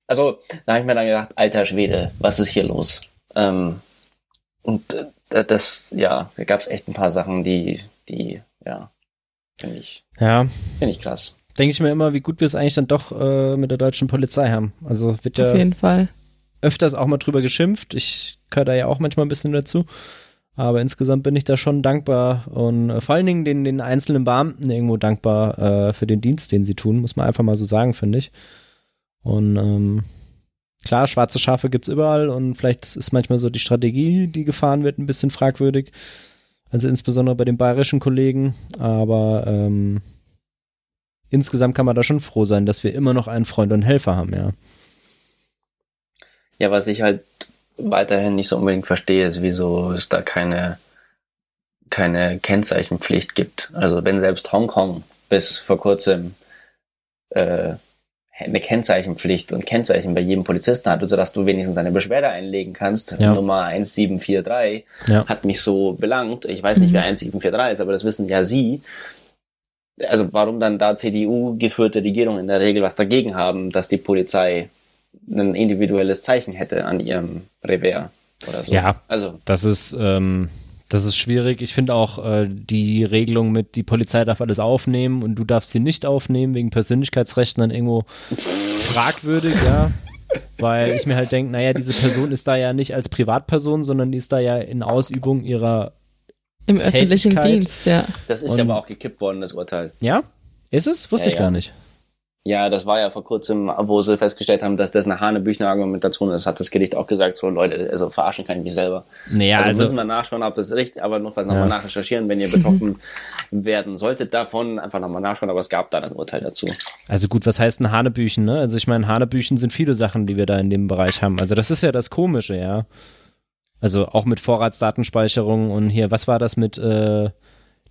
Also da habe ich mir dann gedacht, alter Schwede, was ist hier los? Ähm, und äh, das, ja, da gab es echt ein paar Sachen, die, die, ja, finde ich,
Ja,
finde ich krass.
denke ich mir immer, wie gut wir es eigentlich dann doch äh, mit der deutschen Polizei haben. Also wird ja
Auf jeden Fall.
öfters auch mal drüber geschimpft. Ich gehöre da ja auch manchmal ein bisschen dazu. Aber insgesamt bin ich da schon dankbar und äh, vor allen Dingen den, den einzelnen Beamten irgendwo dankbar äh, für den Dienst, den sie tun, muss man einfach mal so sagen, finde ich. Und ähm, klar, schwarze Schafe gibt's überall und vielleicht ist manchmal so die Strategie, die gefahren wird, ein bisschen fragwürdig. Also insbesondere bei den bayerischen Kollegen. Aber ähm, insgesamt kann man da schon froh sein, dass wir immer noch einen Freund und Helfer haben, ja.
Ja, was ich halt weiterhin nicht so unbedingt verstehe, ist, wieso es da keine, keine Kennzeichenpflicht gibt. Also wenn selbst Hongkong bis vor kurzem äh, eine Kennzeichenpflicht und Kennzeichen bei jedem Polizisten hat, sodass du wenigstens eine Beschwerde einlegen kannst. Ja. Nummer 1743 ja. hat mich so belangt. Ich weiß nicht, mhm. wer 1743 ist, aber das wissen ja Sie. Also warum dann da CDU geführte Regierungen in der Regel was dagegen haben, dass die Polizei ein individuelles Zeichen hätte an ihrem Revers oder so.
Ja, also das ist ähm, das ist schwierig. Ich finde auch äh, die Regelung mit, die Polizei darf alles aufnehmen und du darfst sie nicht aufnehmen wegen Persönlichkeitsrechten dann irgendwo fragwürdig, ja. <laughs> Weil ich mir halt denke, naja, diese Person ist da ja nicht als Privatperson, sondern die ist da ja in Ausübung ihrer
im öffentlichen. Dienst, ja.
Das ist und, aber auch gekippt worden, das Urteil.
Ja? Ist es? Wusste ja, ich gar nicht.
Ja, das war ja vor kurzem, wo sie festgestellt haben, dass das eine Hanebüchner Argumentation ist, hat das Gericht auch gesagt, so Leute, also verarschen kann ich mich selber.
Naja, also,
also müssen wir nachschauen, ob das richtig, aber notfalls nochmal ja. nachrecherchieren, wenn ihr betroffen <laughs> werden solltet davon, einfach nochmal nachschauen, aber es gab da ein Urteil dazu.
Also gut, was heißt ein Hanebüchen, ne? Also ich meine, Hanebüchen sind viele Sachen, die wir da in dem Bereich haben. Also das ist ja das Komische, ja. Also auch mit Vorratsdatenspeicherung und hier, was war das mit, äh,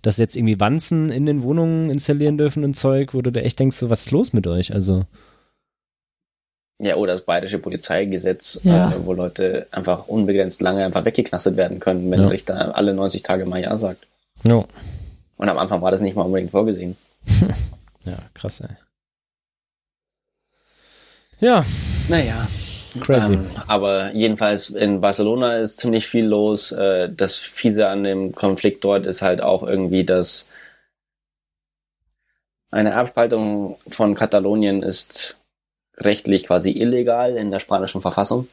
dass jetzt irgendwie Wanzen in den Wohnungen installieren dürfen und Zeug, wo du da echt denkst, so, was ist los mit euch? Also.
Ja, oder das bayerische Polizeigesetz, ja. äh, wo Leute einfach unbegrenzt lange einfach weggeknastet werden können, wenn ja. der Richter alle 90 Tage mal Ja sagt.
No.
Und am Anfang war das nicht mal unbedingt vorgesehen. <laughs>
ja, krass, ey. Ja.
Naja. Crazy. Ähm, aber jedenfalls in Barcelona ist ziemlich viel los. Äh, das Fiese an dem Konflikt dort ist halt auch irgendwie, dass eine Abspaltung von Katalonien ist rechtlich quasi illegal in der spanischen Verfassung.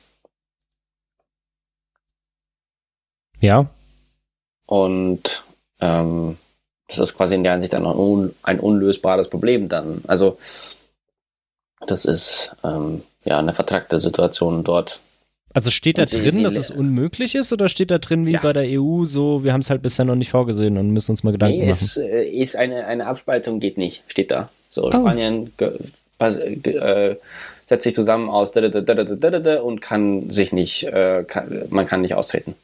Ja.
Und ähm, das ist quasi in der Hinsicht dann un ein unlösbares Problem dann. Also das ist ähm, ja, eine vertragte Situation dort.
Also steht da drin, dass es unmöglich ist oder steht da drin wie ja. bei der EU so, wir haben es halt bisher noch nicht vorgesehen und müssen uns mal Gedanken nee, machen?
Es äh, ist eine, eine Abspaltung geht nicht, steht da. So, oh. Spanien äh, setzt sich zusammen aus und kann sich nicht, äh, kann, man kann nicht austreten.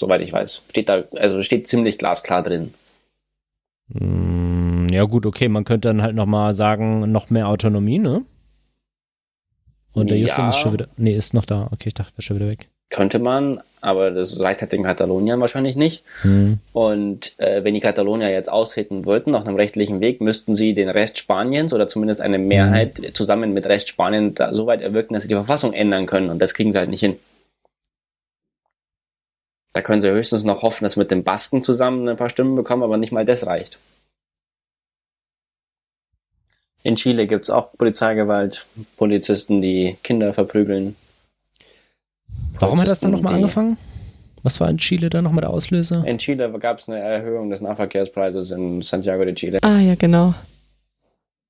Soweit ich weiß. Steht da, also steht ziemlich glasklar drin.
Hm, ja gut, okay, man könnte dann halt nochmal sagen, noch mehr Autonomie, ne? Und der Justin ja, ist schon wieder. Nee, ist noch da. Okay, ich dachte, er wäre schon wieder weg.
Könnte man, aber das reicht halt den Kataloniern wahrscheinlich nicht.
Hm.
Und äh, wenn die Katalonier jetzt austreten wollten, auf einem rechtlichen Weg, müssten sie den Rest Spaniens oder zumindest eine Mehrheit hm. zusammen mit Rest Spanien da, so weit erwirken, dass sie die Verfassung ändern können. Und das kriegen sie halt nicht hin. Da können sie höchstens noch hoffen, dass mit den Basken zusammen ein paar Stimmen bekommen, aber nicht mal das reicht. In Chile gibt es auch Polizeigewalt, Polizisten, die Kinder verprügeln.
Warum hat das dann nochmal angefangen? Was war in Chile dann nochmal der Auslöser?
In Chile gab es eine Erhöhung des Nahverkehrspreises in Santiago de Chile.
Ah, ja, genau.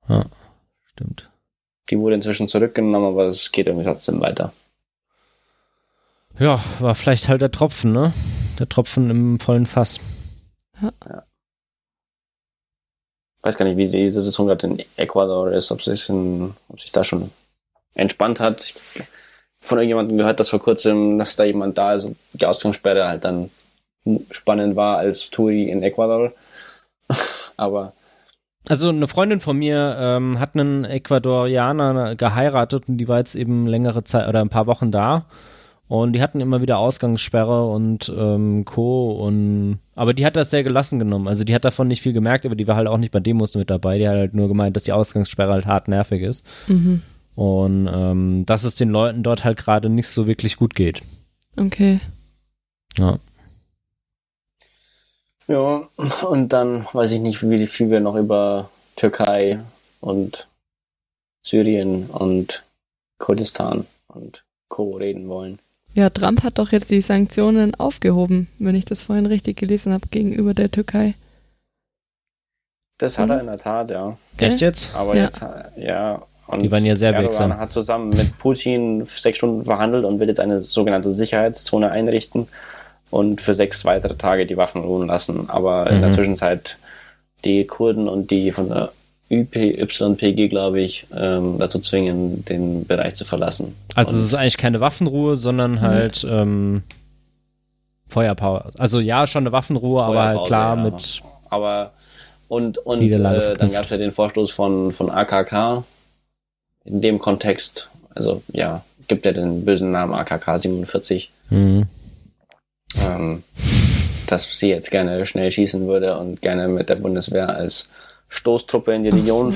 Ah, stimmt.
Die wurde inzwischen zurückgenommen, aber es geht irgendwie trotzdem weiter.
Ja, war vielleicht halt der Tropfen, ne? Der Tropfen im vollen Fass.
Ja. ja weiß gar nicht, wie die Situation gerade in Ecuador ist, ob sich, in, ob sich da schon entspannt hat. Ich von irgendjemandem gehört, dass vor kurzem, dass da jemand da ist und die Ausgangssperre halt dann spannend war als Touri in Ecuador. <laughs> Aber
also eine Freundin von mir ähm, hat einen Ecuadorianer geheiratet und die war jetzt eben längere Zeit oder ein paar Wochen da und die hatten immer wieder Ausgangssperre und ähm, Co. Und aber die hat das sehr gelassen genommen. Also die hat davon nicht viel gemerkt, aber die war halt auch nicht bei Demos mit dabei. Die hat halt nur gemeint, dass die Ausgangssperre halt hart nervig ist.
Mhm.
Und ähm, dass es den Leuten dort halt gerade nicht so wirklich gut geht.
Okay.
Ja.
Ja, und dann weiß ich nicht, wie viel wir noch über Türkei und Syrien und Kurdistan und Co. reden wollen.
Ja, Trump hat doch jetzt die Sanktionen aufgehoben, wenn ich das vorhin richtig gelesen habe, gegenüber der Türkei.
Das hat er in der Tat, ja.
Echt jetzt?
Aber
Ja.
jetzt, ja. Und
Die waren ja sehr
Erdogan
wirksam.
hat zusammen mit Putin sechs Stunden verhandelt und will jetzt eine sogenannte Sicherheitszone einrichten und für sechs weitere Tage die Waffen ruhen lassen. Aber in der
Mhm.
Zwischenzeit die Kurden und die von der YPG, glaube ich, ähm, dazu zwingen, den Bereich zu verlassen.
Also
und
es ist eigentlich keine Waffenruhe, sondern halt ähm, Feuerpower. Also ja, schon eine Waffenruhe, aber halt
Feuerpause,
klar
ja.
mit
Aber und, und äh, dann gab es ja den Vorstoß von, von AKK in dem Kontext. Also ja, gibt ja den bösen Namen AKK 47,
Mhm.
ähm, dass sie jetzt gerne schnell schießen würde und gerne mit der Bundeswehr als Stoßtruppe in die Region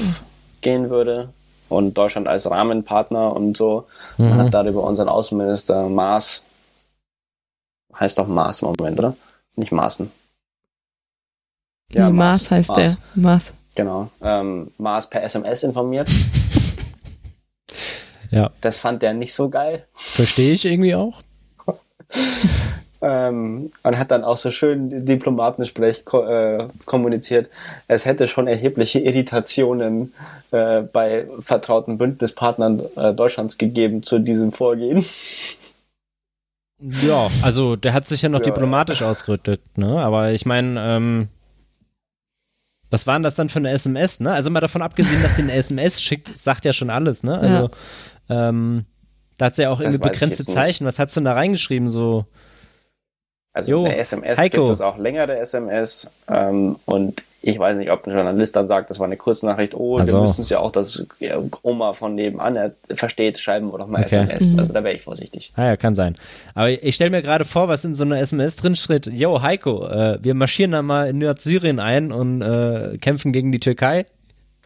gehen würde und Deutschland als Rahmenpartner und so. Man
Mhm.
hat darüber unseren Außenminister Maas, heißt doch Maas im Moment, oder? Nicht Maaßen. Ja,
nee,
Maas.
Maß heißt
Maas.
der. Maß.
Genau. Ähm, Maas per SMS informiert. <laughs>
Ja,
Das fand der nicht so geil.
verstehe ich irgendwie auch. <laughs>
Ähm, und hat dann auch so schön Diplomatensprech ko äh, kommuniziert. Es hätte schon erhebliche Irritationen äh, bei vertrauten Bündnispartnern äh, Deutschlands gegeben zu diesem Vorgehen.
Ja, also der hat sich ja noch
Ja,
diplomatisch ausgedrückt, ne? Aber ich meine, ähm, was war denn das dann für eine SMS, ne? Also mal davon abgesehen, dass sie eine SMS schickt, sagt ja schon alles, ne? Also ähm, da hat sie ja auch
Das
irgendwie begrenzte. Zeichen. Was hat's denn da reingeschrieben? So,
Also
Jo,
eine SMS
Heiko.
gibt es auch längere SMS. Ähm, und ich weiß nicht, ob ein Journalist dann sagt, das war eine Kurznachricht. Oh,
Ach so.
wir müssen es ja auch, dass Oma von nebenan er versteht, schreiben wir doch mal
Okay.
SMS.
Mhm.
Also da wäre ich vorsichtig.
ah ja, kann sein. Aber ich stelle mir gerade vor, was in so einer SMS drin steht. Yo, Heiko, äh, wir marschieren da mal in Nordsyrien ein und äh, kämpfen gegen die Türkei.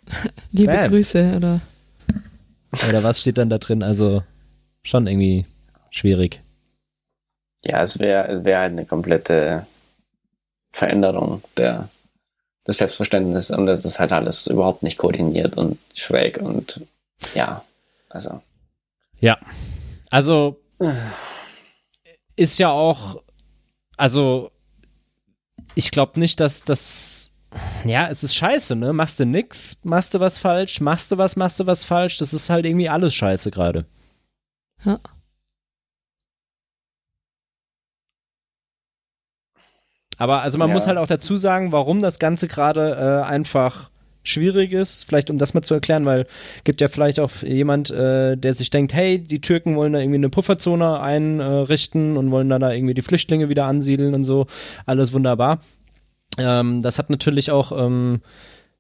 <laughs>
Liebe
Bam.
Grüße, oder?
Oder was steht dann da drin? Also schon irgendwie schwierig.
Ja, es wäre wär halt eine komplette Veränderung der, des Selbstverständnisses und das ist halt alles überhaupt nicht koordiniert und schräg und ja, also
Ja. Also <sighs> ist ja auch, also ich glaube nicht, dass das, ja, es ist scheiße, ne? Machst du nix, machst du was falsch, machst du was, machst du was falsch, das ist halt irgendwie alles scheiße gerade.
Ja.
Aber also man
Ja.
muss halt auch dazu sagen, warum das Ganze gerade äh, einfach schwierig ist, vielleicht um das mal zu erklären, weil gibt ja vielleicht auch jemand, äh, der sich denkt, hey, die Türken wollen da irgendwie eine Pufferzone einrichten und wollen dann da irgendwie die Flüchtlinge wieder ansiedeln und so, alles wunderbar. Ähm, das hat natürlich auch ähm,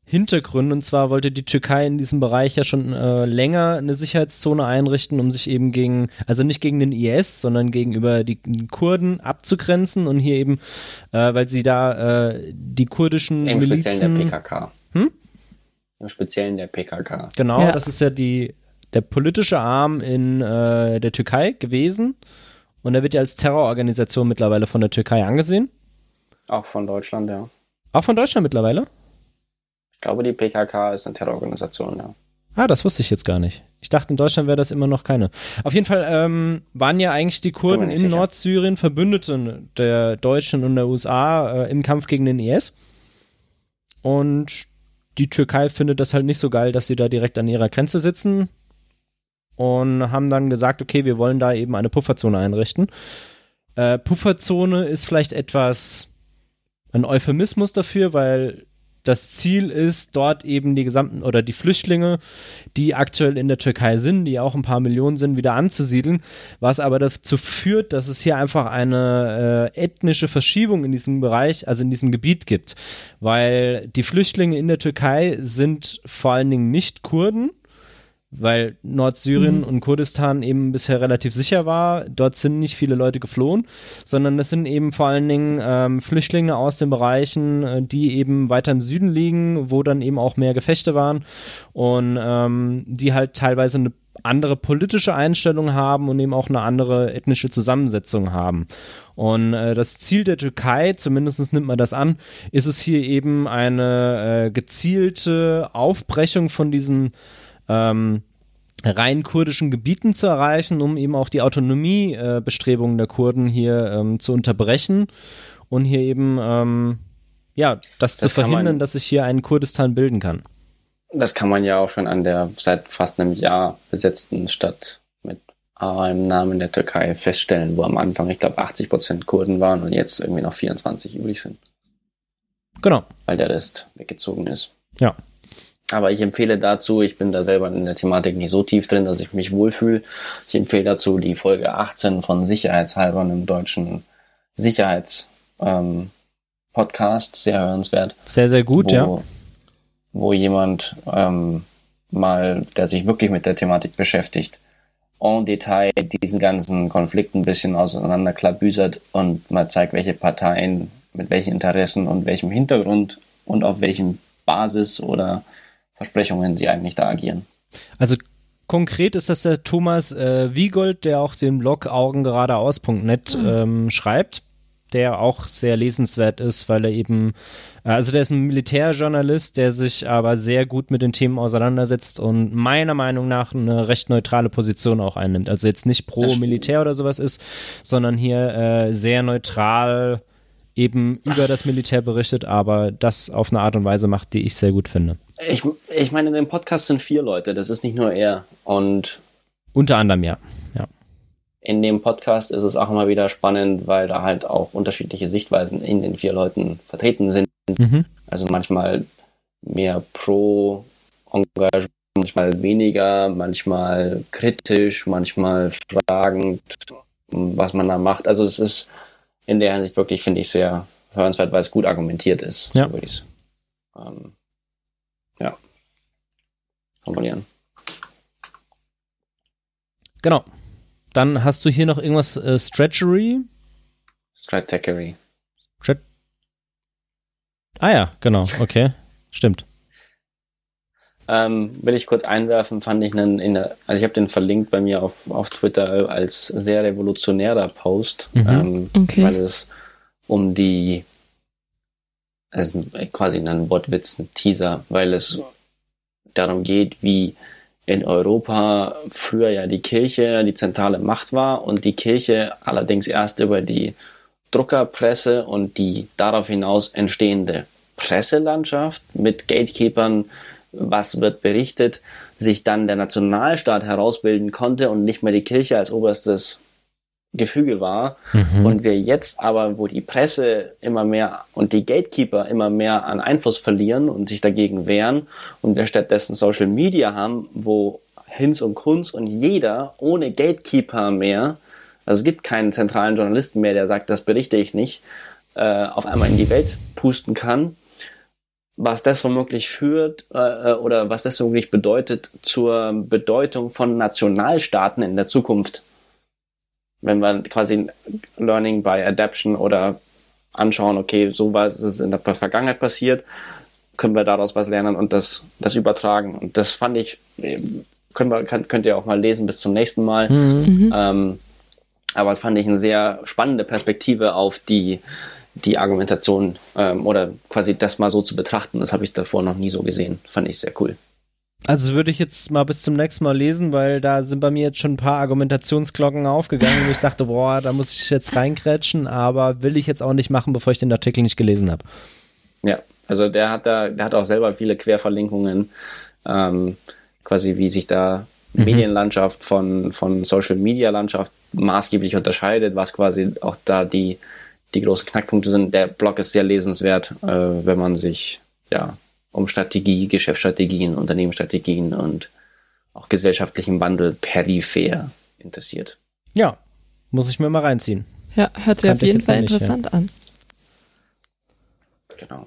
Hintergründe und zwar wollte die Türkei in diesem Bereich ja schon äh, länger eine Sicherheitszone einrichten, um sich eben gegen, also nicht gegen den IS, sondern gegenüber die Kurden abzugrenzen und hier eben, äh, weil sie da äh, die kurdischen
im Speziellen
Milizen,
der PKK.
Hm?
Im Speziellen der PKK.
genau,
Ja.
das ist ja die der politische Arm in äh, der Türkei gewesen und er wird ja als Terrororganisation mittlerweile von der Türkei angesehen,
Auch von Deutschland, ja.
auch von Deutschland mittlerweile.
Ich glaube, die PKK ist eine Terrororganisation, ja.
Ah, das wusste ich jetzt gar nicht. Ich dachte, in Deutschland wäre das immer noch keine. Auf jeden Fall ähm, waren ja eigentlich die Kurden in
sicher.
Nordsyrien Verbündete der Deutschen und der USA äh, im Kampf gegen den IS. Und die Türkei findet das halt nicht so geil, dass sie da direkt an ihrer Grenze sitzen und haben dann gesagt, okay, wir wollen da eben eine Pufferzone einrichten. Äh, Pufferzone ist vielleicht etwas ein Euphemismus dafür, weil das Ziel ist, dort eben die gesamten oder die Flüchtlinge, die aktuell in der Türkei sind, die auch ein paar Millionen sind, wieder anzusiedeln, was aber dazu führt, dass es hier einfach eine äh, ethnische Verschiebung in diesem Bereich, also in diesem Gebiet gibt, weil die Flüchtlinge in der Türkei sind vor allen Dingen nicht Kurden, weil Nordsyrien und Kurdistan eben bisher relativ sicher war. Dort sind nicht viele Leute geflohen, sondern es sind eben vor allen Dingen ähm, Flüchtlinge aus den Bereichen, äh, die eben weiter im Süden liegen, wo dann eben auch mehr Gefechte waren und ähm, die halt teilweise eine andere politische Einstellung haben und eben auch eine andere ethnische Zusammensetzung haben. Und äh, das Ziel der Türkei, zumindest nimmt man das an, ist es hier eben eine äh, gezielte Aufbrechung von diesen ähm, rein kurdischen Gebieten zu erreichen, um eben auch die Autonomiebestrebungen äh, der Kurden hier ähm, zu unterbrechen und hier eben ähm, ja das, das zu verhindern, man, dass sich hier ein Kurdistan bilden kann.
Das kann man ja auch schon an der seit fast einem Jahr besetzten Stadt mit A im Namen der Türkei feststellen, wo am Anfang ich glaube 80 Prozent Kurden waren und jetzt irgendwie noch 24 übrig sind.
Genau.
Weil der Rest weggezogen ist.
Ja.
Aber ich empfehle dazu, ich bin da selber in der Thematik nicht so tief drin, dass ich mich wohlfühle. Ich empfehle dazu die Folge 18 von Sicherheitshalber, einem deutschen Sicherheits ähm, Podcast, sehr hörenswert.
Sehr, sehr gut,
wo,
ja.
Wo jemand ähm, mal, der sich wirklich mit der Thematik beschäftigt, en Detail diesen ganzen Konflikt ein bisschen auseinanderklabüsert und mal zeigt, welche Parteien mit welchen Interessen und welchem Hintergrund und auf welchem Basis oder Versprechungen sie eigentlich da agieren.
Also konkret ist das der Thomas äh, Wiegold, der auch den Blog augengeradeaus.net mhm. ähm, schreibt, der auch sehr lesenswert ist, weil er eben, äh, also der ist ein Militärjournalist, der sich aber sehr gut mit den Themen auseinandersetzt und meiner Meinung nach eine recht neutrale Position auch einnimmt. Also jetzt nicht pro Militär oder sowas ist, sondern hier äh, sehr neutral eben über das Militär berichtet, aber das auf eine Art und Weise macht, die ich sehr gut finde.
Ich, ich meine, in dem Podcast sind vier Leute, das ist nicht nur er. Und
unter anderem, ja. ja.
In dem Podcast ist es auch immer wieder spannend, weil da halt auch unterschiedliche Sichtweisen in den vier Leuten vertreten sind. Mhm. Also manchmal mehr pro Engagement, manchmal weniger, manchmal kritisch, manchmal fragend, was man da macht. Also es ist in der Hinsicht wirklich, finde ich, sehr hörenswert, weil es gut argumentiert ist.
Ja.
So würde ich ähm, ja, formulieren.
Genau. Dann hast du hier noch irgendwas äh, Stretchery?
Stratechery.
Strat ah ja, genau, okay. <laughs> Stimmt.
Ähm, will ich kurz einwerfen, fand ich einen, der, also ich habe den verlinkt bei mir auf, auf Twitter als sehr revolutionärer Post, mhm. ähm, okay. weil es um die es ist quasi ein Wortwitz, ein Teaser, weil es darum geht, wie in Europa früher ja die Kirche die zentrale Macht war und die Kirche allerdings erst über die Druckerpresse und die darauf hinaus entstehende Presselandschaft mit Gatekeepern, was wird berichtet, sich dann der Nationalstaat herausbilden konnte und nicht mehr die Kirche als oberstes Gefüge war. Mhm. Und wir jetzt aber, wo die Presse immer mehr und die Gatekeeper immer mehr an Einfluss verlieren und sich dagegen wehren und wir stattdessen Social Media haben, wo Hinz und Kunz und jeder ohne Gatekeeper mehr, also es gibt keinen zentralen Journalisten mehr, der sagt, das berichte ich nicht, äh, auf einmal in die Welt pusten kann, was das womöglich führt äh, oder was das womöglich bedeutet zur Bedeutung von Nationalstaaten in der Zukunft wenn wir quasi Learning by Adaption oder anschauen, okay, so was ist in der Vergangenheit passiert, können wir daraus was lernen und das, das übertragen. Und das fand ich, können wir, kann, könnt ihr auch mal lesen bis zum nächsten Mal. Mhm. mhm. Ähm, aber es fand ich eine sehr spannende Perspektive auf die, die Argumentation ähm, oder quasi das mal so zu betrachten. Das habe ich davor noch nie so gesehen. Fand ich sehr cool.
Also würde ich jetzt mal bis zum nächsten Mal lesen, weil da sind bei mir jetzt schon ein paar Argumentationsglocken aufgegangen und ich dachte, boah, da muss ich jetzt reinkrätschen, aber will ich jetzt auch nicht machen, bevor ich den Artikel nicht gelesen habe.
Ja, also der hat da, der hat auch selber viele Querverlinkungen, ähm, quasi wie sich da mhm. Medienlandschaft von, von Social Media Landschaft maßgeblich unterscheidet, was quasi auch da die, die großen Knackpunkte sind. Der Blog ist sehr lesenswert, äh, wenn man sich ja um Strategie, Geschäftsstrategien, Unternehmensstrategien und auch gesellschaftlichen Wandel peripher interessiert.
Ja, muss ich mir mal reinziehen.
Ja, hört sich auf jeden Fall interessant ja. an.
Genau.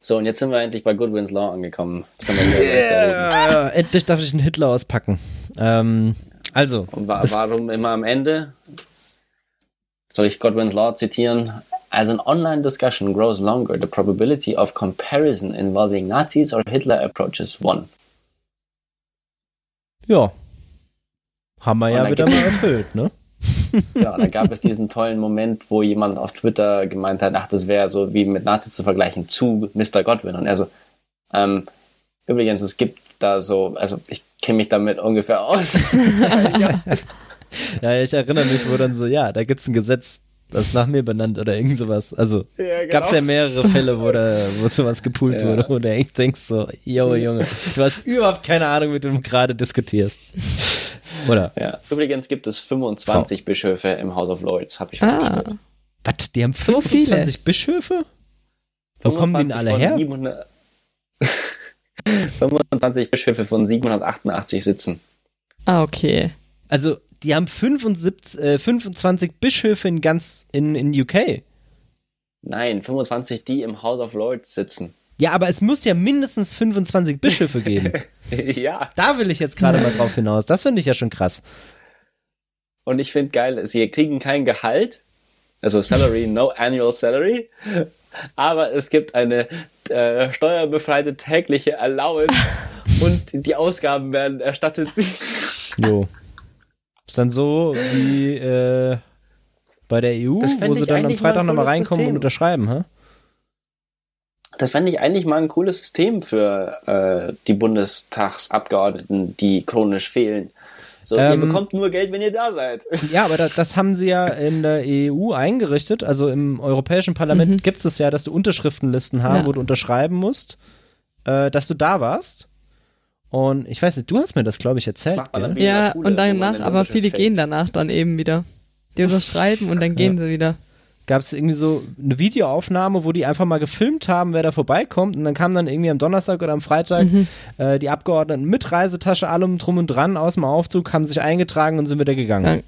So, und jetzt sind wir endlich bei Goodwin's Law angekommen. Jetzt können
wir <laughs> yeah, endlich darf ich einen Hitler auspacken. Ähm, also.
Und wa warum immer am Ende? Soll ich Godwin's Law zitieren? As an online discussion grows longer, the probability of comparison involving Nazis or Hitler approaches one.
Ja. Haben wir ja wieder mal erfüllt, ne? <laughs>
ja, da gab es diesen tollen Moment, wo jemand auf Twitter gemeint hat, ach, das wäre so wie mit Nazis zu vergleichen zu Mr. Godwin. Und er so, ähm, Übrigens, es gibt da so, also ich kenne mich damit ungefähr aus. <laughs>
ja, ich erinnere mich, wo dann so, ja, da gibt's ein Gesetz, das ist nach mir benannt oder irgend sowas. Also
Ja, genau.
gab's ja mehrere Fälle, wo, da, wo sowas gepoolt
Ja.
wurde, wo du echt denkst so, yo, Junge, du hast überhaupt keine Ahnung, mit wem du gerade diskutierst. Oder?
Ja. Übrigens gibt es 25 Bischöfe im House of Lords, habe ich
Ah.
Was, die haben
So
25 Bischöfe? Wo kommen die denn
25
alle her?
700 25 <laughs> Bischöfe von 788 sitzen.
ah, okay.
Also, die haben 75, äh, 25 Bischöfe in ganz, in, in UK.
Nein, 25, die im House of Lords sitzen.
Ja, aber es muss ja mindestens 25 Bischöfe geben. <laughs>
ja.
Da will ich jetzt gerade mal drauf hinaus. Das finde ich ja schon krass.
Und ich finde geil, sie kriegen kein Gehalt, also Salary, <laughs> no annual salary, aber es gibt eine äh, steuerbefreite tägliche Allowance <laughs> und die Ausgaben werden erstattet.
Jo. Ist dann so wie äh, bei der EU,
Das
wo sie dann am Freitag nochmal reinkommen und
System.
unterschreiben, hä?
Das fände ich eigentlich mal ein cooles System für äh, die Bundestagsabgeordneten, die chronisch fehlen. So, ihr
Ähm,
bekommt nur Geld, wenn ihr da seid.
Ja, aber da, das haben sie ja in der EU eingerichtet. Also im Europäischen Parlament
Mhm.
gibt es ja, dass du Unterschriftenlisten haben,
Ja.
wo du unterschreiben musst, äh, dass du da warst. Und ich weiß nicht, du hast mir das, glaube ich, erzählt.
Ja,
Schule,
und danach, aber viele
fällt.
gehen danach dann eben wieder. Die unterschreiben und dann <laughs> gehen sie wieder.
Gab es irgendwie so eine Videoaufnahme, wo die einfach mal gefilmt haben, wer da vorbeikommt. Und dann kam dann irgendwie am Donnerstag oder am Freitag
Mhm.
äh, die Abgeordneten mit Reisetasche, allem drum und dran aus dem Aufzug, haben sich eingetragen und sind wieder gegangen.
Ja.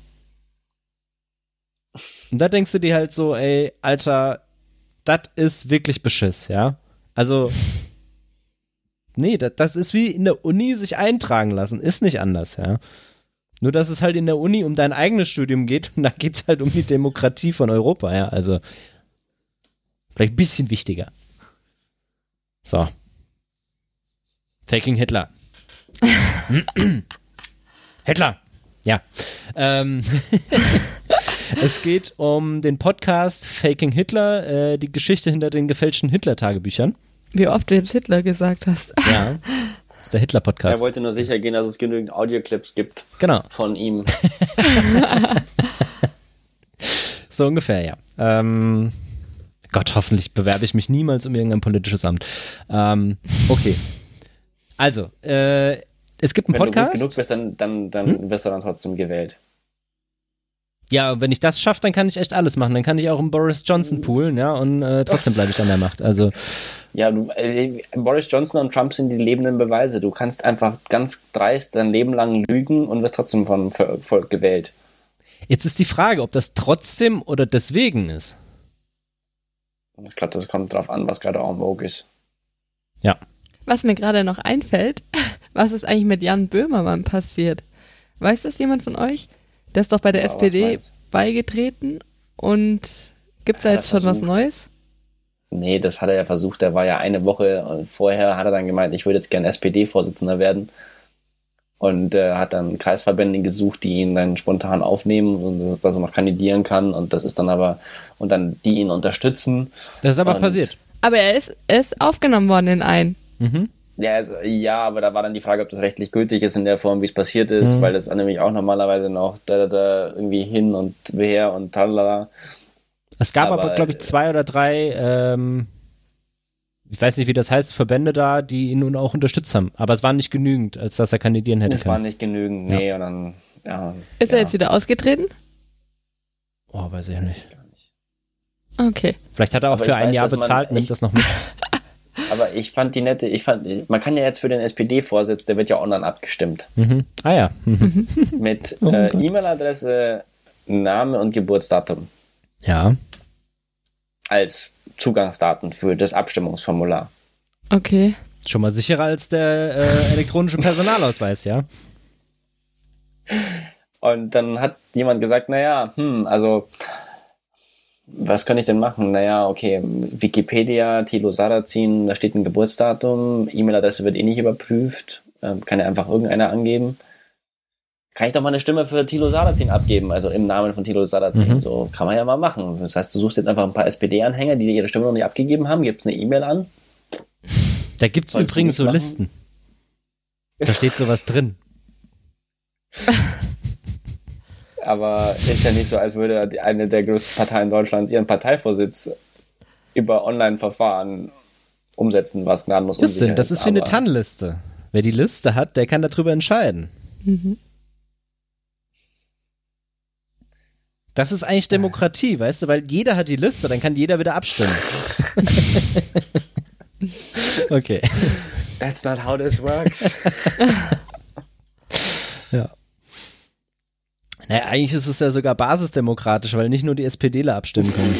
Und da denkst du dir halt so, ey, Alter, das ist wirklich Beschiss, ja? Also, nee, das, das ist wie in der Uni sich eintragen lassen, ist nicht anders, ja? Nur, dass es halt in der Uni um dein eigenes Studium geht und <laughs> da geht es halt um die Demokratie von Europa, ja? Also, vielleicht ein bisschen wichtiger. So. Faking Hitler. <laughs> Hitler. Ja. Ähm, <laughs> es geht um den Podcast Faking Hitler, äh, die Geschichte hinter den gefälschten Hitler-Tagebüchern.
Wie oft du jetzt Hitler gesagt hast.
Ja. <laughs> Das ist der
Er
Hitler-Podcast.
wollte nur sicher gehen, dass es genügend Audioclips gibt
Genau,
von ihm. <laughs> <laughs>
so ungefähr, ja. Ähm, Gott, hoffentlich bewerbe ich mich niemals um irgendein politisches Amt. Ähm, okay. Also, äh, es gibt einen
Wenn du gut
Podcast.
genug bist, dann, dann, dann
Hm?
wirst du dann trotzdem gewählt.
Ja, wenn ich das schaffe, dann kann ich echt alles machen. Dann kann ich auch einen Boris Johnson poolen, ja, und äh, trotzdem bleibe ich an der Macht. Also,
Ja, du, äh, Boris Johnson und Trump sind die lebenden Beweise. Du kannst einfach ganz dreist dein Leben lang lügen und wirst trotzdem vom Vol- Volk gewählt.
jetzt ist die Frage, ob das trotzdem oder deswegen ist.
Ich glaube, das kommt drauf an, was gerade en vogue ist.
Ja.
Was mir gerade noch einfällt, <laughs> was ist eigentlich mit Jan Böhmermann passiert? Weiß das jemand von euch? Der ist doch bei der
Ja, was
SPD beigetreten und gibt's da
Hat er
jetzt schon was
versucht.
Neues?
Nee, das hat er ja versucht. Der war ja eine Woche und vorher hat er dann gemeint, ich würde jetzt gern SPD-Vorsitzender werden. Und äh, hat dann Kreisverbände gesucht, die ihn dann spontan aufnehmen und dass, dass er noch kandidieren kann. Und das ist dann aber, und dann die ihn unterstützen.
Das ist aber
Und-
passiert.
Aber er ist, er ist aufgenommen worden in einen.
Mhm.
Ja, also, ja, aber da war dann die Frage, ob das rechtlich gültig ist in der Form, wie es passiert ist,
Mhm.
weil das nämlich auch normalerweise noch da, da, da irgendwie hin und her und talala.
Es gab aber,
Aber,
glaube ich, zwei oder drei, ähm, ich weiß nicht, wie das heißt, Verbände da, die ihn nun auch unterstützt haben. Aber es war nicht genügend, als dass er kandidieren hätte
Das war nicht genügend,
Ja.
nee, und dann, ja.
Ist
ja,
er jetzt wieder ausgetreten?
Oh, weiß ich
weiß
nicht.
ich nicht.
Okay.
Vielleicht hat er auch
Aber
für ein
weiß,
Jahr bezahlt nimmt das noch mit. <laughs>
Aber ich fand die nette, ich fand, man kann ja jetzt für den SPD-Vorsitz, der wird ja online abgestimmt.
Mhm. Ah ja. Mhm.
Mit <laughs>
Oh
äh. E-Mail-Adresse, Name und Geburtsdatum
Ja.
als Zugangsdaten für das Abstimmungsformular.
Okay.
Schon mal sicherer als der äh, elektronische Personalausweis, ja?
Und dann hat jemand gesagt, naja, hm, also was kann ich denn machen? Naja, okay, Wikipedia, Thilo Sarrazin, da steht ein Geburtsdatum, E-Mail-Adresse wird eh nicht überprüft, ähm, kann ja einfach irgendeiner angeben. Kann ich doch mal eine Stimme für Thilo Sarrazin abgeben, also im Namen von Thilo Sarrazin.
Mhm.
So kann man ja mal machen. Das heißt, du suchst jetzt einfach ein paar SPD-Anhänger, die ihre Stimme noch nicht abgegeben haben, gibst eine E-Mail an.
Da gibt es übrigens so
machen?
Listen. Da steht sowas drin. <laughs>
Aber ist ja nicht so, als würde eine der größten Parteien Deutschlands ihren Parteivorsitz über Online-Verfahren umsetzen, was gnadenlos
Das,
unsicher
sind, das ist wie eine TAN-Liste. Wer die Liste hat, der kann darüber entscheiden.
Mhm.
Das ist eigentlich Demokratie, weißt du, weil jeder hat die Liste, dann kann jeder wieder abstimmen. <laughs> okay.
That's not how this works. <laughs>
Ja. Naja, eigentlich ist es ja sogar basisdemokratisch, weil nicht nur die SPDler abstimmen können.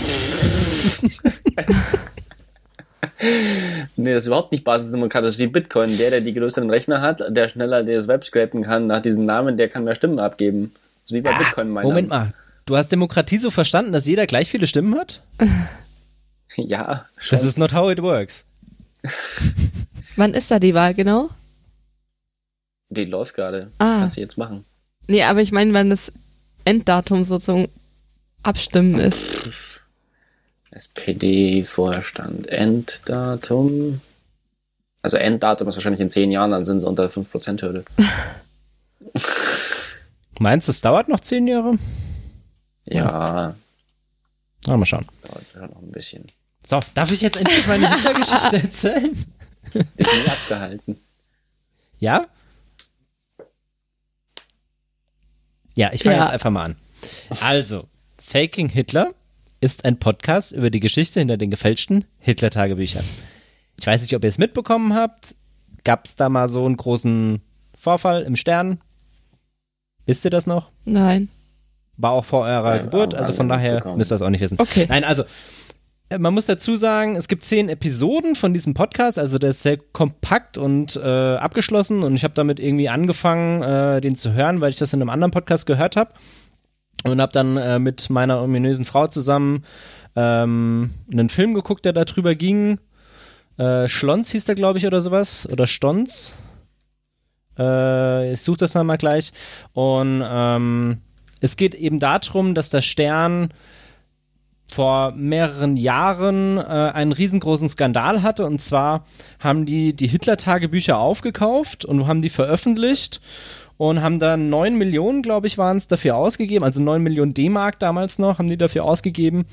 <laughs>
nee, das ist überhaupt nicht basisdemokratisch wie Bitcoin. Der, der die größeren Rechner hat, der schneller das Web scrapen kann nach diesem Namen, der kann mehr Stimmen abgeben. Das ist wie bei Bitcoin meiner.
Moment mal, du hast Demokratie so verstanden, dass jeder gleich viele Stimmen hat? <laughs>
Ja, schon.
Das ist not how it works.
Wann ist da die Wahl genau?
Die läuft gerade.
Ah.
Kannst du jetzt machen.
Nee, aber ich meine, wann das Enddatum sozusagen abstimmen ist.
SPD-Vorstand. Enddatum. Also Enddatum ist wahrscheinlich in zehn Jahren, dann sind sie unter der 5%-Hürde. <laughs>
Meinst du, es dauert noch zehn Jahre?
Ja,
Na, mal schauen.
dauert schon noch ein bisschen.
So, darf ich jetzt endlich meine <laughs> Hitlergeschichte erzählen?
Nie abgehalten.
Ja? Ja, ich fange
Ja.
jetzt einfach mal an. Also, Faking Hitler ist ein Podcast über die Geschichte hinter den gefälschten Hitler-Tagebüchern. Ich weiß nicht, ob ihr es mitbekommen habt. Gab es da mal so einen großen Vorfall im Stern? Wisst ihr das noch?
Nein.
War auch vor eurer
Nein,
Geburt, also von daher müsst ihr das auch nicht wissen.
Okay.
Nein, also man muss dazu sagen, es gibt zehn Episoden von diesem Podcast, also der ist sehr kompakt und äh, abgeschlossen und ich habe damit irgendwie angefangen, äh, den zu hören, weil ich das in einem anderen Podcast gehört habe und habe dann äh, mit meiner ominösen Frau zusammen ähm, einen Film geguckt, der da drüber ging. Äh, Schlons hieß der, glaube ich, oder sowas. Oder Stons. Äh, ich suche das nochmal gleich. Und ähm, es geht eben darum, dass der Stern vor mehreren Jahren äh, einen riesengroßen Skandal hatte. Und zwar haben die die Hitler-Tagebücher aufgekauft und haben die veröffentlicht und haben dann 9 Millionen, glaube ich, waren es dafür ausgegeben, also 9 Millionen D-Mark damals noch, haben die dafür ausgegeben.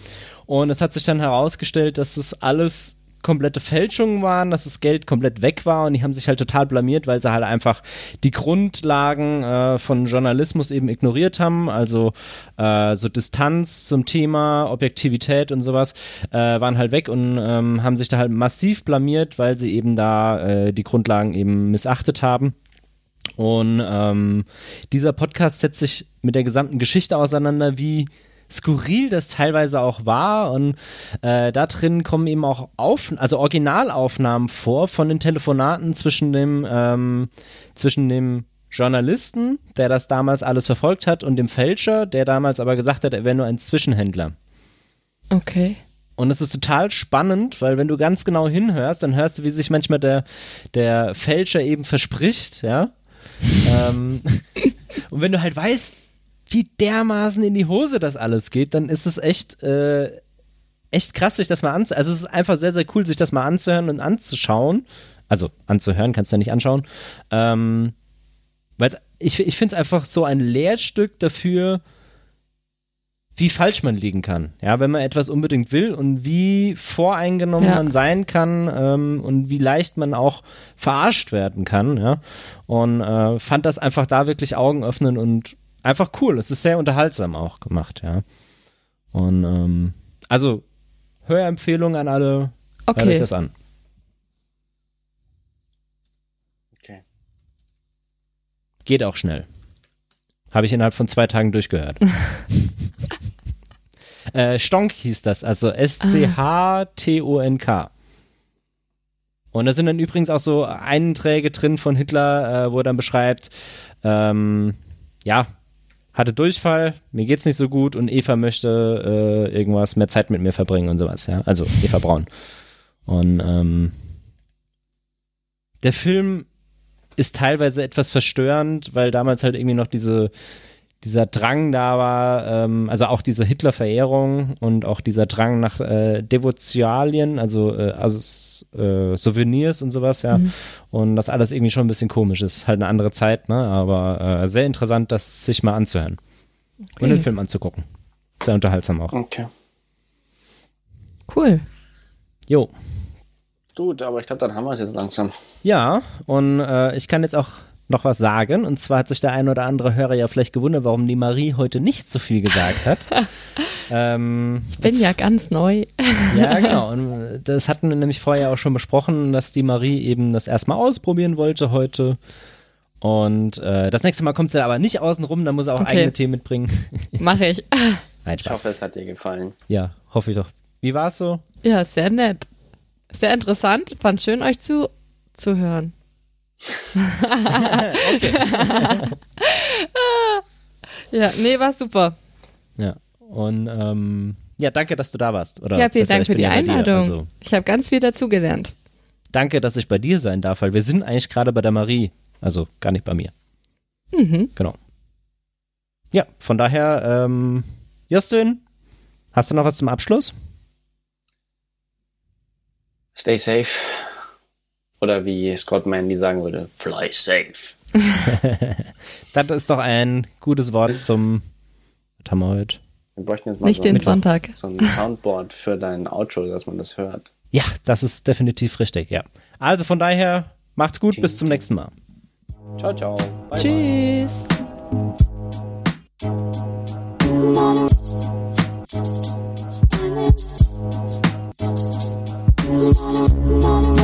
Und es hat sich dann herausgestellt, dass es alles komplette Fälschungen waren, dass das Geld komplett weg war und die haben sich halt total blamiert, weil sie halt einfach die Grundlagen äh, von Journalismus eben ignoriert haben, also äh, so Distanz zum Thema, Objektivität und sowas äh, waren halt weg und ähm, haben sich da halt massiv blamiert, weil sie eben da äh, die Grundlagen eben missachtet haben. Und ähm, dieser Podcast setzt sich mit der gesamten Geschichte auseinander, wie skurril das teilweise auch war. Und äh, da drin kommen eben auch auf, also Originalaufnahmen vor von den Telefonaten zwischen dem, ähm, zwischen dem Journalisten, der das damals alles verfolgt hat, und dem Fälscher, der damals aber gesagt hat, er wäre nur ein Zwischenhändler.
Okay.
Und es ist total spannend, weil wenn du ganz genau hinhörst, dann hörst du, wie sich manchmal der, der Fälscher eben verspricht, ja. <laughs> ähm, und wenn du halt weißt, wie dermaßen in die Hose das alles geht, dann ist es echt, äh, echt krass, sich das mal anzuhören. Also es ist einfach sehr, sehr cool, sich das mal anzuhören und anzuschauen. Also anzuhören, kannst du ja nicht anschauen. Ähm, weil ich, ich finde es einfach so ein Lehrstück dafür, wie falsch man liegen kann. Ja, wenn man etwas unbedingt will und wie voreingenommen
Ja.
man sein kann ähm, und wie leicht man auch verarscht werden kann. Ja, und äh, fand das einfach da wirklich Augen öffnen und einfach cool. Es ist sehr unterhaltsam auch gemacht. Ja, und ähm, also Hörempfehlung an alle. Hört euch
Okay.
das an.
Okay.
Geht auch schnell. Habe ich innerhalb von zwei Tagen durchgehört. <laughs> äh, Stonk hieß das, also S-C-H-T-O-N-K. Und da sind dann übrigens auch so Einträge drin von Hitler, äh, wo er dann beschreibt, ähm, ja, hatte Durchfall, mir geht's nicht so gut und Eva möchte äh, irgendwas mehr Zeit mit mir verbringen und sowas, ja. Also Eva Braun. Und ähm, der Film ist teilweise etwas verstörend, weil damals halt irgendwie noch diese, dieser Drang da war, ähm, also auch diese Hitler-Verehrung und auch dieser Drang nach äh, Devotialien, also, äh, also äh, Souvenirs und sowas, ja. Mhm. Und das alles irgendwie schon ein bisschen komisch ist. Halt eine andere Zeit, ne? Aber äh, sehr interessant, das sich mal anzuhören. Okay. Und den Film anzugucken. Sehr unterhaltsam auch.
Okay.
Cool.
Jo.
Gut, aber ich glaube, dann haben wir es jetzt langsam.
Ja, und äh, ich kann jetzt auch noch was sagen. Und zwar hat sich der ein oder andere Hörer ja vielleicht gewundert, warum die Marie heute nicht so viel gesagt hat. <laughs>
ähm, ich bin ja ganz neu.
ja, genau. Und das hatten wir nämlich vorher auch schon besprochen, dass die Marie eben das erstmal ausprobieren wollte heute. Und äh, das nächste Mal kommt sie aber nicht außen rum, dann muss er auch okay. eigene Themen mitbringen. <laughs>
Mache ich.
Nein, Spaß. Ich hoffe, es hat dir gefallen.
Ja, hoffe ich doch. Wie war es so?
Ja, sehr nett. Sehr interessant. Fand schön, euch zu, zu hören. Okay. ja, nee, war super.
Ja, und ähm, ja, danke, dass du da warst. Oder
ja, vielen Dank für die Einladung. Also, ich habe ganz viel dazugelernt.
Danke, dass ich bei dir sein darf, weil wir sind eigentlich gerade bei der Marie. Also gar nicht bei mir.
Mhm.
Genau. Ja, von daher, ähm, Justin, hast du noch was zum Abschluss?
Stay safe. Oder wie Scott Mandy sagen würde, fly safe. <laughs>
das ist doch ein gutes Wort zum. Was haben wir heute?
Wir bräuchten jetzt mal
Nicht
so,
den Sonntag.
so ein Soundboard für dein Outro, dass man das hört.
Ja, das ist definitiv richtig, ja. Also von daher, macht's gut, Tschüss. bis zum nächsten Mal.
Ciao, ciao.
Bye, Tschüss. Bye.